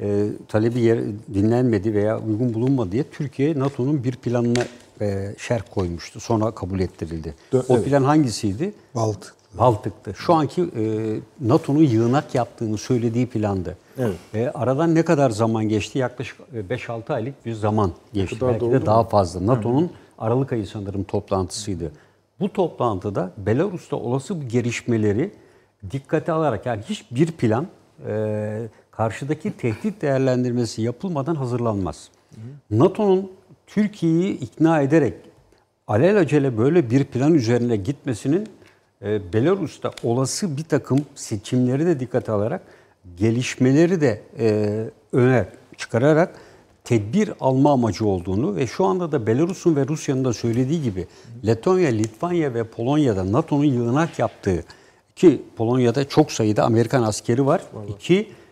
e, talebi yer, dinlenmedi veya uygun bulunmadı diye Türkiye NATO'nun bir planına e, şerh koymuştu. Sonra kabul ettirildi. Dö- o evet. plan hangisiydi? Baltık. Baltık'tı. Şu anki e, NATO'nun yığınak yaptığını söylediği plandı. Evet. E, aradan ne kadar zaman geçti? Yaklaşık e, 5-6 aylık bir zaman geçti. Belki da de daha fazla. NATO'nun Aralık ayı sanırım toplantısıydı. Bu toplantıda Belarus'ta olası bir gelişmeleri dikkate alarak yani hiçbir plan e, karşıdaki tehdit değerlendirmesi yapılmadan hazırlanmaz. NATO'nun Türkiye'yi ikna ederek alelacele böyle bir plan üzerine gitmesinin e, Belarus'ta olası bir takım seçimleri de dikkate alarak gelişmeleri de e, öne çıkararak tedbir alma amacı olduğunu ve şu anda da Belarus'un ve Rusya'nın da söylediği gibi Letonya, Litvanya ve Polonya'da NATO'nun yığınak yaptığı ki Polonya'da çok sayıda Amerikan askeri var. İki e,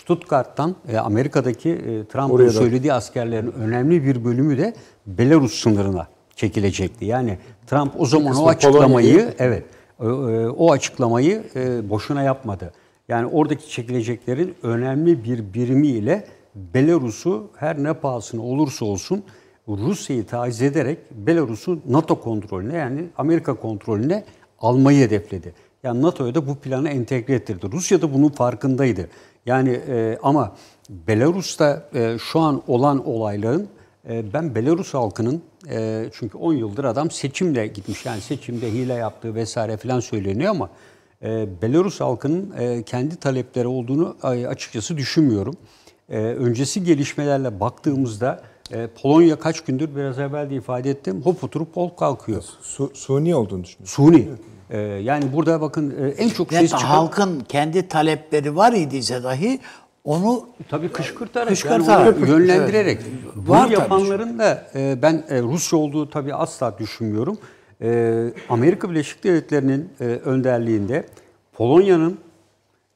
Stuttgart'tan e, Amerika'daki e, Trump'ın söylediği askerlerin önemli bir bölümü de Belarus sınırına çekilecekti. Yani Trump o zaman o kısmı açıklamayı evet o, e, o açıklamayı e, boşuna yapmadı. Yani oradaki çekileceklerin önemli bir birimiyle Belarus'u her ne pahasına olursa olsun Rusya'yı taciz ederek Belarus'u NATO kontrolüne yani Amerika kontrolüne almayı hedefledi. Yani NATO'ya da bu planı entegre ettirdi. Rusya da bunun farkındaydı. Yani e, ama Belarus'ta e, şu an olan olayların e, ben Belarus halkının e, çünkü 10 yıldır adam seçimle gitmiş. Yani seçimde hile yaptığı vesaire falan söyleniyor ama e, Belarus halkının e, kendi talepleri olduğunu e, açıkçası düşünmüyorum. E, öncesi gelişmelerle baktığımızda e, Polonya kaç gündür biraz evvel de ifade ettim hop oturup hop kalkıyor. Su, suni olduğunu düşünüyorum. Suni. E, yani burada bakın e, en çok ses çıkan... halkın kendi talepleri var idiyse dahi onu Tabii kışkırtarak, Kışkırtarak. yani yönlendirerek. Evet. Bunu Var tabii. yapanların da e, ben e, Rusya olduğu tabii asla düşünmüyorum. E, Amerika Birleşik Devletleri'nin e, önderliğinde Polonya'nın,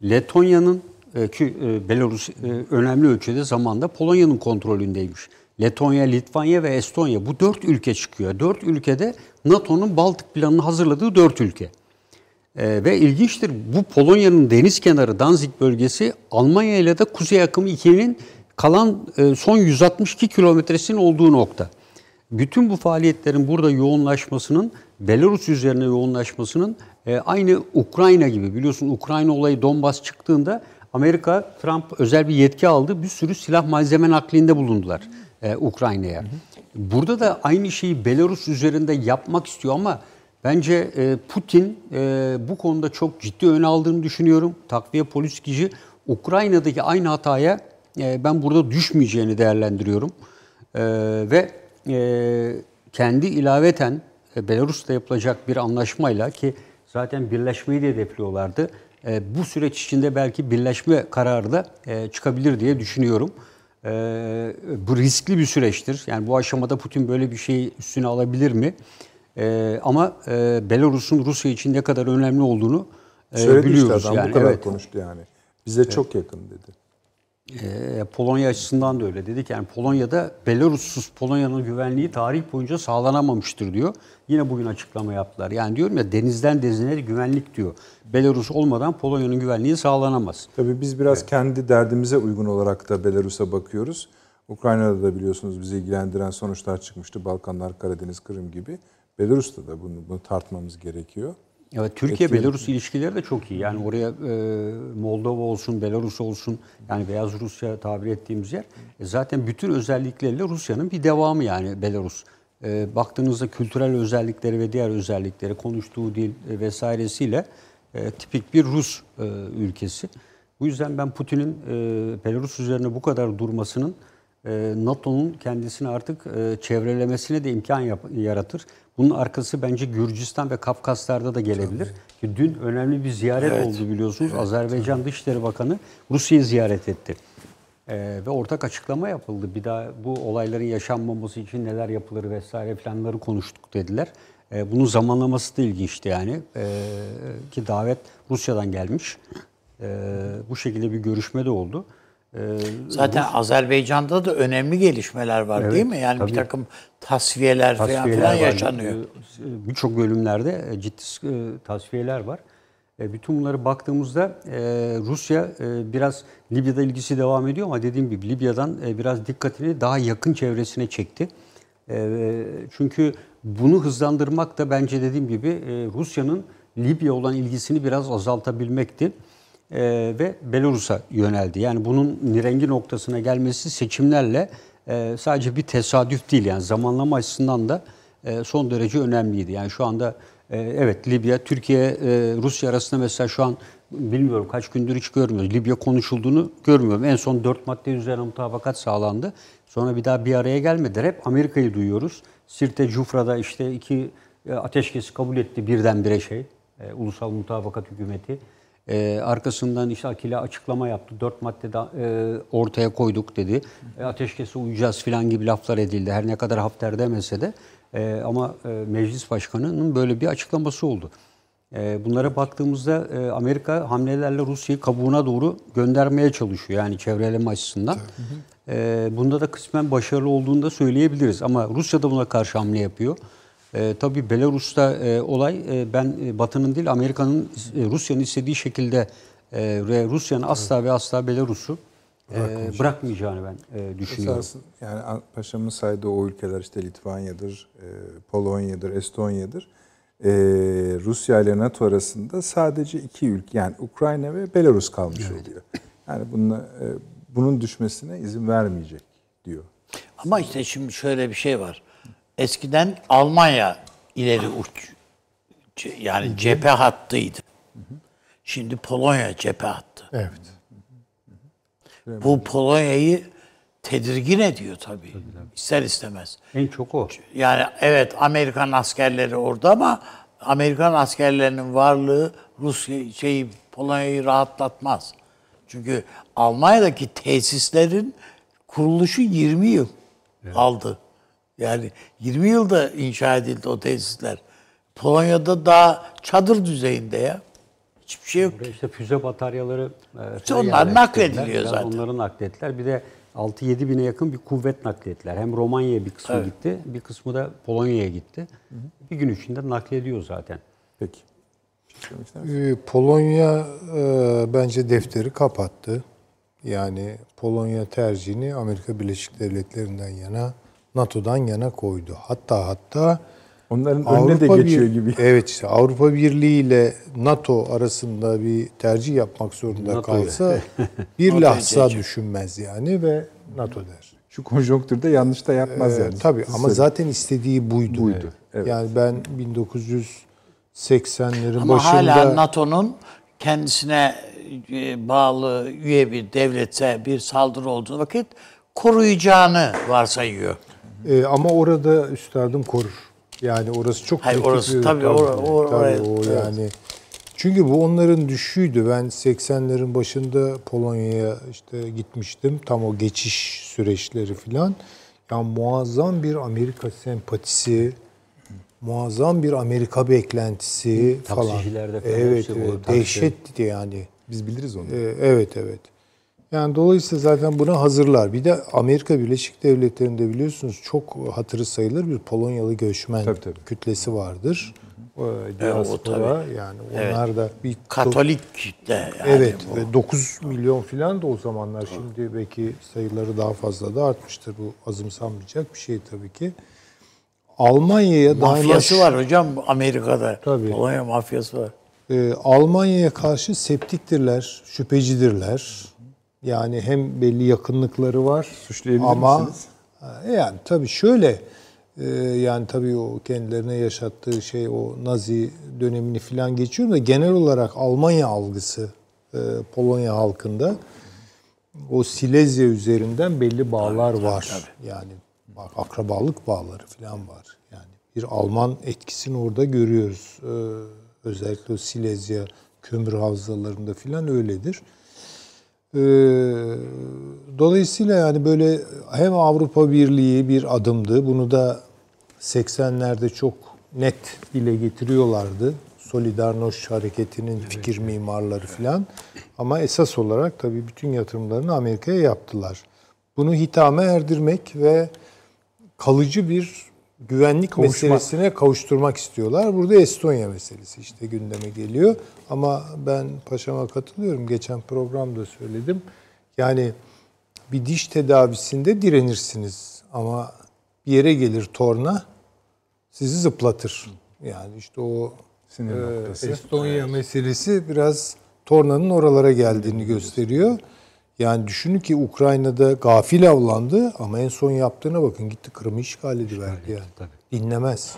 Letonya'nın e, ki e, Belarus e, önemli ölçüde zamanda Polonya'nın kontrolündeymiş. Letonya, Litvanya ve Estonya bu dört ülke çıkıyor. Dört ülkede NATO'nun Baltık planını hazırladığı dört ülke. Ee, ve ilginçtir bu Polonya'nın deniz kenarı Danzig bölgesi Almanya ile de Kuzey Akımı 2'nin kalan e, son 162 kilometresinin olduğu nokta. Bütün bu faaliyetlerin burada yoğunlaşmasının Belarus üzerine yoğunlaşmasının E, aynı Ukrayna gibi biliyorsun Ukrayna olayı Donbas çıktığında Amerika Trump özel bir yetki aldı. Bir sürü silah malzeme naklinde bulundular e, Ukrayna'ya. Burada da aynı şeyi Belarus üzerinde yapmak istiyor ama bence e, Putin e, bu konuda çok ciddi ön aldığını düşünüyorum. Takviye polis gücü Ukrayna'daki aynı hataya e, ben burada düşmeyeceğini değerlendiriyorum. E, ve e, kendi ilaveten e, Belarus'ta yapılacak bir anlaşmayla ki zaten birleşmeyi de hedefliyorlardı. E, bu süreç içinde belki birleşme kararı da e, çıkabilir diye düşünüyorum. E, bu riskli bir süreçtir. Yani bu aşamada Putin böyle bir şeyi üstüne alabilir mi? E, ama e, Belarus'un Rusya için ne kadar önemli olduğunu e, Söyledi biliyoruz. işte adam yani. bu kadar Evet. konuştu yani. Bize çok yakın dedi. E, Polonya açısından da öyle dedik. Yani Polonya'da Belarussuz Polonya'nın güvenliği tarih boyunca sağlanamamıştır diyor. Yine bugün açıklama yaptılar. Yani diyorum ya denizden denize güvenlik diyor. Belarus olmadan Polonya'nın güvenliği sağlanamaz. Tabii biz biraz kendi derdimize uygun olarak da Belarus'a bakıyoruz. Ukrayna'da da biliyorsunuz bizi ilgilendiren sonuçlar çıkmıştı. Balkanlar, Karadeniz, Kırım gibi. Belarus'ta da bunu, bunu tartmamız gerekiyor. Evet, Türkiye-Belarus ilişkileri de çok iyi. Yani oraya e, Moldova olsun, Belarus olsun, yani Beyaz Rusya tabir ettiğimiz yer. E, zaten bütün özellikleriyle Rusya'nın bir devamı yani Belarus. E, baktığınızda kültürel özellikleri ve diğer özellikleri, konuştuğu dil e, vesairesiyle e, tipik bir Rus e, ülkesi. Bu yüzden ben Putin'in e, Belarus üzerine bu kadar durmasının NATO'nun kendisini artık e, çevrelemesine de imkan yap- yaratır. Bunun arkası bence Gürcistan ve Kafkaslar'da da gelebilir. Ki dün önemli bir ziyaret oldu biliyorsunuz. Azerbaycan Dışişleri Bakanı Rusya'yı ziyaret etti. E, ve ortak açıklama yapıldı. Bir daha bu olayların yaşanmaması için neler yapılır vesaire planları konuştuk dediler. E, bunun zamanlaması da ilginçti yani. E, ki davet Rusya'dan gelmiş. E, bu şekilde bir görüşme de oldu. E, Zaten Azerbaycan'da da önemli gelişmeler var Evet, değil mi? Yani tabii. bir takım tasfiyeler, falan tasfiyeler filan var. yaşanıyor. Ee, Birçok bölümlerde e, ciddi e, tasfiyeler var. E, Bütün bunları baktığımızda Rusya biraz Libya'da ilgisi devam ediyor ama dediğim gibi Libya'dan biraz dikkatini daha yakın çevresine çekti. Çünkü bunu hızlandırmak da bence dediğim gibi Rusya'nın Libya olan ilgisini biraz azaltabilmekti. E, ve Belarus'a yöneldi. Yani bunun nirengi noktasına gelmesi seçimlerle e, sadece bir tesadüf değil yani zamanlama açısından da e, son derece önemliydi. Yani şu anda e, evet Libya, Türkiye, Rusya arasında mesela şu an bilmiyorum kaç gündür hiç görmüyoruz. Libya konuşulduğunu görmüyorum. En son dört madde üzerine mutabakat sağlandı. Sonra bir daha bir araya gelmediler. Hep Amerika'yı duyuyoruz. Sirte, Cufra'da işte iki ateşkesi kabul etti birdenbire şey. Ulusal Mutabakat Hükümeti. E, arkasından işte Akile açıklama yaptı. Dört madde de, e, ortaya koyduk dedi. E, ateşkese uyacağız filan gibi laflar edildi. Her ne kadar Hafter demese de. E, ama e, meclis başkanının böyle bir açıklaması oldu. E, bunlara baktığımızda e, Amerika hamlelerle Rusya'yı kabuğuna doğru göndermeye çalışıyor. Yani çevreleme açısından. E, bunda da kısmen başarılı olduğunu da söyleyebiliriz. Ama Rusya da buna karşı hamle yapıyor. E, tabii Belarus'ta e, olay e, ben e, Batı'nın değil Amerika'nın e, Rusya'nın istediği şekilde e, ve Rusya'nın asla ve asla Belarus'u e, bırakmayacağını ben e, düşünüyorum. Esasında yani Paşam'ın saydığı o ülkeler işte Litvanya'dır, e, Polonya'dır, Estonya'dır. E, Rusya ile NATO arasında sadece iki ülke yani Ukrayna ve Belarus kalmış oluyor. Yani bununla, e, bunun düşmesine izin vermeyecek diyor. Ama işte şimdi şöyle bir şey var. Eskiden Almanya ileri uç yani cephe hattıydı. Şimdi Polonya cephe hattı. Evet. Bu Polonya'yı tedirgin ediyor tabii. İster istemez. En çok o. Yani evet Amerikan askerleri orada ama Amerikan askerlerinin varlığı Rusya şeyi Polonya'yı rahatlatmaz. Çünkü Almanya'daki tesislerin kuruluşu 20 yıl aldı. Yani 20 yılda inşa edildi o tesisler. Polonya'da daha çadır düzeyinde ya. Hiçbir şey yok. Buraya işte füze bataryaları e, İşte onlar naklediliyor zaten. Onları naklettiler. Bir de 6-7 bine yakın bir kuvvet naklettiler. Hem Romanya'ya bir kısmı gitti, bir kısmı da Polonya'ya gitti. Bir gün içinde naklediyor zaten. Peki. Ee, Polonya e, bence defteri kapattı. Yani Polonya tercihini Amerika Birleşik Devletleri'nden yana, NATO'dan yana koydu. Hatta hatta Onların önüne de geçiyor Bir- gibi. Evet işte Avrupa Birliği ile NATO arasında bir tercih yapmak zorunda NATO'yu. kalsa bir lahza düşünmez yani ve NATO der. Şu konjonktürde yanlış da yapmaz Ee, yani. tabii ama Söyle. zaten istediği buydu. Buydu, evet. Yani ben 1980'lerin Ama başında hala NATO'nun kendisine e, bağlı üye bir devletse bir saldırı olduğu vakit koruyacağını varsayıyor. Ee, ama orada üstadım korur. Yani orası çok Hayır, orası bir- tabii, or- or- tabii oraya- o evet. yani. Çünkü bu onların düşüydü. Ben 80'lerin başında Polonya'ya işte gitmiştim. Tam o geçiş süreçleri filan. Yani muazzam bir Amerika sempatisi, muazzam bir Amerika beklentisi falan. Taksicilerde falan Evet, evet taksi. dehşetti yani. Biz biliriz onu. Ee, Evet evet. Yani dolayısıyla zaten buna hazırlar. Bir de Amerika Birleşik Devletleri'nde biliyorsunuz çok hatırı sayılır bir Polonyalı göçmen Tabii, tabii. kütlesi vardır. O, o diaspora yani onlar da bir Katolik kitle yani. Evet bu. ve 9 milyon falan da o zamanlar şimdi belki sayıları daha fazla da artmıştır. Bu azımsanmayacak bir şey tabii ki. Almanya'ya daima Mafyası var hocam Amerika'da. Tabii. Polonya mafyası var. Ee, Almanya'ya karşı septiktirler, şüphecidirler. Yani hem belli yakınlıkları var Suçlayabilir ama misiniz? Ha, yani tabii şöyle e, yani tabii o kendilerine yaşattığı şey o Nazi dönemini falan geçiyor da genel olarak Almanya algısı e, Polonya halkında o Silezya üzerinden belli bağlar var. Yani bak akrabalık bağları falan var. Yani bir Alman etkisini orada görüyoruz. Ee, özellikle o Silezya kömür havzalarında falan öyledir. Ee, dolayısıyla yani böyle hem Avrupa Birliği bir adımdı. Bunu da 80'lerde çok net dile getiriyorlardı. Solidarność hareketinin fikir mimarları falan. Ama esas olarak tabii bütün yatırımlarını Amerika'ya yaptılar. Bunu hitame erdirmek ve kalıcı bir güvenlik meselesine kavuşturmak istiyorlar. Burada Estonya meselesi işte gündeme geliyor. Ama ben paşama katılıyorum. Geçen programda söyledim. Yani bir diş tedavisinde direnirsiniz ama bir yere gelir torna sizi zıplatır. Yani işte o Sinir e, noktası. Estonya meselesi biraz tornanın oralara geldiğini gösteriyor. Yani düşünün ki Ukrayna'da gafil avlandı ama en son yaptığına bakın gitti Kırım'ı işgal ediverdi yani. tabii. Dinlemez.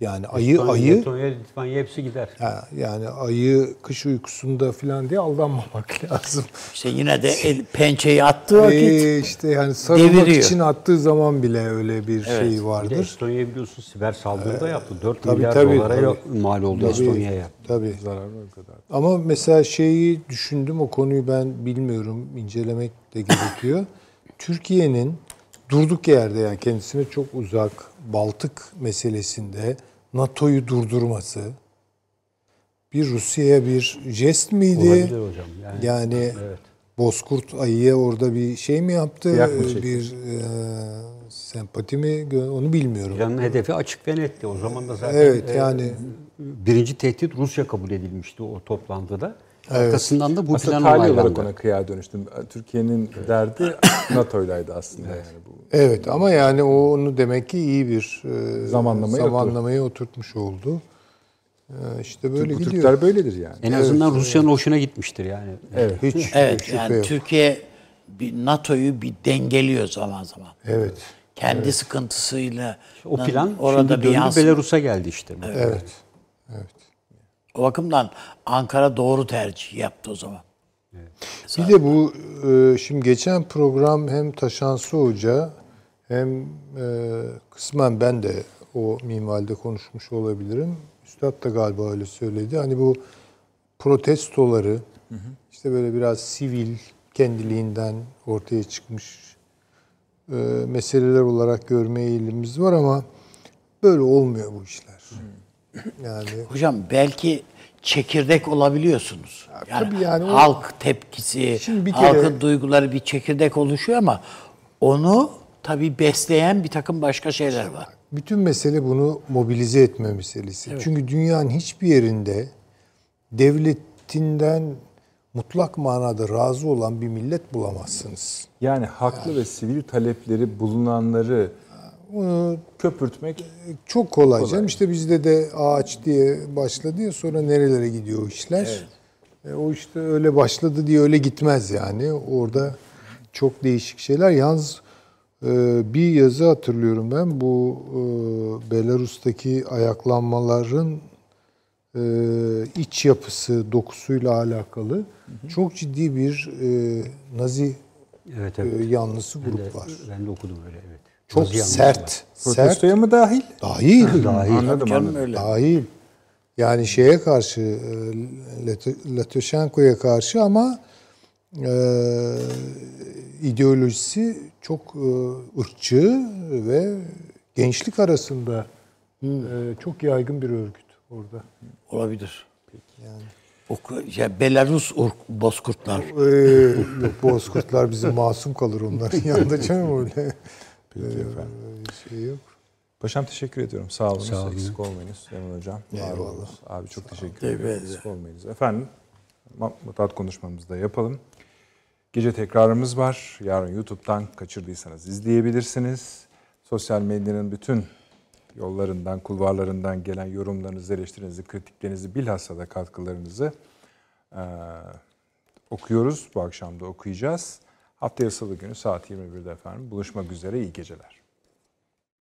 Yani ayı Letonya, ayı Letonya, Litvanya hepsi gider. ha, yani ayı kış uykusunda falan diye aldanmamak lazım. İşte yine de el, pençeyi attığı vakit Ee, işte yani sarılmak deviriyor. için attığı zaman bile öyle bir şey Bir de vardır. Estonya biliyorsun siber saldırı da yaptı. 4 tabii, milyar tabii, dolara tabii. yok- mal oldu Tabii, Estonya'ya. Tabii. Zararı o kadar. Ama mesela şeyi düşündüm o konuyu ben bilmiyorum incelemek de gerekiyor. Türkiye'nin durduk yerde yani kendisine çok uzak Baltık meselesinde NATO'yu durdurması bir Rusya'ya bir jest miydi? Olabilir hocam. Yani, Yani evet. Bozkurt ayıya orada bir şey mi yaptı? Kıyak mı çekti? bir e, sempati mi? Onu bilmiyorum. Planın hedefi açık ve netti. O zaman da zaten Evet e, yani birinci tehdit Rusya kabul edilmişti o toplantıda. Arkasından da bu Aslında plan tali olarak onaylandı. ona kıya dönüştüm. Türkiye'nin derdi NATO'ylaydı aslında yani bu. Evet ama yani o onu demek ki iyi bir e, Zamanlamayı zamanlamayı oturtmuş oldu. E, işte böyle bu gidiyor. Türkler böyledir yani. En azından Rusya'nın hoşuna gitmiştir yani. Evet. Hiç evet şüphe yani yok. Türkiye bir NATO'yu bir dengeliyor zaman zaman. Evet. Kendi sıkıntısıyla O plan orada şimdi bir döndü yansıma. Belarus'a geldi işte. Evet. O bakımdan Ankara doğru tercih yaptı o zaman. Bir de bu e, şimdi geçen program hem Taşansı Hoca hem e, kısmen ben de o minvalde konuşmuş olabilirim. Üstad da galiba öyle söyledi. Hani bu protestoları işte böyle biraz sivil kendiliğinden ortaya çıkmış e, meseleler olarak görme eğilimimiz var ama böyle olmuyor bu işler. Yani Hocam belki çekirdek olabiliyorsunuz. Yani, tabii yani o- halk tepkisi, Şimdi bir kere- halkın duyguları bir çekirdek oluşuyor ama onu tabii besleyen bir takım başka şeyler var. Bütün mesele bunu mobilize etme meselesi. Çünkü dünyanın hiçbir yerinde devletinden mutlak manada razı olan bir millet bulamazsınız. Yani haklı ve sivil talepleri bulunanları Köpürtmek çok kolay, canım. İşte bizde de ağaç diye başladı ya sonra nerelere gidiyor işler. E, o işte öyle başladı diye öyle gitmez yani. Orada çok değişik şeyler. Yalnız e, bir yazı hatırlıyorum ben. Bu e, Belarus'taki ayaklanmaların e, iç yapısı, dokusuyla alakalı çok ciddi bir e, Nazi Evet e, evet. yanlısı Ben de, grup var. ben de okudum öyle evet. Çok yanlısı sert. var. Sert. protestoya mı dahil? Dahil. Dahil. Anladım anladım. öyle. Dahil. Yani şeye karşı, e, Lat- Latoshenko'ya karşı ama e, ideolojisi çok e, ırkçı ve gençlik arasında e, çok yaygın bir örgüt orada. Olabilir. Yani. Oku, ya Belarus Urk- Bozkurtlar. Ee, yok bozkurtlar bizim masum kalır onların yanında canım öyle. Peki efendim. Şey yok. Paşam teşekkür ediyorum. Sağ olun. Sağ olun. Eksik olmayınız. Emin Hocam. Eyvallah. olunuz. Abi çok teşekkür Teşekkür ederim. Eksik olmayınız. Efendim mutat konuşmamızı da yapalım. Gece tekrarımız var. Yarın YouTube'dan kaçırdıysanız izleyebilirsiniz. Sosyal medyanın bütün yollarından, kulvarlarından gelen yorumlarınızı, eleştirinizi, kritiklerinizi, bilhassa da katkılarınızı eee, okuyoruz. Bu akşam da okuyacağız. Haftaya salı günü saat 21'de efendim buluşmak üzere. İyi geceler.